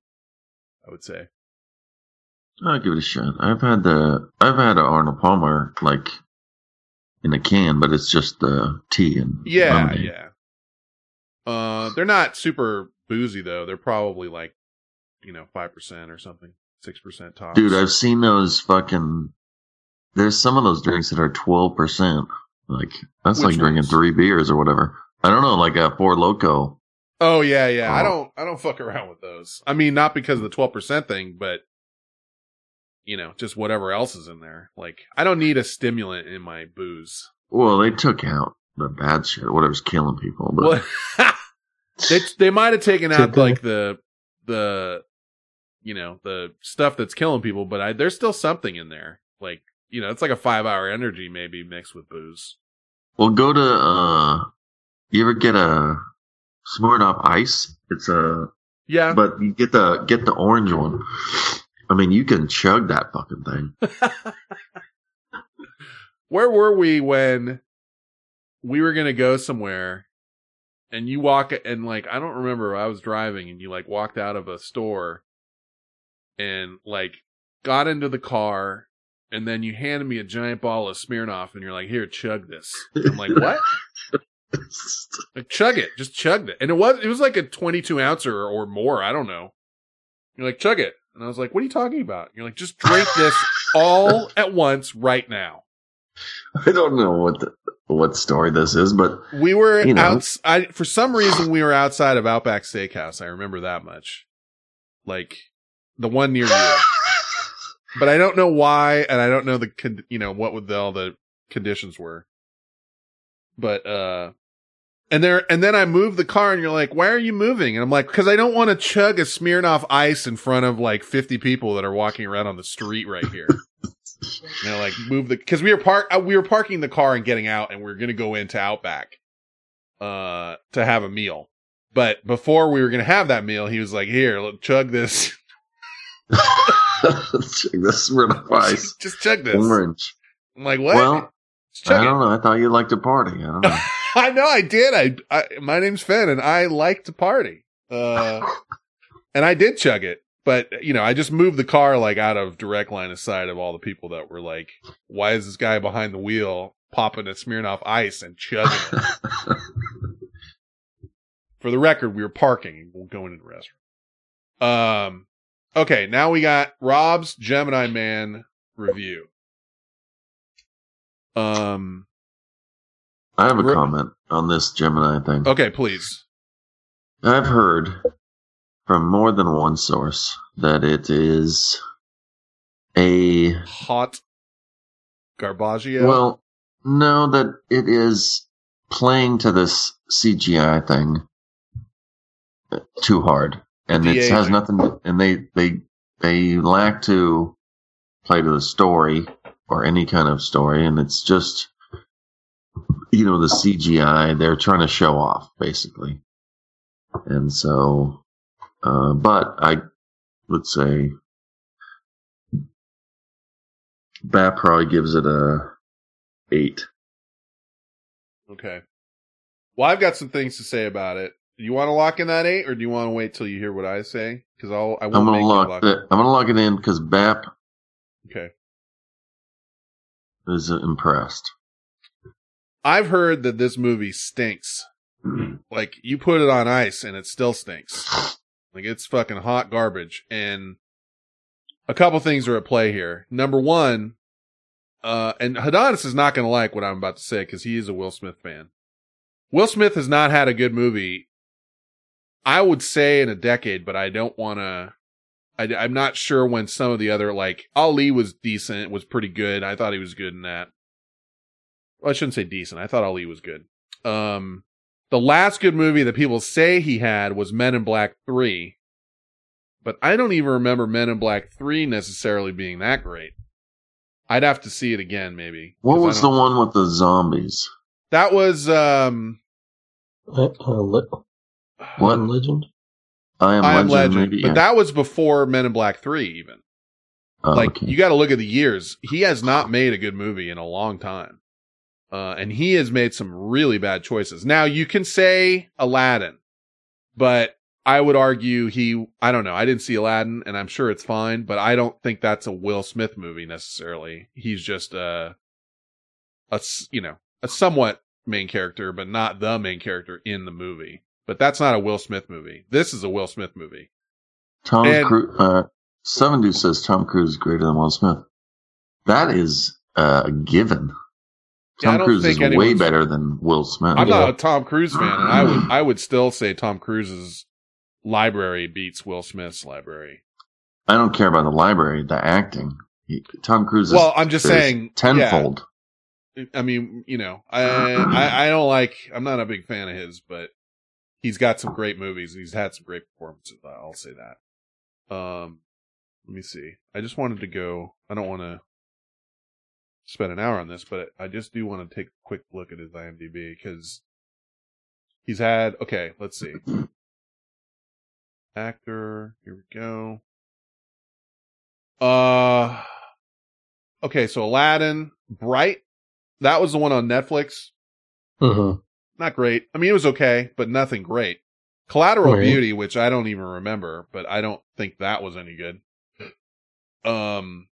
I would say. I'll give it a shot. I've had the I've had an Arnold Palmer like in a can, but it's just the tea and Yeah, lemonade. yeah. Uh, they're not super boozy though. They're probably like, you know, 5% or something, 6% tops. Dude, I've seen those fucking. There's some of those drinks that are twelve percent. Like that's Which like drinking ones? three beers or whatever. I don't know, like a Four Loco. Oh yeah, yeah. I don't I don't fuck around with those. I mean, not because of the twelve percent thing, but you know, just whatever else is in there. Like, I don't need a stimulant in my booze. Well, they took out the bad shit, whatever's killing people. But Well, they they might have taken out like the the you know the stuff that's killing people, but I, there's still something in there. Like you know, it's like a five hour energy maybe mixed with booze. well, go to. uh You ever get a Smirnoff Ice? It's a Yeah, but you get the get the orange one. I mean, you can chug that fucking thing. Where were we when we were gonna go somewhere and you walk and like I don't remember I was driving and you like walked out of a store and like got into the car and then you handed me a giant ball of Smirnoff and you're like, here, chug this. I'm like, what? like chug it. Just chugged it. And it was it was like a twenty two ouncer or, or more, I don't know. You're like, chug it. And I was like, what are you talking about? You're like, just drink this all at once right now. I don't know what the, what story this is, but We were You know. I for some reason we were outside of Outback Steakhouse. I remember that much. Like the one near you. but I don't know why and I don't know the you know what would the, all the conditions were. But uh and there and then I move the car and you're like, "Why are you moving?" And I'm like, "Cuz I don't want to chug a Smirnoff ice in front of like 50 people that are walking around on the street right here." You know, like move the because we were park uh, we were parking the car and getting out, and we are gonna go into Outback, uh, to have a meal. But before we were gonna have that meal, he was like, "Here, look, chug this, chug this of ice. just chug this." Orange. I'm like, "What?" Well, I don't know. I thought you liked to party. I don't know. I know I did. I, I my name's Finn, and I like to party. Uh, and I did chug it, but you know, I just moved the car like out of direct line of sight of all the people that were like, "Why is this guy behind the wheel popping a Smirnoff Ice and chugging it?" For the record, we were parking and going into the restaurant. Um, okay, now we got Rob's Gemini Man review. Um, I have a comment on this Gemini thing. okay, please. I've heard from more than one source that it is a Hot Garbaggio. well, no, that it is playing to this CGI thing too hard, and it has nothing. To, and they they they lack to play to the story or any kind of story, and it's just you know the CGI. They're trying to show off basically, and so. Uh, but I would say Bat probably gives it a eight. Okay. Well, I've got some things to say about it. Do you want to lock in that eight, or do you want to wait till you hear what I say? Because I'll I I'm gonna make lock lock. it. I'm gonna lock it in because Bap Okay. is impressed. I've heard that this movie stinks. like you put it on ice and it still stinks. Like it's fucking hot garbage. And a couple things are at play here. Number one, uh, and Hadonis is not going to like what I'm about to say because he is a Will Smith fan. Will Smith has not had a good movie. I would say in a decade, but I don't want to. I'm not sure when some of the other like Ali was decent, was pretty good. I thought he was good in that. Well, I shouldn't say decent. I thought Ali was good. Um, the last good movie that people say he had was Men in Black 3. But I don't even remember Men in Black 3 necessarily being that great. I'd have to see it again, maybe. What was the one with the zombies? That was, um, Uh, uh, le- What? I Am Legend? I am, I Am Legend. Legend. maybe, But yeah. that was before Men in Black 3, even. Oh, like, okay. you gotta look at the years. He has not made a good movie in a long time. Uh, and he has made some really bad choices. Now, you can say Aladdin, but I would argue he, I don't know. I didn't see Aladdin and I'm sure it's fine, but I don't think that's a Will Smith movie necessarily. He's just a, a, you know, a somewhat main character, but not the main character in the movie. But that's not a Will Smith movie. This is a Will Smith movie. Tom and- Cruise. Uh, Seven Dude says Tom Cruise is greater than Will Smith. That is uh, a given. Yeah, I Tom don't Cruise think is way better than Will Smith. I'm not a Tom Cruise fan, and I would I would still say Tom Cruise's library beats Will Smith's library. I don't care about the library, the acting. He, Tom Cruise. Is, Well, I'm just saying, tenfold. I mean, you know, I, I I don't like. I'm not a big fan of his, but he's got some great movies. He's had some great performances. I'll say that. Um, let me see. I just wanted to go. I don't want to spend an hour on this, but I just do want to take a quick look at his IMDb because he's had. Okay, let's see. Actor. Here we go. Uh. Okay, so Aladdin, Bright. That was the one on Netflix. Mm-hmm. Not great. I mean, it was okay, but nothing great. Collateral Right. Beauty, which I don't even remember, but I don't think that was any good. Um,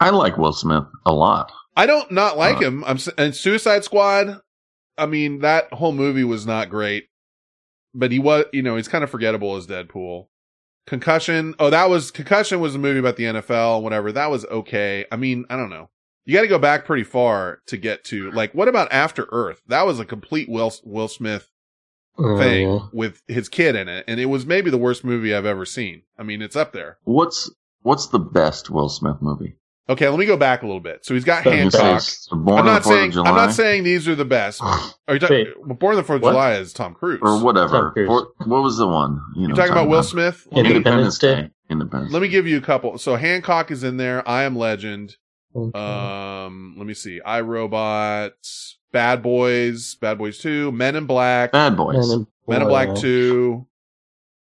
I like Will Smith a lot. I don't not Uh. like him. I'm s- and Suicide Squad. I mean, that whole movie was not great, but he was, you know, he's kind of forgettable as Deadpool. Concussion. Oh, that was Concussion was a movie about the NFL, whatever. That was okay. I mean, I don't know. You got to go back pretty far to get to like what about After Earth? That was a complete Will Will Smith Oh, thing yeah. with his kid in it, and it was maybe the worst movie I've ever seen. I mean, it's up there. What's What's the best Will Smith movie? Okay, let me go back a little bit. So he's got You Hancock. Born I'm on the not saying I'm not saying these are the best. Are you talking? Born on the Fourth of July is Tom Cruise or whatever. Tom Cruise. Or, what was the one? You know, You're talking about Will Smith? Independence Day. Independence. Let me give you a couple. So Hancock is in there. I Am Legend. Okay. Um, let me see. I Robot, Bad Boys, Bad Boys Two, Men in Black, Bad Boys. Men in Men in Black Black. Two.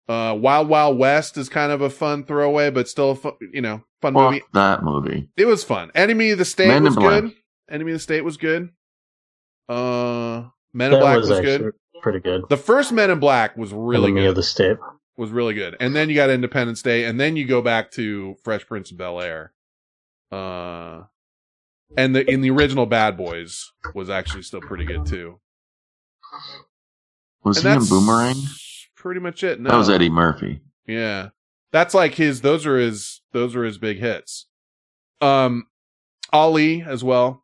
Uh, Wild Wild West is kind of a fun throwaway, but still, a fu- you know, fun Fuck movie. that movie. It was fun. Enemy of the State Men was good. Enemy of the State was good. Uh, Men in Black was, was, good. pretty good. The first Men in Black was really good. Enemy good. of the State. was really good. And then you got Independence Day, and then you go back to Fresh Prince of Bel Air. Uh, and the in the original Bad Boys was actually still pretty good too. Was And he in Boomerang? Pretty much it. No. That was Eddie Murphy. Yeah, that's like his. Those are his. Those are his big hits. Um, Ali as well.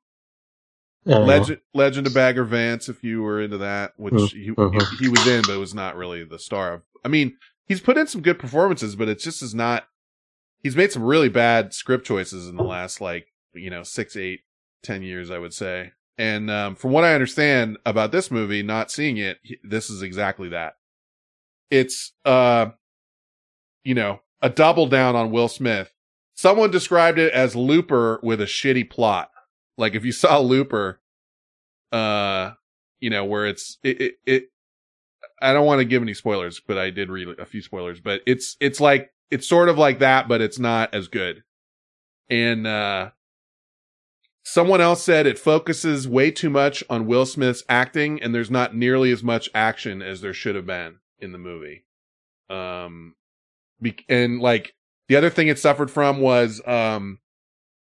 Yeah. Legend, Legend of Bagger Vance, if you were into that, which he, mhm. he, he was in, but was not really the star of. I mean, he's put in some good performances, but it just is not. He's made some really bad script choices in the last like you know six, eight, ten years, I would say. And um, from what I understand about this movie, not seeing it, he- this is exactly that. It's uh, you know, a double down on Will Smith. Someone described it as Looper with a shitty plot. Like if you saw Looper, uh, you know, where it's it it, it I don't want to give any spoilers, but I did read a few spoilers, but it's it's like it's sort of like that, but it's not as good. And uh someone else said it focuses way too much on Will Smith's acting and there's not nearly as much action as there should have been in the movie. Um be- and like the other thing it suffered from was um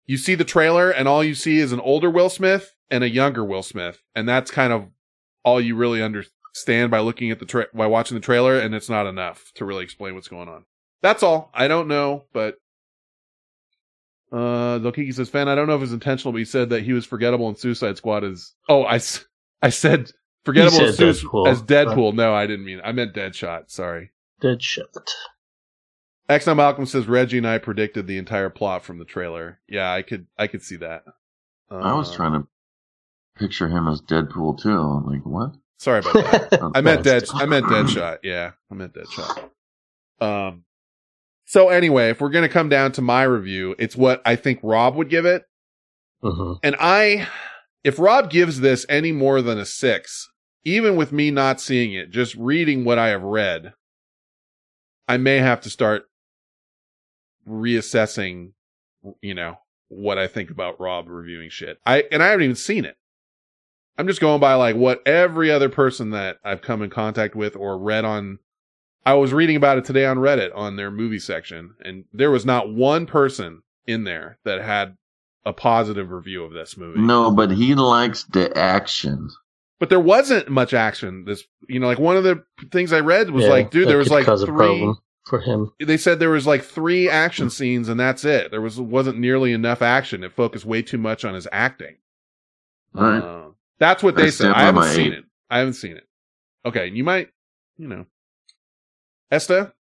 you see the trailer and all you see is an older Will Smith and a younger Will Smith and that's kind of all you really understand by looking at the tra- by watching the trailer and it's not enough to really explain what's going on. That's all. I don't know, but uh Zokiki says fan I don't know if it's intentional but he said that he was forgettable in Suicide Squad Is Oh, I, I said forgettable as, Deadpool. as Deadpool. No, I didn't mean. I meant Deadshot. Sorry. Deadshot. X now Malcolm says Reggie and I predicted the entire plot from the trailer. Yeah, I could I could see that. I was Uh, trying to picture him as Deadpool too. I'm like, what? Sorry about that. I meant dead. I meant Deadshot. Yeah, I meant Deadshot. Um. So anyway, if we're gonna come down to my review, it's what I think Rob would give it, hmm and I, if Rob gives this any more than a six, even with me not seeing it, just reading what I have read, I may have to start reassessing, you know, what I think about Rob reviewing shit. I and I haven't even seen it. I'm just going by like what every other person that I've come in contact with or read on. I was reading about it today on Reddit on their movie section, and there was not one person in there that had a positive review of this movie. No, but he likes the action. But there wasn't much action. This, you know, like one of the things I read was Yeah, like, dude, there was could like cause a three. problem for him. They said there was like three action scenes, and that's it. There was wasn't nearly enough action. It focused way too much on his acting. Right. Uh, that's what they I said. I haven't seen eight. it. I haven't seen it. Okay, you might, you know, Esta.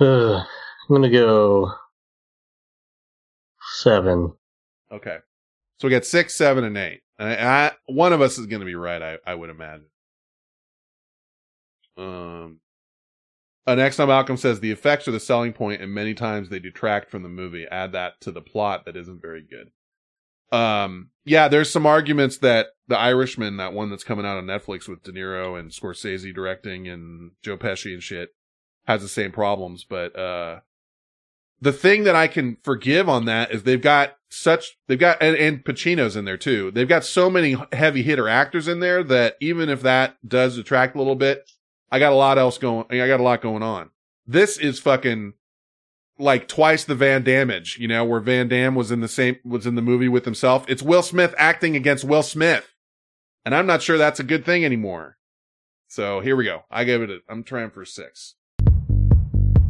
Uh, I'm gonna go seven. Okay, so we got six, seven, and eight. I, I, one of us is going to be right. I, I would imagine. Um, uh, next time Malcolm says the effects are the selling point, and many times they detract from the movie. Add that to the plot that isn't very good. Um, yeah, there's some arguments that The Irishman, that one that's coming out on Netflix with De Niro and Scorsese directing and Joe Pesci and shit, has the same problems. But uh, the thing that I can forgive on that is they've got such they've got and, and Pacino's in there too. They've got so many heavy hitter actors in there that even if that does detract a little bit, I got a lot else going. I got a lot going on. This is fucking like twice the Van Damage, you know, where Van Damme was in the same was in the movie with himself. It's Will Smith acting against Will Smith, and I'm not sure that's a good thing anymore. So here we go. I gave it. A, I'm trying for six.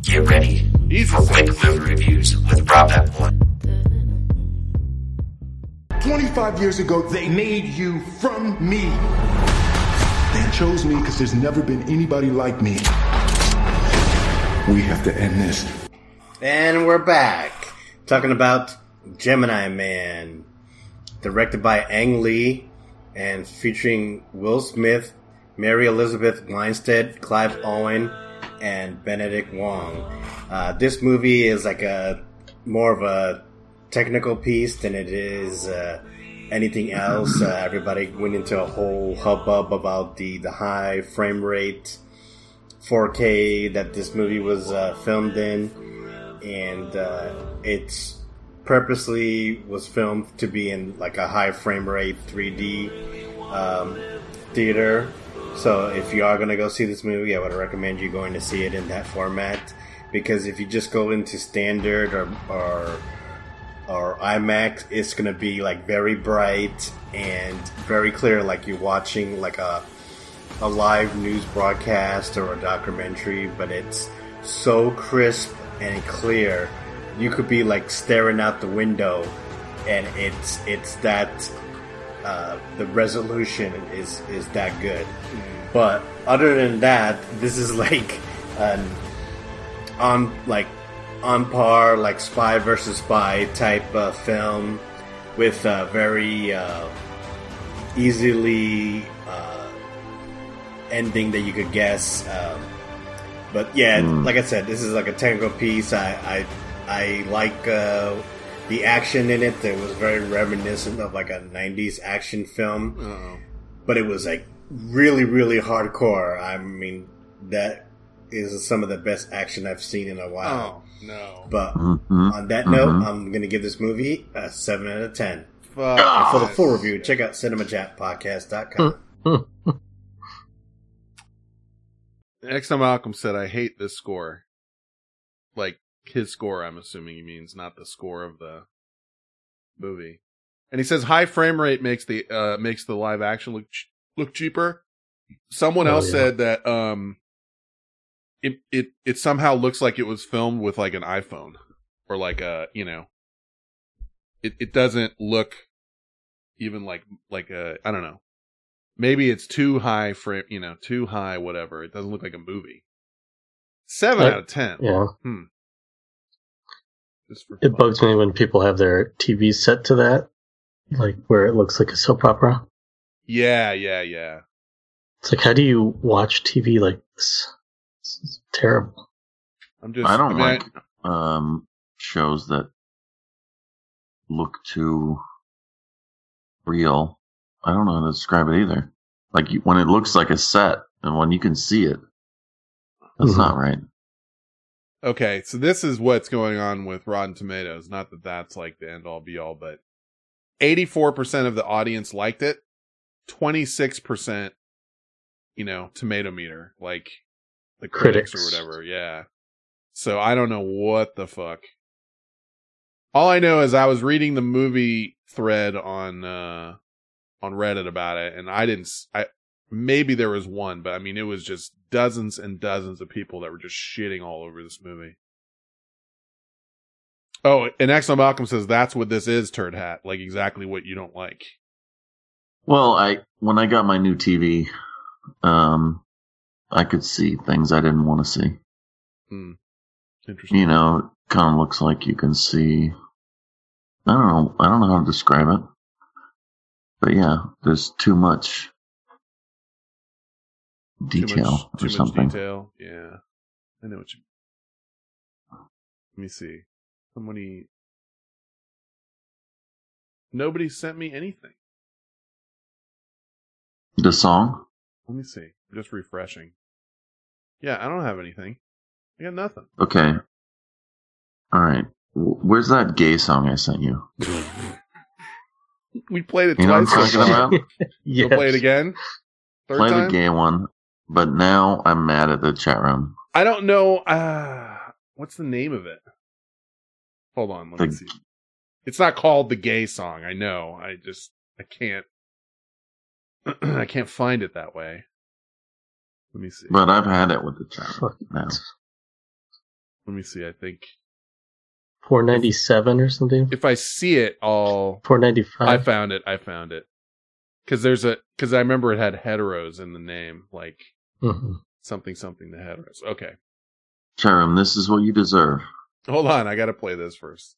Get ready Easy for quick movie reviews with Rob Apple. 25 years ago, they made you from me. They chose me because there's never been anybody like me. We have to end this. And we're back. talking about Gemini Man, directed by Ang Lee and featuring Will Smith, Mary Elizabeth Winstead, Clive Owen, and Benedict Wong. Uh, this movie is like a more of a technical piece than it is uh, anything else. Uh, everybody went into a whole hubbub about the the high frame rate 4K that this movie was uh, filmed in, and uh, it's purposely was filmed to be in like a high frame rate 3D um, theater. So if you are going to go see this movie, I would recommend you going to see it in that format because if you just go into standard or or, or IMAX, it's going to be like very bright and very clear, like you're watching like a a live news broadcast or a documentary, but it's so crisp and clear. You could be like staring out the window, and it's it's that uh, the resolution is is that good. But other than that, this is like an on like on par like spy versus spy type uh, film with a very uh, easily uh, ending that you could guess. Um, but yeah, Hmm. like I said, this is like a technical piece. I I, I like uh, the action in it. that was very reminiscent of like a '90s action film, but it was like really really hardcore. I mean that is some of the best action I've seen in a while. Oh, no. But Mhm. on that note, Mhm. I'm going to give this movie a 7 out of 10. And for the full review, check out cinemachatpodcast.com. Next time Malcolm said, I hate this score. Like, his score, I'm assuming he means, not the score of the movie. And he says high frame rate makes the, uh, makes the live action look, ch- look cheaper. Someone Oh, else yeah. said that, um, it, it, it somehow looks like it was filmed with like an iPhone or like a, you know, it, it doesn't look even like, like a, I don't know. Maybe it's too high frame, you know, too high, whatever. It doesn't look like a movie. Seven I- out of ten. Yeah. Hmm. Just for It bugs me when people have their TV set to that, like where it looks like a soap opera. Yeah, yeah, yeah. It's like, how do you watch TV like this? This is terrible. I'm just. I don't mean, I- like um, shows that look too real. I don't know how to describe it either. Like when it looks like a set and when you can see it, that's Mhm. not right. Okay, so this is what's going on with Rotten Tomatoes. Not that that's like the end all be all, but 84% of the audience liked it. 26%, you know, tomato meter, like the critics, Critics. or whatever. Yeah. So I don't know what the fuck. All I know is I was reading the movie thread on, uh, on Reddit about it and I didn't, I, maybe there was one, but I mean, it was just dozens and dozens of people that were just shitting all over this movie. Oh, and Axel Malcolm says that's what this is, turd hat. Like exactly what you don't like. Well, I when I got my new TV, um, I could see things I didn't want to see. Hmm. Interesting. You know, it kind of looks like you can see. I don't know. I don't know how to describe it, but yeah, there's too much detail too much, or too something. much detail. Yeah, I know what you. Let me see. Somebody. Nobody sent me anything. The song. Let me see. I'm just refreshing. Yeah, I don't have anything. I got nothing. Okay. All right. Where's that gay song I sent you? We played it You know what I'm twice. so talking far. about? You'll play it again. Third Play time? the gay one, but now I'm mad at the chat room. I don't know. Uh, what's the name of it? Hold on. Let me see. It's not called the gay song. I know. I just I can't. I can't find it that way. Let me see. But I've had it with the chat room now. Let me see. I think Four ninety seven or something. if I see it, I'll. Four ninety I found it. I found it. Because there's a because I remember it had heteros in the name, like Mhm. something something the headrest. Okay, Chat this is what you deserve. hold on. I got to play this first.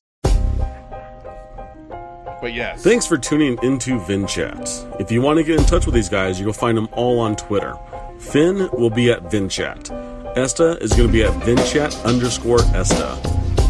But yes. Thanks for tuning into VinChat. If you want to get in touch with these guys, you can find them all on Twitter. Finn will be at VinChat. Esta is going to be at VinChat underscore Esta.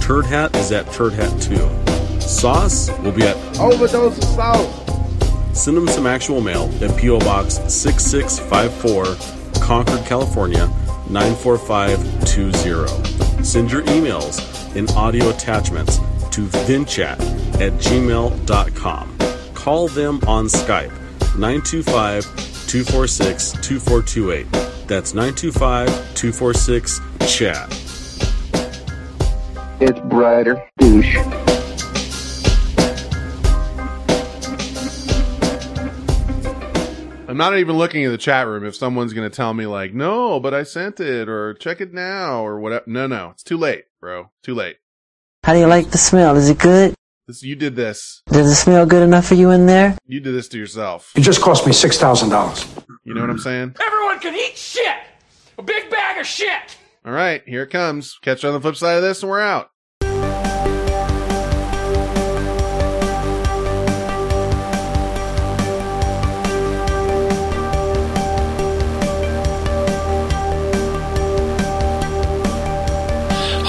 Turd Hat is at Turd Hat 2. Sauce will be at Overdose of sauce. Send them some actual mail at P.O. Box 6654, Concord, California 94520. Send your emails and audio attachments to vinchat at gmail.com. Call them on Skype 925 246 2428. That's 925 246 chat. It's brighter. Douche. Not even looking at the chat room if someone's going to tell me like, no, but I sent it or check it now or whatever. No, no, it's too late, bro. Too late. How do you like the smell? Is it good? This, you did this. Does it smell good enough for you in there? You did this to yourself. It just cost me six thousand dollars. You know what I'm saying? Everyone can eat shit! A big bag of shit! All right, here it comes. Catch you on the flip side of this and we're out.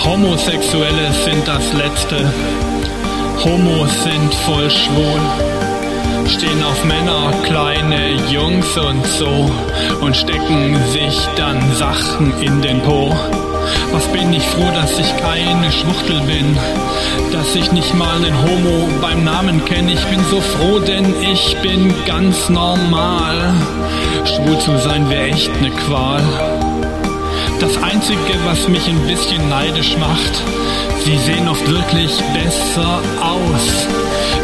Homosexuelle sind das Letzte. Homos sind voll schwul. Stehen auf Männer, kleine Jungs und so und stecken sich dann Sachen in den Po. Was bin ich froh, dass ich keine Schwuchtel bin, dass ich nicht mal einen Homo beim Namen kenne. Ich bin so froh, denn ich bin ganz normal. Schwul zu sein wäre echt eine Qual. Das Einzige, was mich ein bisschen neidisch macht, sie sehen oft wirklich besser aus.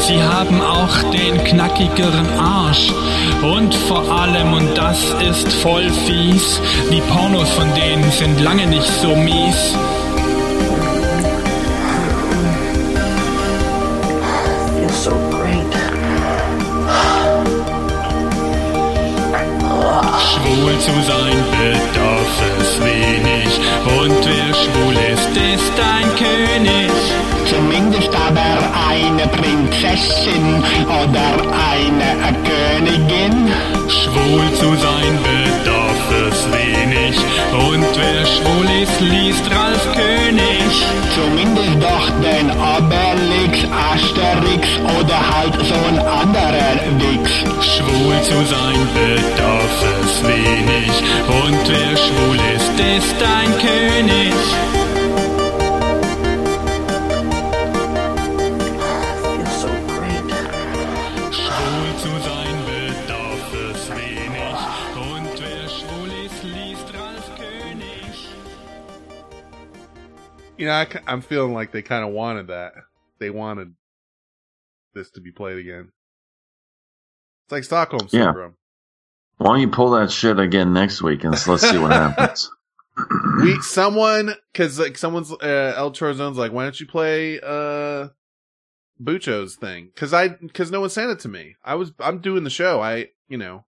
Sie haben auch den knackigeren Arsch. Und vor allem, und das ist voll fies, die Pornos von denen sind lange nicht so mies. Schwul zu sein bedarf es wenig. Und wer schwul ist, ist ein König. Zumindest aber eine Prinzessin oder eine Königin. Schwul zu sein bedarf es wenig. Und wer schwul ist, liest Ralf König. Zumindest doch den Obelix, Asterix oder halt so ein anderer Wix. Schwul zu sein bedarf es wenig. Und wer schwul ist, ist ein König. You know, I, am feeling like they kind of wanted that. They wanted this to be played again. It's like Stockholm Yeah. syndrome. Why don't you pull that shit again next week and let's see what happens. we someone because like someone's uh, El Chorzone's like, why don't you play uh Bucho's thing? Because I because no one sent it to me. I was I'm doing the show. I you know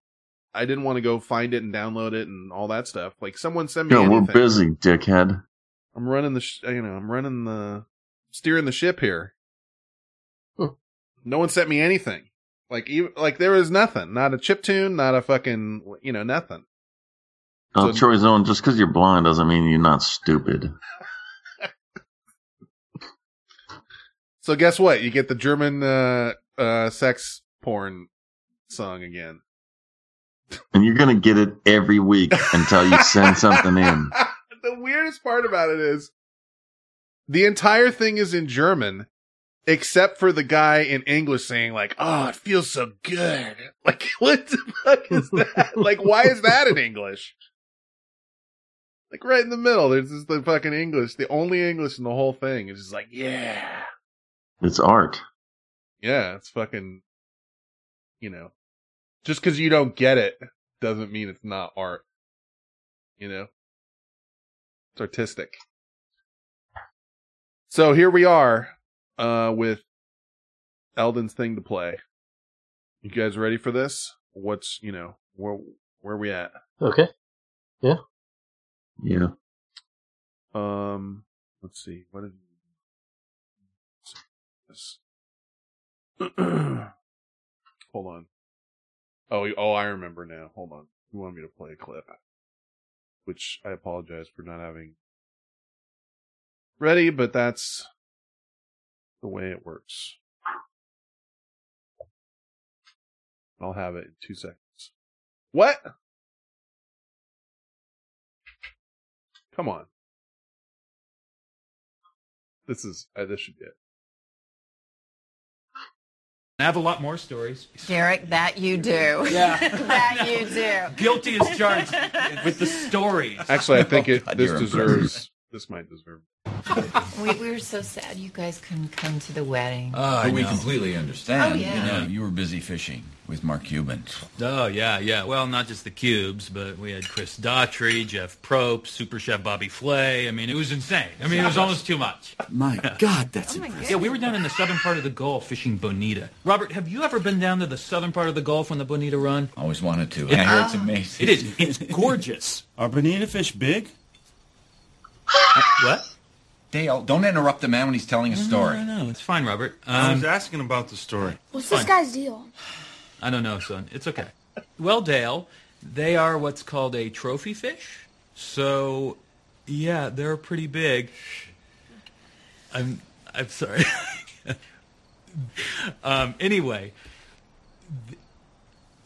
I didn't want to go find it and download it and all that stuff. Like someone sent me. Yo, we're busy, dickhead. I'm running the sh- you know I'm running the steering the ship here. No one sent me anything. Like even like there was nothing. Not a chip tune. Not a fucking you know nothing. Oh, So- Troy Zone, just because you're blind doesn't mean you're not stupid. So guess what? You get the German uh uh sex porn song again. And you're going to get it every week until you send something in. the weirdest part about it is the entire thing is in German, except for the guy in English saying like, "Oh, it feels so good." Like, what the fuck is that? like, why is that in English? Like right in the middle, there's just the fucking English. The only English in the whole thing is just like, yeah, It's art. yeah, it's fucking, you know, just because you don't get it doesn't mean it's not art. You know, it's artistic. So here we are, uh, with Eldon's thing to play. You guys ready for this? What's, you know, where, where we at? Okay. Yeah. Yeah. Um, let's see. What is this? Hold on. Oh, oh, I remember now. Hold on. You want me to play a clip, which I apologize for not having ready, but that's the way it works. I'll have it in two seconds. What? Come on. This is, uh, this should be it. I have a lot more stories. Derek, that you do. Yeah. that you do. Guilty as charged with the stories. Actually, I think it, this deserves, this might deserve. We, we were so sad you guys couldn't come to the wedding. Uh, I we know. completely understand. Oh, yeah. You know, you were busy fishing with Mark Cuban. Oh yeah, yeah. Well, not just the cubes, but we had Chris Daughtry, Jeff Probst, Super Chef Bobby Flay. I mean, it was insane. I mean, it was almost too much. My God, that's impressive. Yeah, we were down in the southern part of the Gulf fishing bonita. Robert, have you ever been down to the southern part of the Gulf on the bonita run? Always wanted to. It- I hear it's amazing. It is. It's gorgeous. Are bonita fish big? what? Dale, don't interrupt the man when he's telling a story. No, no, no, it's fine, Robert. I was asking about the story. What's this guy's deal? I don't know, son. It's okay. Well, Dale, they are what's called a trophy fish. So, yeah, they're pretty big. I'm I'm sorry. um, anyway, th-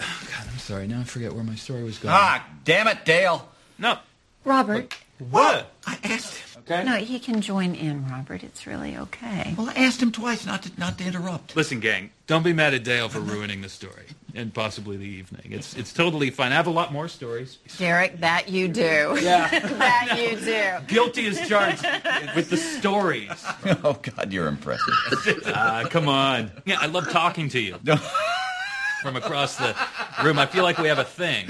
oh, God, I'm sorry. Now I forget where my story was going. Ah, damn it, Dale. No. Robert. What? I asked him. Okay. No, he can join in, Robert. It's really okay. Well, I asked him twice not to not to interrupt. Listen, gang, don't be mad at Dale for ruining the story and possibly the evening. It's it's totally fine. I have a lot more stories. Derek, that you do. Yeah. that you do. Guilty as charged with the stories. oh God, you're impressive. Ah, come on. Yeah, I love talking to you. From across the room, I feel like we have a thing.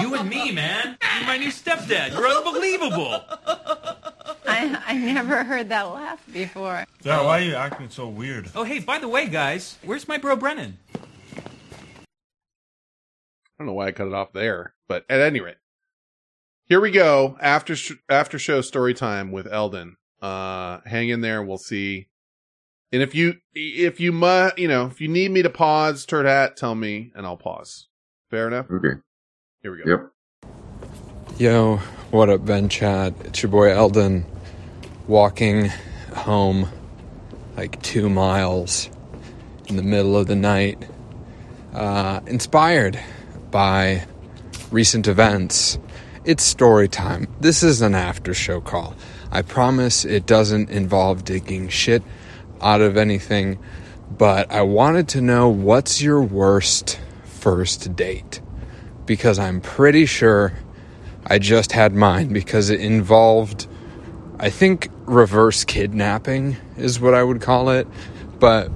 You and me, man. You're my new stepdad. You're unbelievable. I, I never heard that laugh before. Dad, why are you acting so weird? Oh, hey, by the way, guys, where's my bro Brennan? I don't know why I cut it off there, but at any rate, here we go. After sh- after show story time with Eldon. Uh, hang in there, and we'll see. And if you if you mu you know if you need me to pause, turd hat, tell me, and I'll pause. Fair enough. Okay. Here we go. Yep. Yo, what up, Ben Chat? It's your boy Eldon walking home like two miles in the middle of the night, uh, inspired by recent events. It's story time. This is an after show call. I promise it doesn't involve digging shit out of anything, but I wanted to know what's your worst first date? Because I'm pretty sure I just had mine because it involved, I think, reverse kidnapping is what I would call it, but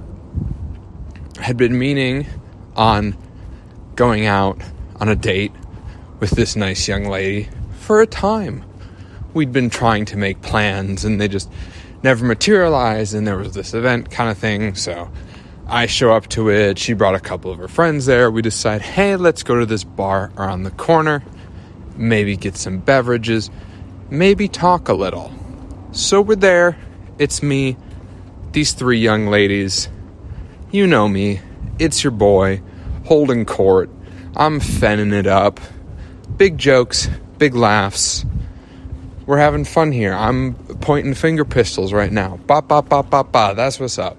had been meaning on going out on a date with this nice young lady for a time. We'd been trying to make plans and they just never materialized, and there was this event kind of thing, so I show up to it. She brought a couple of her friends there. We decide, hey, let's go to this bar around the corner, maybe get some beverages, maybe talk a little. So we're there. It's me, these three young ladies. You know me. It's your boy, holding court. I'm fenning it up. Big jokes, big laughs. We're having fun here. I'm pointing finger pistols right now. Ba ba ba ba ba. That's what's up.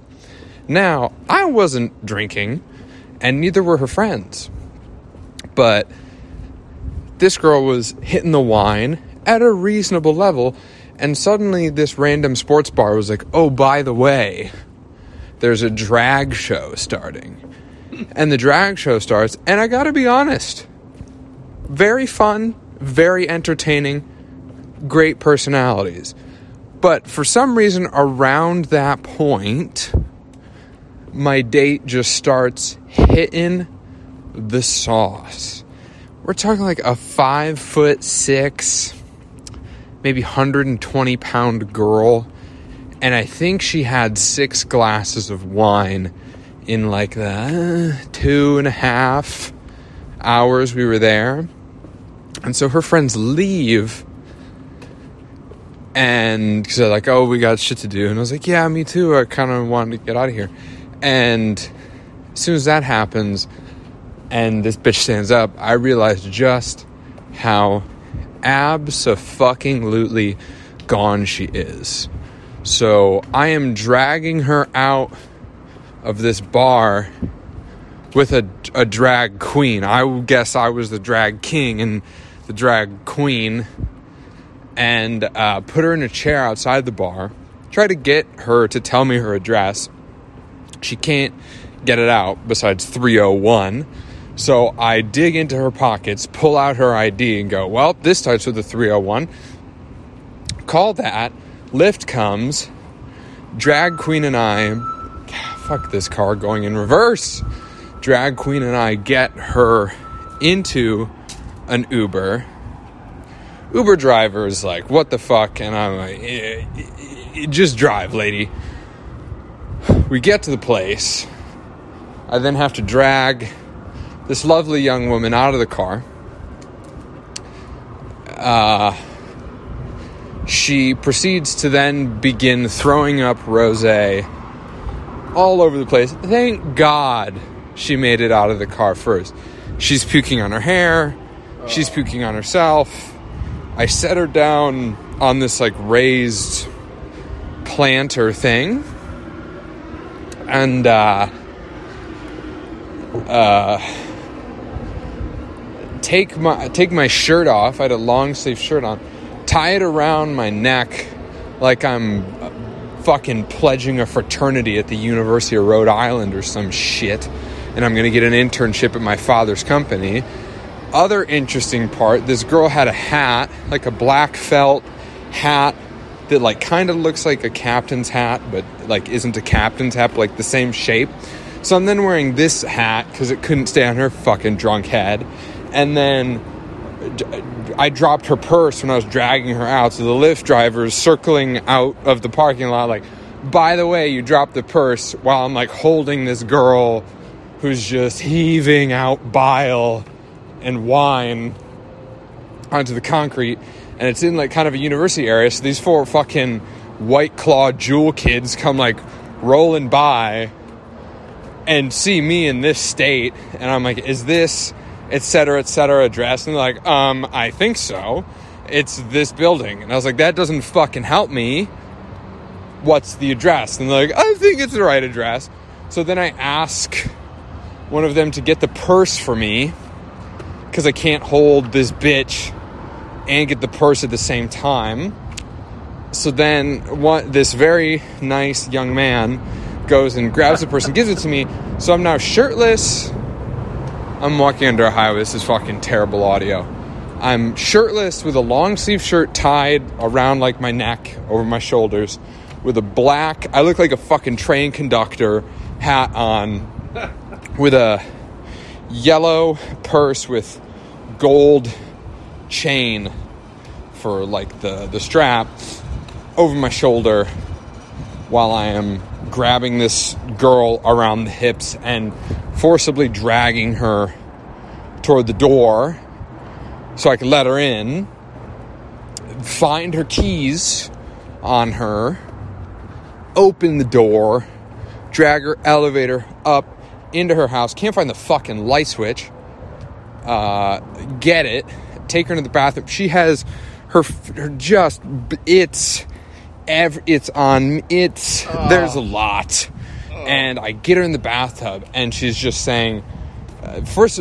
Now, I wasn't drinking, and neither were her friends. But this girl was hitting the wine at a reasonable level, and suddenly this random sports bar was like, oh, by the way, there's a drag show starting. And the drag show starts, and I gotta be honest, very fun, very entertaining, great personalities. But for some reason, around that point, my date just starts hitting the sauce. We're talking like a five foot six, maybe 120 pound girl. And I think she had six glasses of wine in like the uh, two and a half hours we were there. And so her friends leave. And because they're like, oh, we got shit to do. And I was like, yeah, me too. I kind of wanted to get out of here. And As soon as that happens, and this bitch stands up, I realized just how abso-fucking-lutely gone she is. So I am dragging her out of this bar with a, a drag queen. I guess I was the drag king and the drag queen, and uh, put her in a chair outside the bar. Try to get her to tell me her address. She can't get it out besides 301. So I dig into her pockets, pull out her ID, and go, Well, this starts with a 301. Call that. Lift comes. Drag queen and I, fuck this car going in reverse. Drag queen and I get her into an Uber. Uber driver is like, What the fuck? And I'm like, "Eh, eh, eh, Just drive, lady. We get to the place. I then have to drag this lovely young woman out of the car. Uh, she proceeds to then begin throwing up rose all over the place. Thank God she made it out of the car first. She's puking on her hair, she's puking on herself. I set her down on this like raised planter thing. And uh uh take my take my shirt off. I had a long sleeve shirt on. Tie it around my neck like I'm uh, fucking pledging a fraternity at the University of Rhode Island or some shit. And I'm gonna get an internship at my father's company. Other interesting part, this girl had a hat, like a black felt hat that like kind of looks like a captain's hat, but like isn't a captain's hat, but like the same shape. So I'm then wearing this hat because it couldn't stay on her fucking drunk head. And then I dropped her purse when I was dragging her out. So the Lyft driver is circling out of the parking lot, like, by the way, you dropped the purse while I'm like holding this girl who's just heaving out bile and wine onto the concrete. And it's in like kind of a university area. So these four fucking white claw Juul kids come like rolling by and see me in this state. And I'm like, is this et cetera, et cetera address? And they're like, um, I think so. It's this building. And I was like, that doesn't fucking help me. What's the address? And they're like, I think it's the right address. So then I ask one of them to get the purse for me because I can't hold this bitch and get the purse at the same time. So then what this very nice young man goes and grabs the purse and gives it to me. So I'm now shirtless. I'm walking under a highway. This is fucking terrible audio. I'm shirtless with a long sleeve shirt tied around like my neck over my shoulders with a black, I look like a fucking train conductor hat on with a yellow purse with gold chain for like the the strap over my shoulder while I am grabbing this girl around the hips and forcibly dragging her toward the door so I can let her in, find her keys on her, open the door, drag her elevator up into her house. Can't find the fucking light switch. Uh, get it. Take her into the bathroom. She has her, her just it's ev- it's on it's there's a lot. And i get her in the bathtub and she's just saying uh, first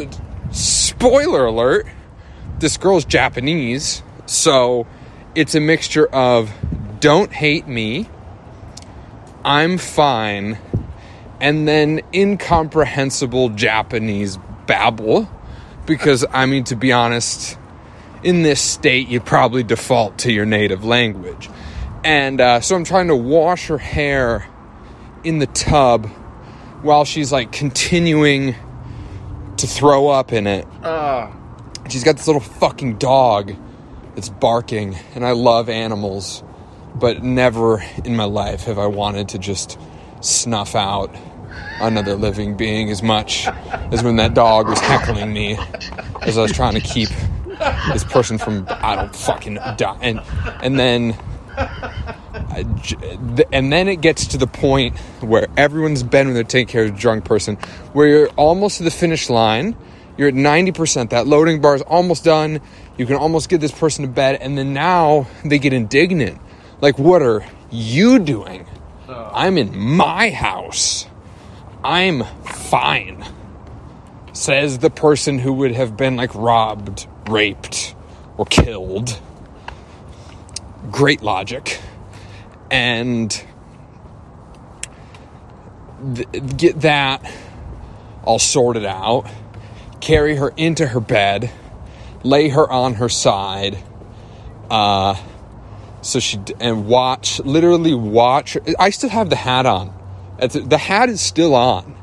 spoiler alert this girl's japanese so it's a mixture of don't hate me i'm fine and then incomprehensible japanese babble because i mean to be honest in this state you probably default to your native language and uh, so I'm trying to wash her hair in the tub while she's like continuing to throw up in it. She's got this little fucking dog that's barking, and I love animals, but never in my life have I wanted to just snuff out another living being as much as when that dog was heckling me as I was trying to keep this person from I don't fucking die. And and then I j- th- and then it gets to the point where everyone's been when they're taking care of a drunk person, where you're almost to the finish line. You're at 90%. That loading bar is almost done. You can almost get this person to bed. And then now they get indignant. Like, what are you doing? I'm in my house. I'm fine. Says the person who would have been like robbed, raped, or killed. Great logic. And th- get that all sorted out, carry her into her bed, lay her on her side, uh, so she and watch, literally watch. I still have the hat on. The hat is still on,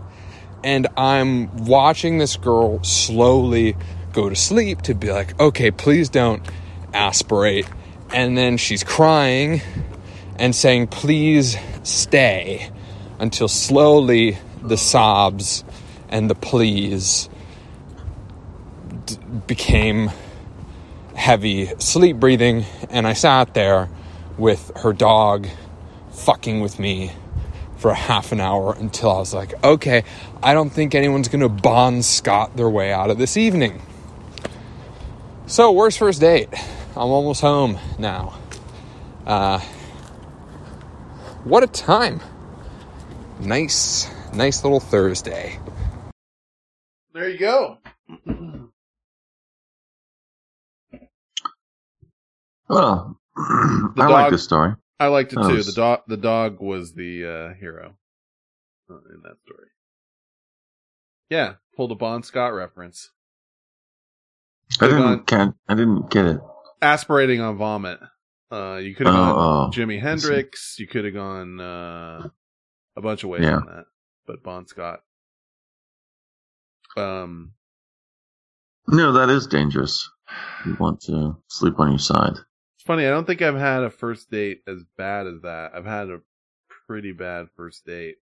and I'm watching this girl slowly go to sleep to be like, okay, please don't aspirate. And then she's crying and saying, please stay, until slowly the sobs and the pleas d- became heavy sleep breathing. And I sat there with her dog fucking with me for a half an hour until I was like, okay, I don't think anyone's gonna Bon Scott their way out of this evening. So, worst first date. I'm almost home now. Uh, what a time. Nice, nice little Thursday. There you go. Well, The I like dog- this story. I liked it That too. was- The dog, the dog was the uh, hero uh, in that story. Yeah, pulled a Bon Scott reference. I didn't. Can, I didn't get it. Aspirating on vomit. Uh, you could have Oh, gone oh, Jimi Hendrix. You could have gone uh, a bunch of ways Yeah. on that, but Bon Scott. Um, No, that is dangerous. You want to sleep on your side. It's funny. I don't think I've had a first date as bad as that. I've had a pretty bad first date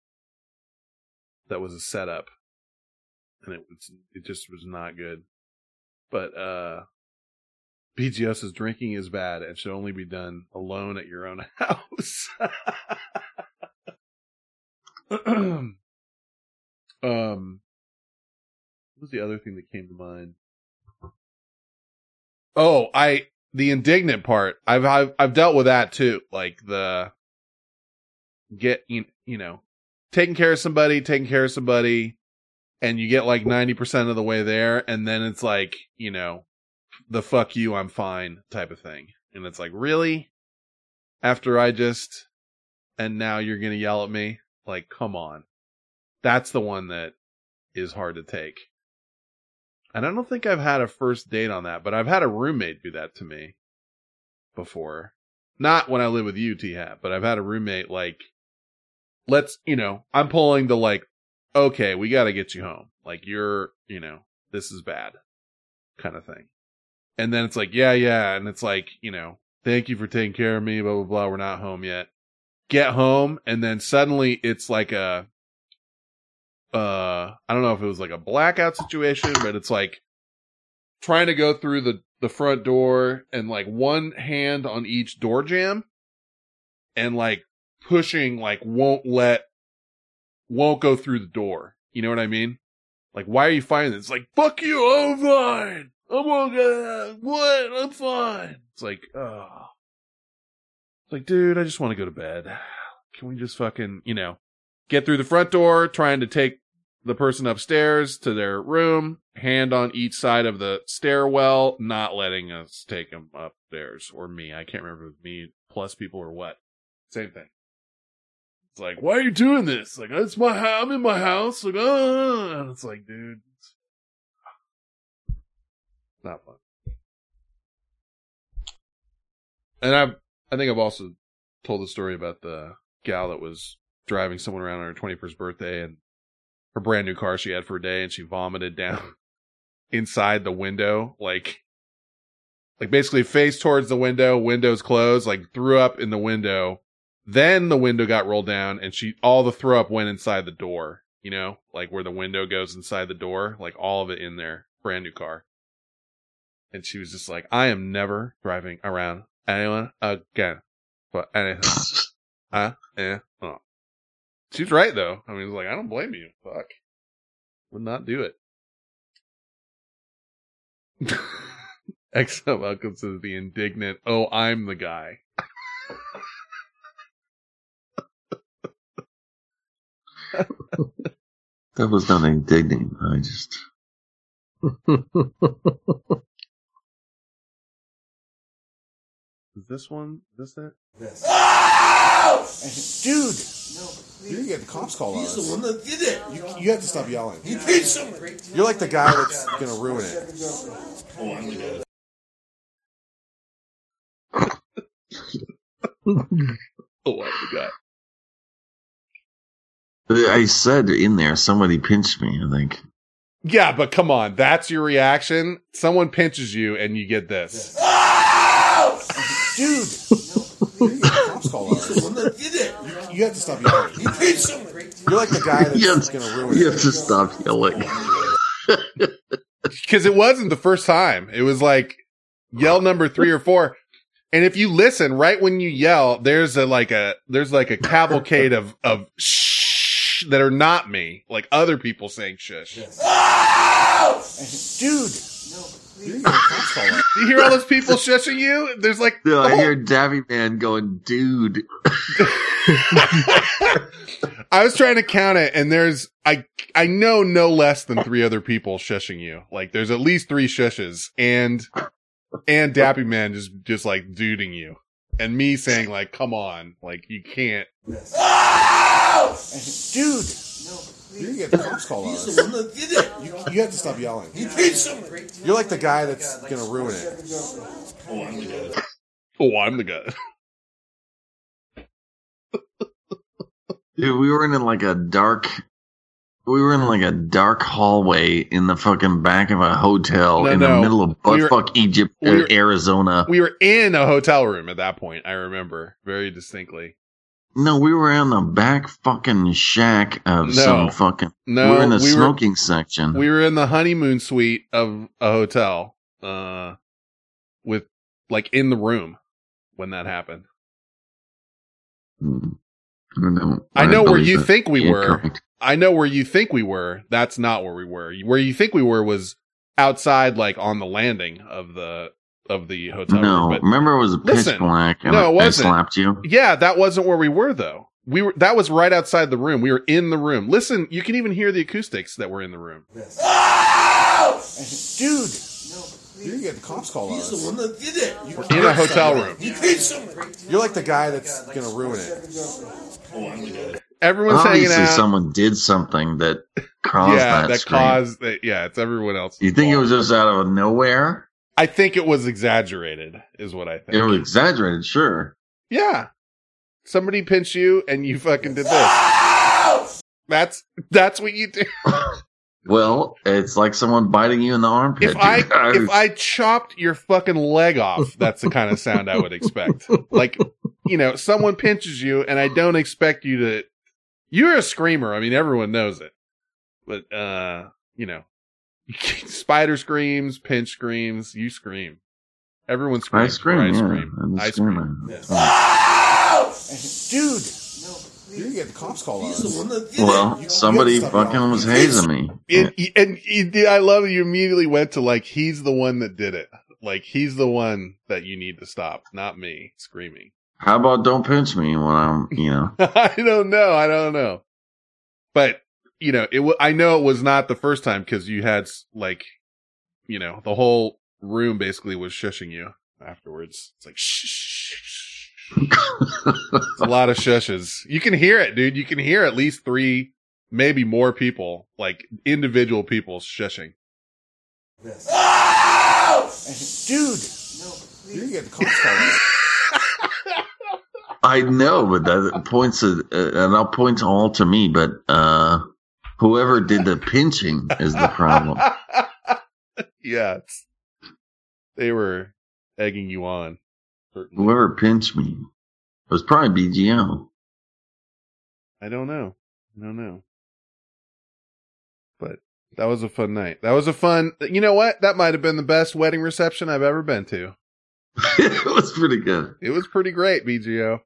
that was a setup, and it was it just was not good. But uh BGS is drinking is bad and should only be done alone at your own house. um, what was the other thing that came to mind? Oh, I the indignant part. I've I've I've dealt with that too. Like the get you you know taking care of somebody, taking care of somebody, and you get like ninety percent of the way there, and then it's like you know the fuck you, I'm fine type of thing, and it's like really after I just and now you're gonna yell at me like come on, that's the one that is hard to take. And I don't think I've had a first date on that, but I've had a roommate do that to me before. Not when I live with you, T Hat, but I've had a roommate like, let's, you know, I'm pulling the like, okay, we got to get you home. Like, you're, you know, this is bad kind of thing. And then it's like, yeah, yeah. And it's like, you know, thank you for taking care of me, blah, blah, blah. We're not home yet. Get home. And then suddenly it's like a, uh I don't know if it was like a blackout situation, but it's like trying to go through the the front door and like one hand on each door jam and like pushing like won't let won't go through the door. You know what I mean? Like why are you fighting this? It's like fuck you, I'm. I'm okay. What? I'm fine. It's like, oh. It's like, dude, I just want to go to bed. Can we just fucking, you know, get through the front door, trying to take the person upstairs to their room, hand on each side of the stairwell, not letting us take them upstairs or me. I can't remember me plus people or what. Same thing. It's like, why are you doing this? Like, it's my. I'm in my house. Like, ah. And it's like, dude, not fun. And I, I think I've also told the story about the gal that was driving someone around on her 21st birthday and her brand new car she had for a day and she vomited down inside the window like like basically face towards the window windows closed like threw up in the window then the window got rolled down and she all the throw up went inside the door you know like where the window goes inside the door like all of it in there brand new car and she was just like i am never driving around anyone again but anything eh, Huh? Yeah. Oh. She's right though. I mean, it's like I don't blame you. Fuck. Would not do it. XL welcomes to the indignant. Oh, I'm the guy. That was not indignant. I just. this one? This that? This. Dude! you didn't get the cops called on He's us. the one that did it. You, you have to stop yelling. He paid someone. You're like the guy that's gonna ruin it. Oh, I'm the guy. Oh, I'm. I said in there, somebody pinched me, I think. Yeah, but come on, that's your reaction. Someone pinches you and you get this. Dude! you didn't get the cops called on He's the that. You, you have to stop yelling. He paid someone. You're like the guy that's You have, gonna ruin you have to stop yelling. Because it wasn't the first time. It was like yell number three or four. And if you listen, right when you yell, there's a like a there's like a cavalcade of of shh that are not me, like other people saying shush. Dude! You didn't get the cops called on us. Do you hear all those people shushing you? There's like No, I oh. hear Dabby Man going, dude. I was trying to count it, and there's I I know no less than three other people shushing you. Like there's at least three shushes, and and Dabby Man just just like duding you, and me saying like, "Come on, like you can't." Dude! You didn't get the cops called on He's us. the one that did it. You, you have to stop yelling. He paid someone. You're like the guy that's gonna ruin it. Oh, I'm the guy. Oh, I'm the guy. Dude, we were in like a dark. We were in like a dark hallway in the fucking back of a hotel No, in no. the middle of We were- buttfuck Egypt, we uh, were- Arizona. We were in a hotel room at that point. I remember very distinctly. No, we were in the back fucking shack of No. some fucking. No, we were in the we were- smoking section. We were in the honeymoon suite of a hotel, uh, with like in the room when that happened. I don't- I know where you think we were. correct. I know where you think we were. That's not where we were. Where you think we were was outside, like on the landing of the of the hotel No, room. But remember it was pitch Listen, black and no, it I, I wasn't. slapped you. yeah, that wasn't where we were though. We were that was right outside the room. We were in the room. Listen, you can even hear the acoustics that were in the room. Dude! You didn't get the cops called on He's the us. one that did it. You, In a hotel room. He paid someone. You're like the guy that's gonna ruin it. Oh, I'm the guy. Everyone's hanging Obviously, out. someone did something that caused yeah, that. that caused that. Yeah, it's everyone else. You think it was just out of nowhere? I think it was exaggerated, is what I think. It was exaggerated, sure. Yeah. Somebody pinched you and you fucking did this. That's that's what you do. Well, it's like someone biting you in the armpit. If I dude. if I chopped your fucking leg off, that's the kind of sound I would expect. Like, you know, someone pinches you and I don't expect you to you're a screamer. I mean, everyone knows it. But uh, you know, spider screams, pinch screams, you scream. Everyone I screams. scream, I yeah. scream. I'm a I screamer. Oh. Dude! You didn't get the cops called on us. one that did Well, somebody fucking was hazing me. It, and it, I love that you immediately went to like he's the one that did it. Like he's the one that you need to stop, not me screaming. How about don't pinch me when I'm, you know? I don't know. I don't know. But you know, it. wa- I know it was not the first time because you had like, you know, the whole room basically was shushing you afterwards. It's like shh. shh, shh, shh. It's a lot of shushes. You can hear it, dude. You can hear at least three, maybe more people, like individual people shushing. This, Dude! You didn't get the cops called. I know, but that points to, uh, and I'll point all to me, but, uh, whoever did the pinching is the problem. yeah, they were egging you on. Certainly. Whoever pinched me it was probably BGO. I don't know. I don't know. But that was a fun night. That was a fun. You know what? That might have been the best wedding reception I've ever been to. it was pretty good. It was pretty great, BGO.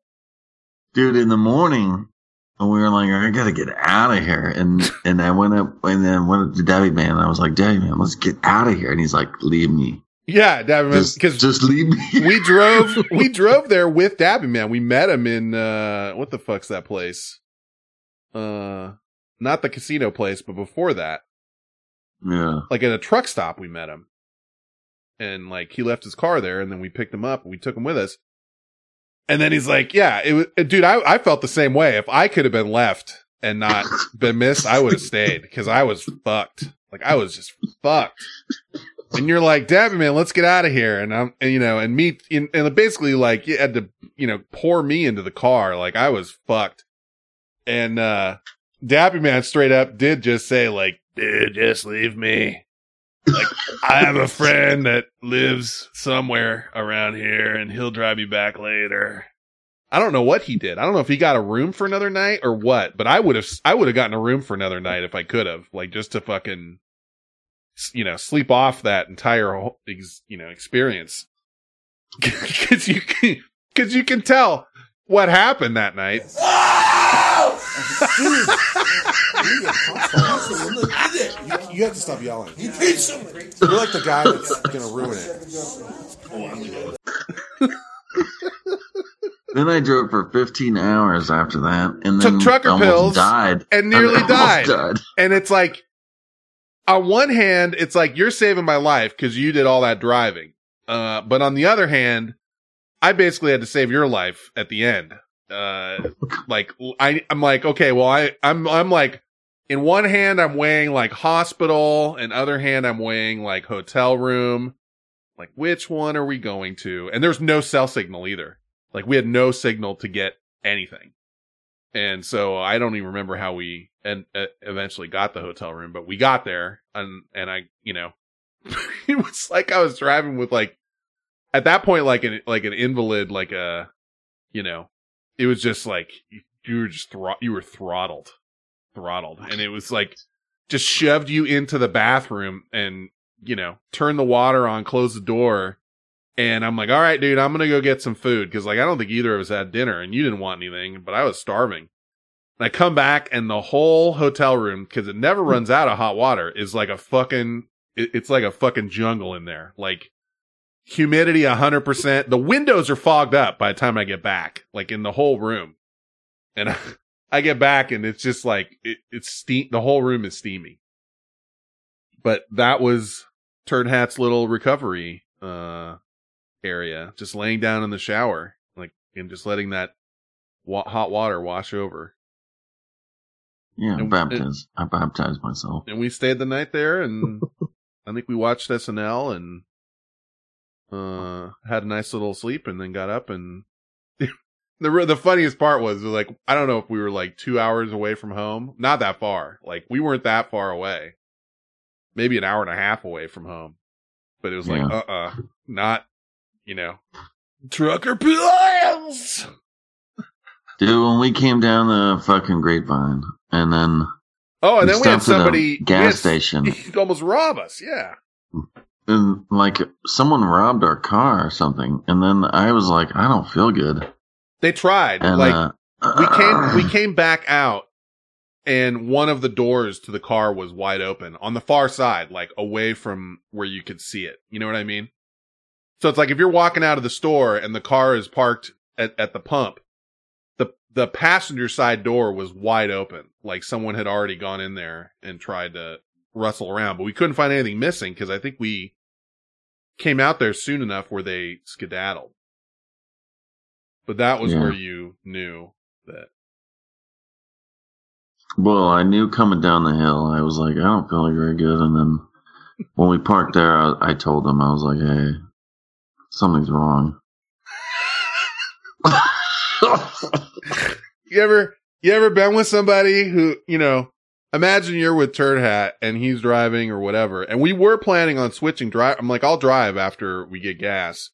dude, in the morning, and we were like, I gotta get out of here. And, and I went up and then went up to Dabby Man. And I was like, Dabby Man, let's get out of here. And he's like, leave me. Yeah, Dabby Man, Just, because just leave me. we drove we drove there with Dabby Man. We met him in uh what the fuck's that place? Uh not the casino place, but before that. Yeah. Like at a truck stop we met him. And like he left his car there and then we picked him up and we took him with us. And then he's like, yeah, it was dude, I I felt the same way. If I could have been left and not been missed, I would have stayed because I was fucked. Like I was just fucked. And you're like, Dabby man, let's get out of here. And I'm, and, you know, and me, and, and basically like you had to, you know, pour me into the car. Like I was fucked. And, uh, Dabby man straight up did just say like, dude, just leave me. Like I have a friend that lives somewhere around here and he'll drive you back later. I don't know what he did. I don't know if he got a room for another night or what, but I would have, I would have gotten a room for another night if I could have, like just to fucking, you know, sleep off that entire, you know, experience. Cause you cause you can tell what happened that night. You, you have to stop yelling. He beats him. You're like the guy that's gonna ruin it. Then I drove for 15 hours after that, and then Took trucker pills died and nearly almost died. And it's like, on one hand, it's like you're saving my life because you did all that driving. Uh, but on the other hand, I basically had to save your life at the end. Uh, like I, I'm like, okay, well, I, I'm, I'm like, in one hand, I'm weighing like hospital, and other hand, I'm weighing like hotel room. Like, which one are we going to? And there's no cell signal either. Like, we had no signal to get anything. And so I don't even remember how we and uh, eventually got the hotel room, but we got there and and I, you know, it was like I was driving with like at that point like an like an invalid like a you know, it was just like you, you were just thro- you were throttled. Throttled. And it was like just shoved you into the bathroom and, you know, turn the water on, close the door. And I'm like, all right, dude, I'm going to go get some food. Cause like, I don't think either of us had dinner and you didn't want anything, but I was starving. And I come back and the whole hotel room, cause it never hmm. runs out of hot water, is like a fucking, it- it's like a fucking jungle in there. Like humidity 100%. The windows are fogged up by the time I get back, like in the whole room. And I get back and it's just like, it, it's steam, the whole room is steamy. But that was Turd Hat's little recovery, uh, area, just laying down in the shower, like, and just letting that wa- hot water wash over. Yeah, I baptized. I baptized myself. And we stayed the night there and I think we watched SNL and, uh, had a nice little sleep and then got up and the, the funniest part was like, I don't know if we were like two hours away from home. Not that far. Like we weren't that far away. Maybe an hour and a half away from home. But it was like, Yeah. uh-uh, not, you know, trucker pills. Dude, when we came down the fucking grapevine, and then Oh, and we then we had stopped at a somebody gas had- station, He'd almost rob us. Yeah. And like someone robbed our car or something, and then I was like, I don't feel good. They tried. And like uh, we came we came back out and one of the doors to the car was wide open on the far side, like away from where you could see it. You know what I mean? So it's like if you're walking out of the store and the car is parked at, at the pump, the the passenger side door was wide open. Like someone had already gone in there and tried to rustle around, but we couldn't find anything missing because I think we came out there soon enough where they skedaddled. But that was Yeah. where you knew that Well, I knew coming down the hill, I was like, I don't feel like very good. And then when we parked there, I, I told them, I was like, hey, something's wrong. You ever you ever been with somebody who, you know, imagine you're with Turd Hat and he's driving or whatever. And we were planning on switching drive. I'm like, I'll drive after we get gas.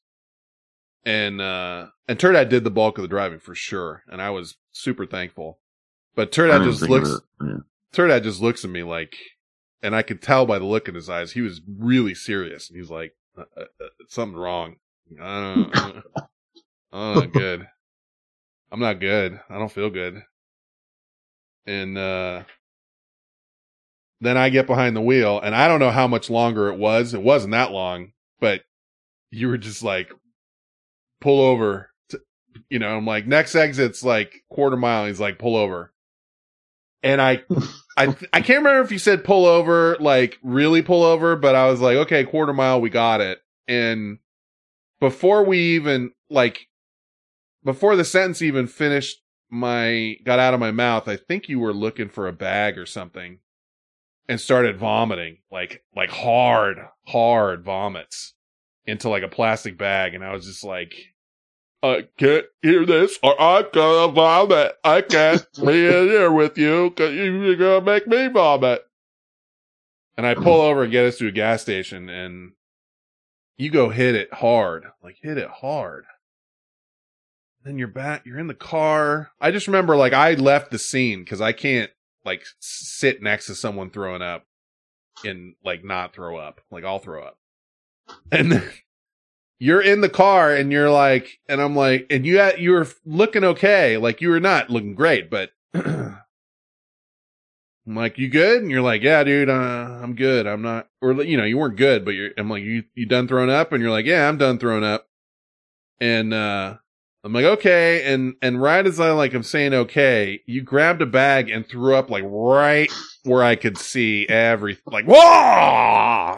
And uh and Turd Hat did the bulk of the driving for sure. And I was super thankful. But Turd Hat just looks yeah. Turd Hat just looks at me like and I could tell by the look in his eyes, he was really serious. And he's like, uh, uh, uh, something wrong. I don't, uh, oh, good. I'm not good. I don't feel good. And uh then I get behind the wheel and I don't know how much longer it was. It wasn't that long, but you were just like pull over. To, you know, I'm like next exit's like quarter mile. He's like pull over. And I I I can't remember if you said pull over, like really pull over, but I was like, okay, quarter mile, we got it. And before we even like before the sentence even finished my got out of my mouth, I think you were looking for a bag or something and started vomiting like like hard, hard vomits into like a plastic bag and I was just like I can't hear this or I'm gonna vomit. I can't be in here with you because you're gonna make me vomit. And I pull over and get us to a gas station and you go hit it hard. Like hit it hard. Then you're back, you're in the car. I just remember like I left the scene because I can't like sit next to someone throwing up and like not throw up. Like I'll throw up. And you're in the car and you're like, and I'm like, and you had, you were looking okay. Like you were not looking great, but I'm like, you good? And you're like, yeah, dude, uh, I'm good. I'm not, or you know, you weren't good, but you're, I'm like, you, you done throwing up? And you're like, yeah, I'm done throwing up. And, uh, I'm like, okay. And, and right as I like, I'm saying, okay, you grabbed a bag and threw up like right where I could see everything, like, whoa!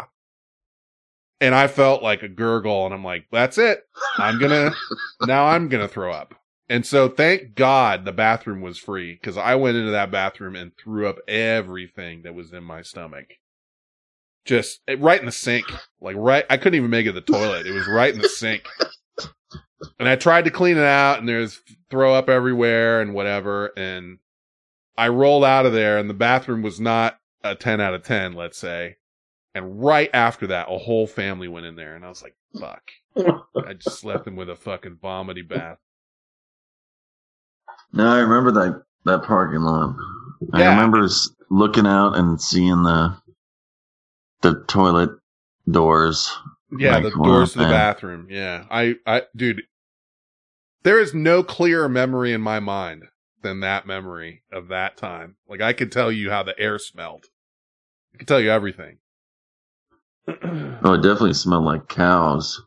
And I felt like a gurgle and I'm like, that's it. I'm gonna, now I'm gonna throw up. And so thank God the bathroom was free because I went into that bathroom and threw up everything that was in my stomach. Just eh, right in the sink. Like right, I couldn't even make it the toilet. It was right in the sink. And I tried to clean it out and there's throw up everywhere and whatever. And I rolled out of there and the bathroom was not a 10 out of 10, let's say. And right after that, a whole family went in there and I was like, fuck. I just left them with a fucking vomity bath. No, I remember that that parking lot. I remember looking out and seeing the the toilet doors. Yeah, like, the doors to the bathroom. Yeah. I, I, dude, there is no clearer memory in my mind than that memory of that time. Like I could tell you how the air smelled. I could tell you everything. Oh, it definitely smelled like cows.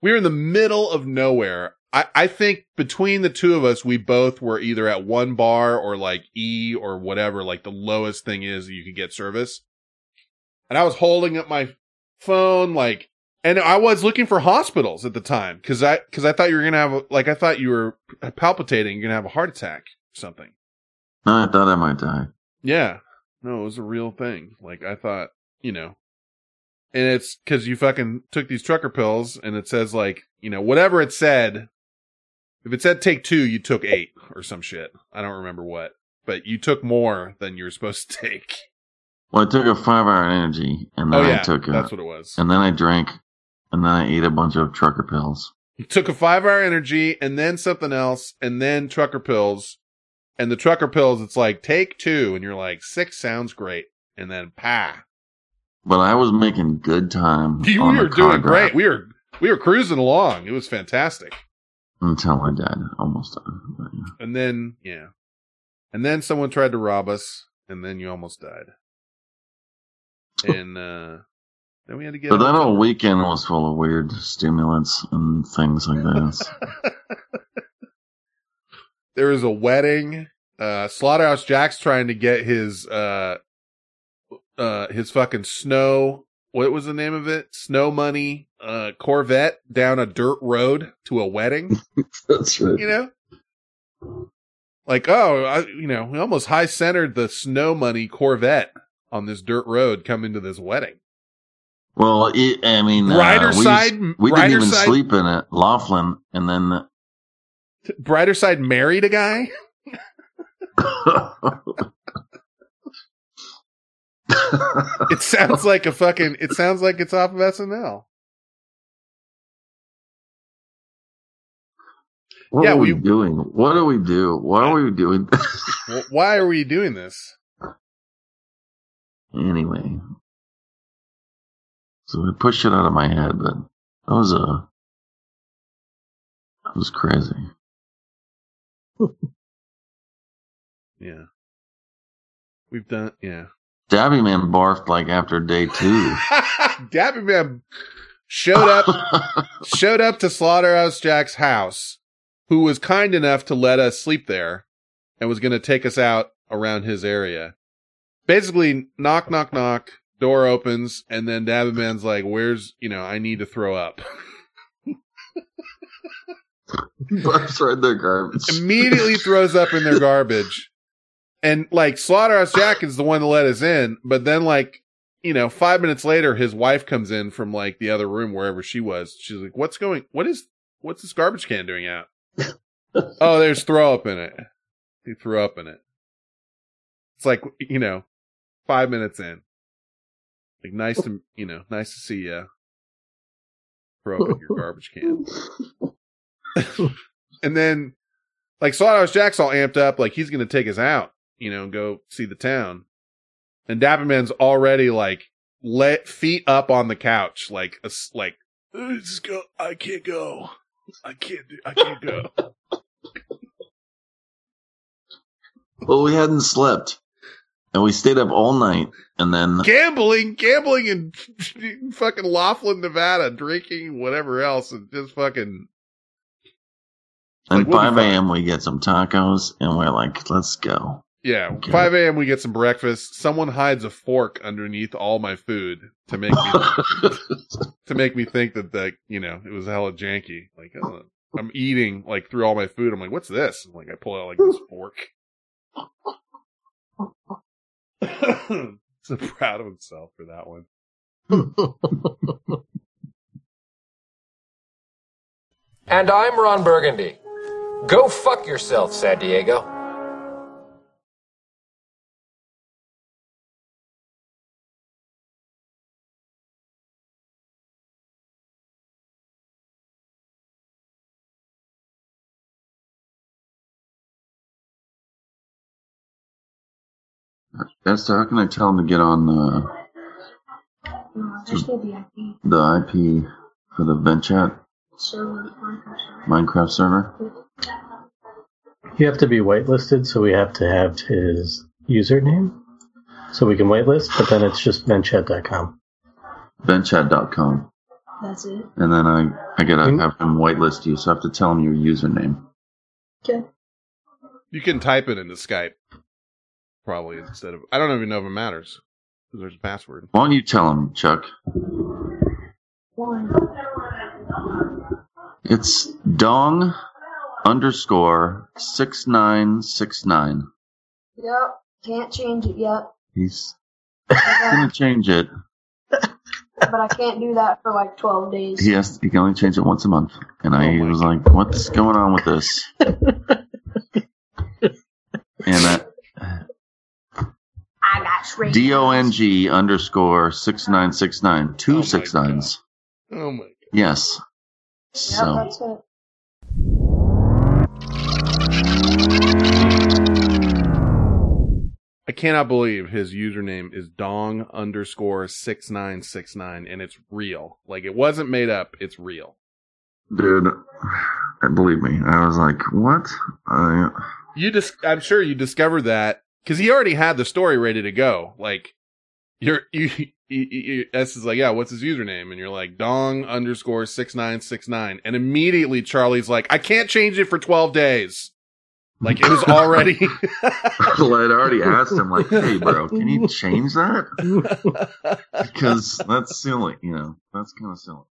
We were in the middle of nowhere. I, I think between the two of us, we both were either at one bar or like E or whatever, like the lowest thing is you could get service. And I was holding up my phone, like, and I was looking for hospitals at the time because I, because I thought you were going to have, a, like, I thought you were palpitating, you're going to have a heart attack or something. No, I thought I might die. Yeah. No, it was a real thing. Like I thought, you know. And it's cuz you fucking took these trucker pills and it says like, you know, whatever it said. If it said take 2, you took 8 or some shit. I don't remember what. But you took more than you were supposed to take. Well, I took a five hour energy, and oh, then Oh, yeah, I took a, that's what it was. And then I drank, and then I ate a bunch of trucker pills. You took a 5-hour energy and then something else and then trucker pills. And the trucker pills it's like take 2 and you're like 6 sounds great. And then pa. But I was making good time. You on were doing great. drive We were we were cruising along. It was fantastic. until I died. Almost died. But, yeah. And then yeah. And then someone tried to rob us, and then you almost died. And uh then we had to get But that whole weekend was full of weird stimulants and things like this. there was a wedding. Uh Slaughterhouse Jack's trying to get his uh uh his fucking snow what was the name of it? Snow money uh Corvette down a dirt road to a wedding. That's right. you know? Like, oh, I, you know, we almost high centered the snow money Corvette on this dirt road coming to this wedding. Well, it, I mean, uh, Rider we, we didn't even side- sleep in it, Laughlin, and then Brighter side married a guy? it sounds like a fucking, it sounds like it's off of SNL. what Yeah, are we, we- doing? What do we do? Why are we doing? Wh- Why are we doing this? anyway, so I pushed it out of my head, but that was a that was crazy. Yeah. We've done, yeah. Dabby Man barfed like after day two. Dabby Man showed up, showed up to Slaughterhouse Jack's house, who was kind enough to let us sleep there and was going to take us out around his area. Basically, knock, knock, knock, door opens, and then Dabby Man's like, where's, you know, I need to throw up. barfs right in their garbage. Immediately throws up in their garbage. And like Slaughterhouse Jack is the one to let us in, but then like, you know, five minutes later, his wife comes in from like the other room, wherever she was. She's like, what's going, what is, what's this garbage can doing out? oh, there's throw up in it. He threw up in it. It's like, you know, five minutes in. Like, nice to, you know, nice to see you throw up in your garbage can. and then, like, Slaughterhouse Jack's all amped up, like, he's gonna take us out, you know, and go see the town. And Dabby Man's already, like, let feet up on the couch, like, a, like, Let's go. I can't go. I can't. Do, I can't go. Well, we hadn't slept. And we stayed up all night. And then gambling, gambling in fucking Laughlin, Nevada, drinking, whatever else, and just fucking. And Like, 5 a.m. we get some tacos and we're like, let's go. Yeah, 5 a.m. we get some breakfast. Someone hides a fork underneath all my food to make me to make me think that that you know it was hella janky. Like I'm eating like through all my food. I'm like, what's this? Like I pull out like this fork. So proud of himself for that one. And I'm Ron Burgundy. Go fuck yourself, San Diego. Esther, how can I tell him to get on uh, Just need the IP. the IP for the vent chat So, Minecraft server? You have to be whitelisted, so we have to have his username. So we can whitelist, but then it's just venchat.com. Ventchat.com. That's it. And then I, I gotta have him whitelist you, so I have to tell him your username. Okay. You can type it into Skype, probably instead of. I don't even know if it matters because there's a password. Why don't you tell him, Chuck? One. It's dong underscore six nine six nine. Yep. Can't change it yet. He's gonna change it. but I can't do that for like 12 days. He has he can only change it once a month. And Oh I was like, What's going on with this? and uh, I got straight. D O N G underscore six nine six nine. Two oh six nines. Oh my! Yes. Yep, So that's it. I cannot believe his username is dong underscore six nine six nine, and it's real. Like it wasn't made up; it's real. dude believe me, I was like, What? I You just, I'm sure you discovered that because he already had the story ready to go. Like you're, you, you, you, S is like, yeah, what's his username? And you're like, dong underscore six nine six nine, and immediately Charlie's like, I can't change it for twelve days. Like it was already. well, I'd already asked him, like, hey, bro, can you change that? Because that's silly, you know, that's kind of silly.